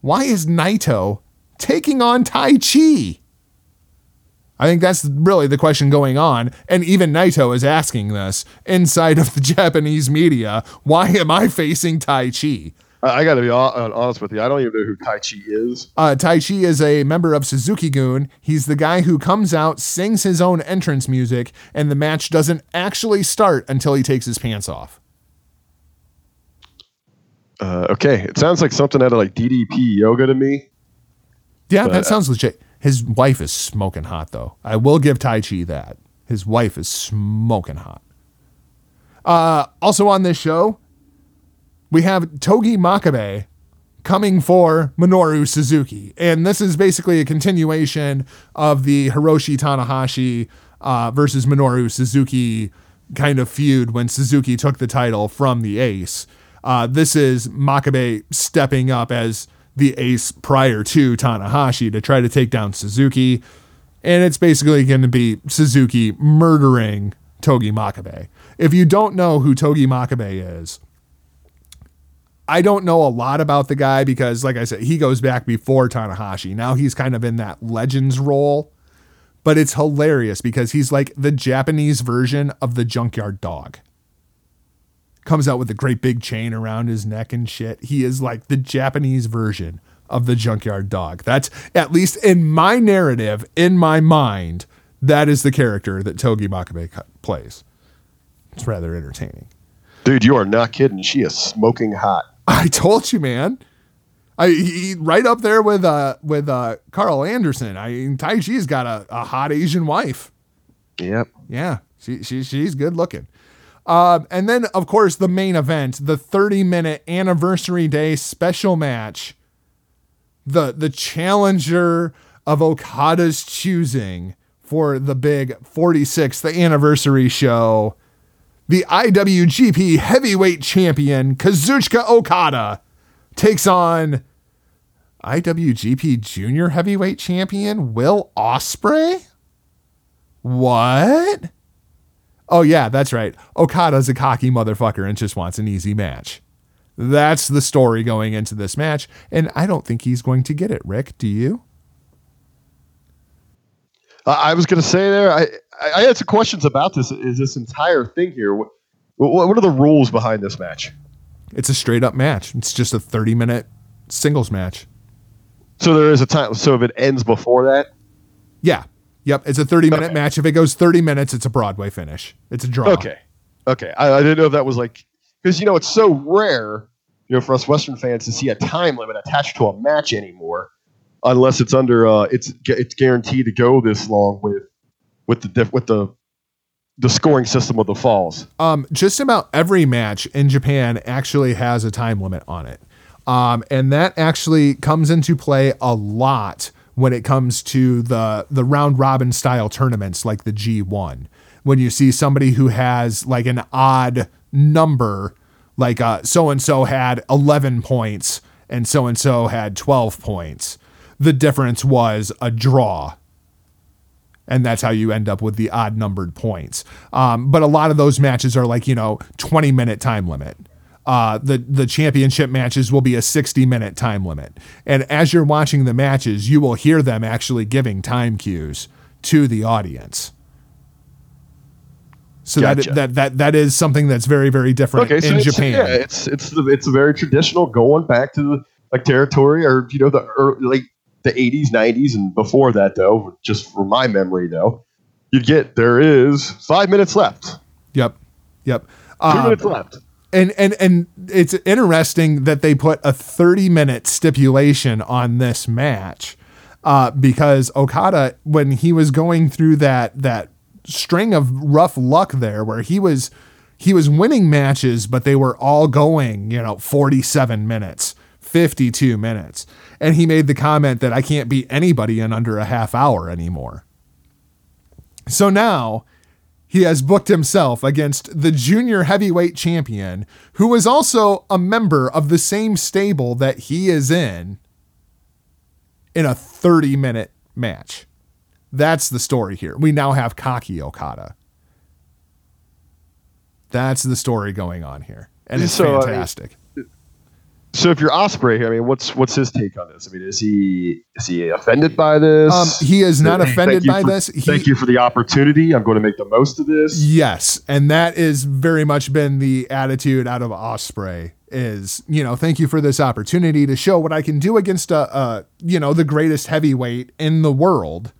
Why is Naito taking on Taichi? I think that's really the question going on. And even Naito is asking this inside of the *laughs* Japanese media. Why am I facing Taichi? I, got to be honest with you. I don't even know who Taichi is. Uh, Taichi is a member of Suzuki-gun. He's the guy who comes out, sings his own entrance music, and the match doesn't actually start until he takes his pants off. Uh, okay, it sounds like something out of like DDP yoga to me. Yeah, But, uh, that sounds legit. His wife is smoking hot, though. I will give Taichi that. His wife is smoking hot. Uh, also on this show, we have Togi Makabe coming for Minoru Suzuki. And this is basically a continuation of the Hiroshi Tanahashi uh, versus Minoru Suzuki kind of feud when Suzuki took the title from the ace. Uh, this is Makabe stepping up as the ace prior to Tanahashi to try to take down Suzuki. And it's basically going to be Suzuki murdering Togi Makabe. If you don't know who Togi Makabe is, I don't know a lot about the guy because, like I said, he goes back before Tanahashi. Now he's kind of in that legends role. But it's hilarious because he's like the Japanese version of the junkyard dog. Comes out with a great big chain around his neck and shit. He is like the Japanese version of the junkyard dog. That's at least in my narrative, in my mind, that is the character that Togi Makabe plays. It's rather entertaining. Dude, you are not kidding. She is smoking hot. I told you, man. I he, right up there with uh with uh Karl Anderson. I mean, Taichi's got a, a hot Asian wife. Yep. Yeah, she, she she's good looking. Um, and then of course the main event, the 30 minute anniversary day special match. The the challenger of Okada's choosing for the big 46th anniversary show. The IWGP Heavyweight Champion Kazuchika Okada takes on IWGP Junior Heavyweight Champion Will Ospreay. What? Oh yeah, that's right. Okada's a cocky motherfucker and just wants an easy match. That's the story going into this match, and I don't think he's going to get it. Rick, do you? I I was going to say there, I, I I had some questions about this. Is this entire thing here? What, what, what are the rules behind this match? It's a straight up match. It's just a 30 minute singles match. So there is a time. So if it ends before that, Yeah. Yep. It's a 30 minute Okay. match. If it goes 30 minutes, it's a Broadway finish. It's a draw. okay, okay. I, I didn't know if that was like because you know it's so rare, you know, for us Western fans to see a time limit attached to a match anymore, unless it's under uh, it's it's guaranteed to go this long with with the diff, with the the scoring system of the falls. Um, just about every match in Japan actually has a time limit on it. Um, and that actually comes into play a lot when it comes to the the round robin style tournaments like the G1. When you see somebody who has like an odd number, like uh so and so had 11 points and so and so had 12 points. The difference was a draw. And that's how you end up with the odd numbered points. Um, but a lot of those matches are like, you know, 20 minute time limit. Uh, the the championship matches will be a 60 minute time limit. And as you're watching the matches, you will hear them actually giving time cues to the audience. So Gotcha. that, that that that is something that's very very different Okay, so in Japan. yeah, it's it's the, it's a very traditional going back to the like territory or you know the early, like the 80s, 90s, and before that though. Just from my memory though, you get there is five minutes left, Yep, yep. two Um, minutes left. And and and it's interesting that they put a 30 minute stipulation on this match uh, because Okada when he was going through that that string of rough luck there where he was he was winning matches but they were all going you know 47 minutes 52 minutes. And he made the comment that I can't beat anybody in under a half hour anymore. So now he has booked himself against the junior heavyweight champion, who is also a member of the same stable that he is in, in a 30 minute match. That's the story here. We now have Kaki Okada. That's the story going on here. And it's So, mean, fantastic. So if you're Ospreay, here, I mean, what's what's his take on this? I mean, is he is he offended by this? Um, he is not Hey, offended by for- this. He- thank you for the opportunity. I'm going to make the most of this. Yes, and that is very much been the attitude out of Ospreay is, you know, thank you for this opportunity to show what I can do against a, a you know, the greatest heavyweight in the world.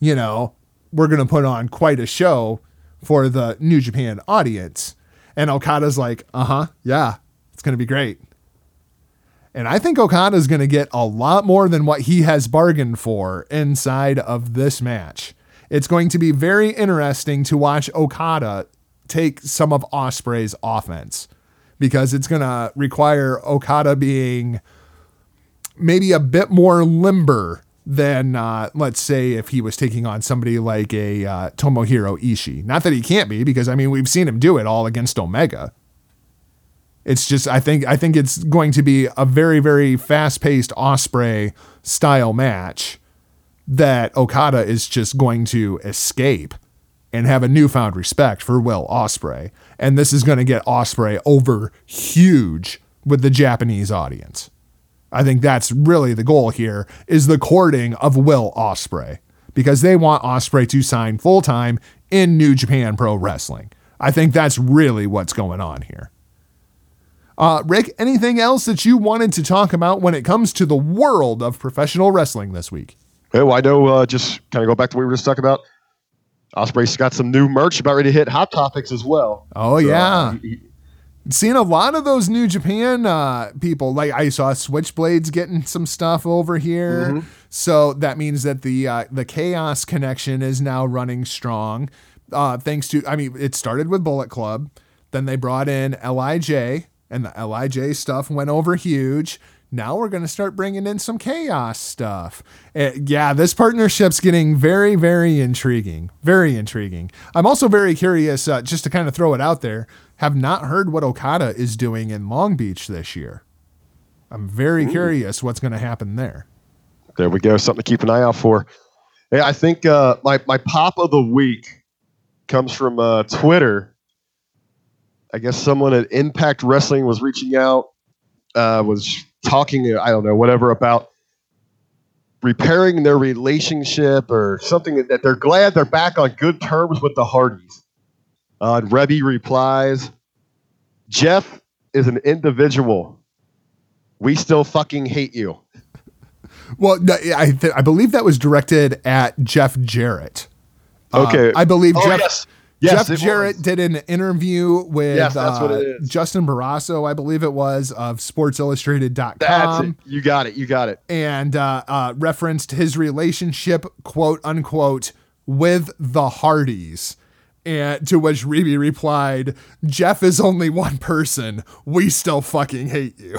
You know, we're going to put on quite a show for the New Japan audience. And Okada's like, "Uh-huh, yeah, it's going to be great." And I think Okada is going to get a lot more than what he has bargained for inside of this match. It's going to be very interesting to watch Okada take some of Ospreay's offense because it's going to require Okada being maybe a bit more limber than, uh, let's say, if he was taking on somebody like a uh, Tomohiro Ishii. Not that he can't be, because I mean, we've seen him do it all against Omega. It's just I think I think it's going to be a very very fast paced Ospreay style match that Okada is just going to escape and have a newfound respect for Will Ospreay, and this is going to get Ospreay over huge with the Japanese audience. I think that's really the goal here is the courting of Will Ospreay because they want Ospreay to sign full time in New Japan Pro Wrestling. I think that's really what's going on here. Uh, Rick, anything else that you wanted to talk about when it comes to the world of professional wrestling this week? Oh, I know. Uh, just kind of go back to what we were just talking about. Ospreay's got some new merch about ready to hit Hot Topics as well. Oh, So, yeah. uh, he- he- Seen a lot of those New Japan uh, people. Like I saw Switchblades getting some stuff over here, so that means that the uh, the Chaos connection is now running strong. Uh, thanks to, I mean, it started with Bullet Club, then they brought in Lij, and the Lij stuff went over huge. Now we're going to start bringing in some chaos stuff. Uh, yeah, this partnership's getting very, very intriguing. Very intriguing. I'm also very curious, uh, just to kind of throw it out there, have not heard what Okada is doing in Long Beach this year. I'm very curious what's going to happen there. there we go. Something to keep an eye out for. Hey, I think uh, my my pop of the week comes from uh, Twitter. I guess someone at Impact Wrestling was reaching out, uh, was talking, I don't know, whatever about repairing their relationship or something that they're glad they're back on good terms with the Hardys. Uh, and Reby replies, Jeff is an individual. We still fucking hate you. Well, I, th- I believe that was directed at Jeff Jarrett. Uh, Okay. I believe Oh, Jeff, yes. Yes, Jeff Jarrett was. did an interview with Yes, that's uh. Justin Barrasso, I believe it was, of That's SportsIllustrated.com. it. You got it. You got it. and uh, uh, referenced his relationship, quote unquote, with the Hardys. And to which Reby replied, Jeff is only one person. We still fucking hate you.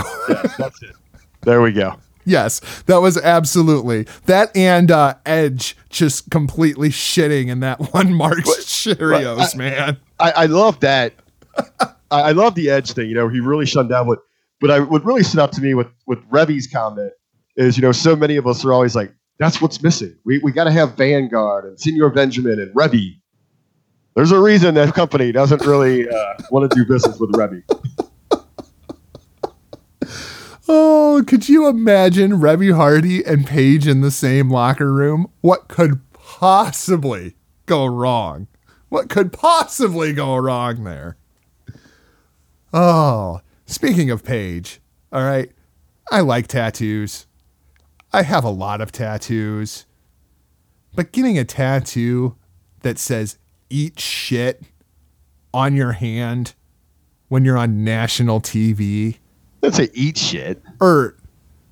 That's it. There we go. Yes, that was absolutely that. And uh, Edge just completely shitting in that *laughs* one Mark Cheerios, man. I, I love that. *laughs* I, I love the edge thing. You know, he really shut down what But I, what really stood out to me with with Reby's comment is, you know, so many of us are always like, "That's what's missing. We we got to have Vanguard and Senor Benjamin and Reby." There's a reason that company doesn't really uh, want to do business with Reby. *laughs* Oh, could you imagine Reby Hardy and Paige in the same locker room? What could possibly go wrong? What could possibly go wrong there? Oh, speaking of Paige, all right, I like tattoos. I have a lot of tattoos. But getting a tattoo that says eat shit on your hand when you're on national TV Let's say eat shit. or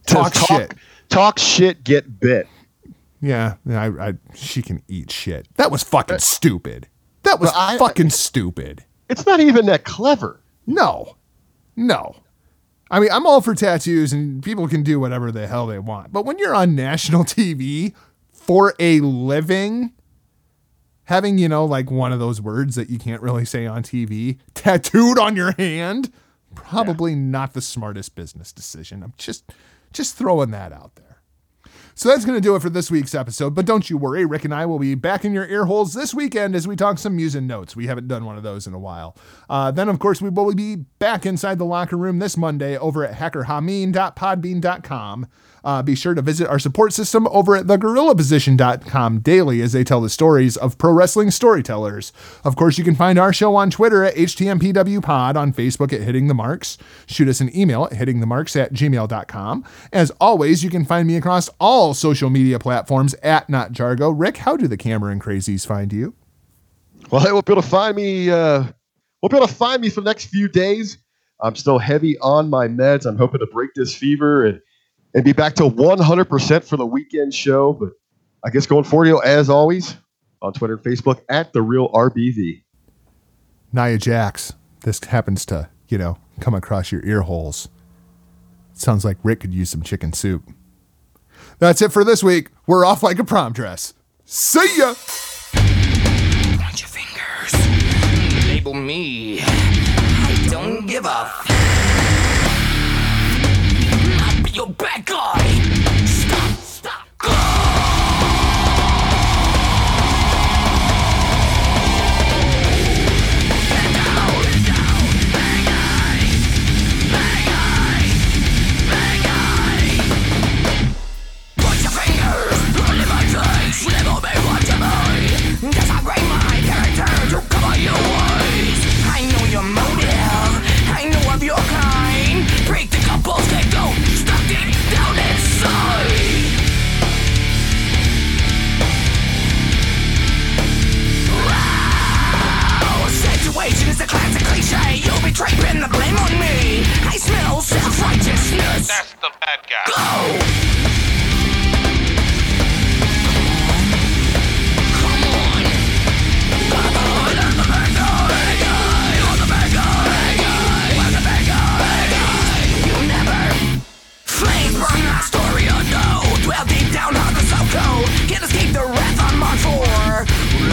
talk, Says shit. Talk shit, get bit. Yeah, I, I, she can eat shit. That was fucking stupid. That was I- fucking stupid. It's not even that clever. No, no. I mean, I'm all for tattoos and people can do whatever the hell they want. But when you're on national *laughs* TV for a living, having, you know, like one of those words that you can't really say on TV tattooed on your hand, probably not the smartest business decision. I'm just just throwing that out there. So that's going to do it for this week's episode. But don't you worry, Rick and I will be back in your ear holes this weekend as we talk some music notes. We haven't done one of those in a while. Uh, then, of course, we will be back inside the locker room this Monday over at hackerhameen.podbean.com. Uh, be sure to visit our support system over at thegorillaposition.com daily as they tell the stories of pro wrestling storytellers. Of course, you can find our show on Twitter at HTMPWPod, on Facebook at Hitting the Marks. Shoot us an email at hittingthemarks at gmail.com. As always, you can find me across all social media platforms at Not Jargo. Rick, how do the Cameron Crazies find you? Well, I will be able to find me. Uh, will be able to find me for the next few days. I'm still heavy on my meds. I'm hoping to break this fever and and be back to 100% for the weekend show. But I guess going forward, you know, as always, on Twitter and Facebook at the Real RBV. Nia Jax, this happens to, you know, come across your ear holes. Sounds like Rick could use some chicken soup. That's it for this week. We're off like a prom dress. See ya! Fingers. Label me. I don't give a f- I'll be your. That's the bad guy. Go! Can't escape the wrath I'm on for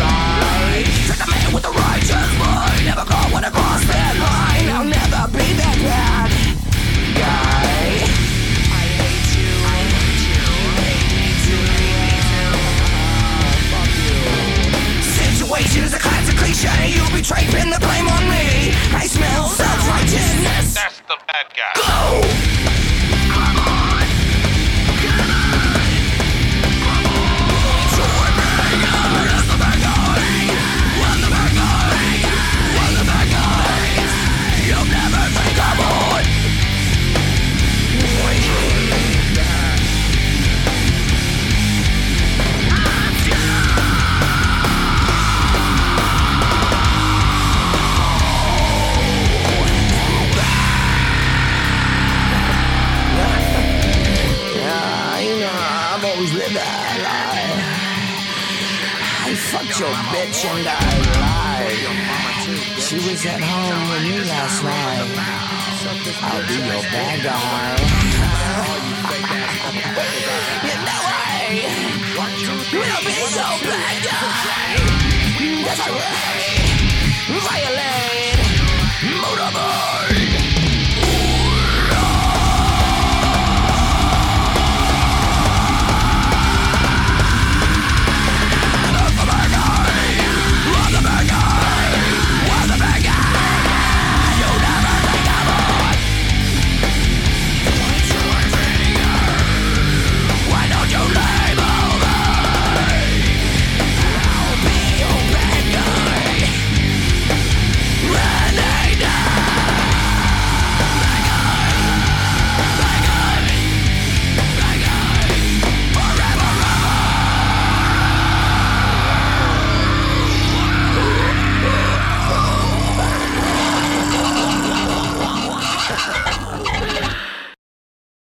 Light Take the man with the righteous mind Never caught when I cross that line I'll never be that bad guy I hate you. I hate you. Hate me too. Hate fuck you. Situation is a classic cliche. You betrayed, pin the blame on me. I smell self-righteousness. That's the bad guy. Go! your bitch and I lied. She was at home with me last night. I'll be your bad guy. *laughs* you know I will be your bad guy. That's right. Violate. Motorboat.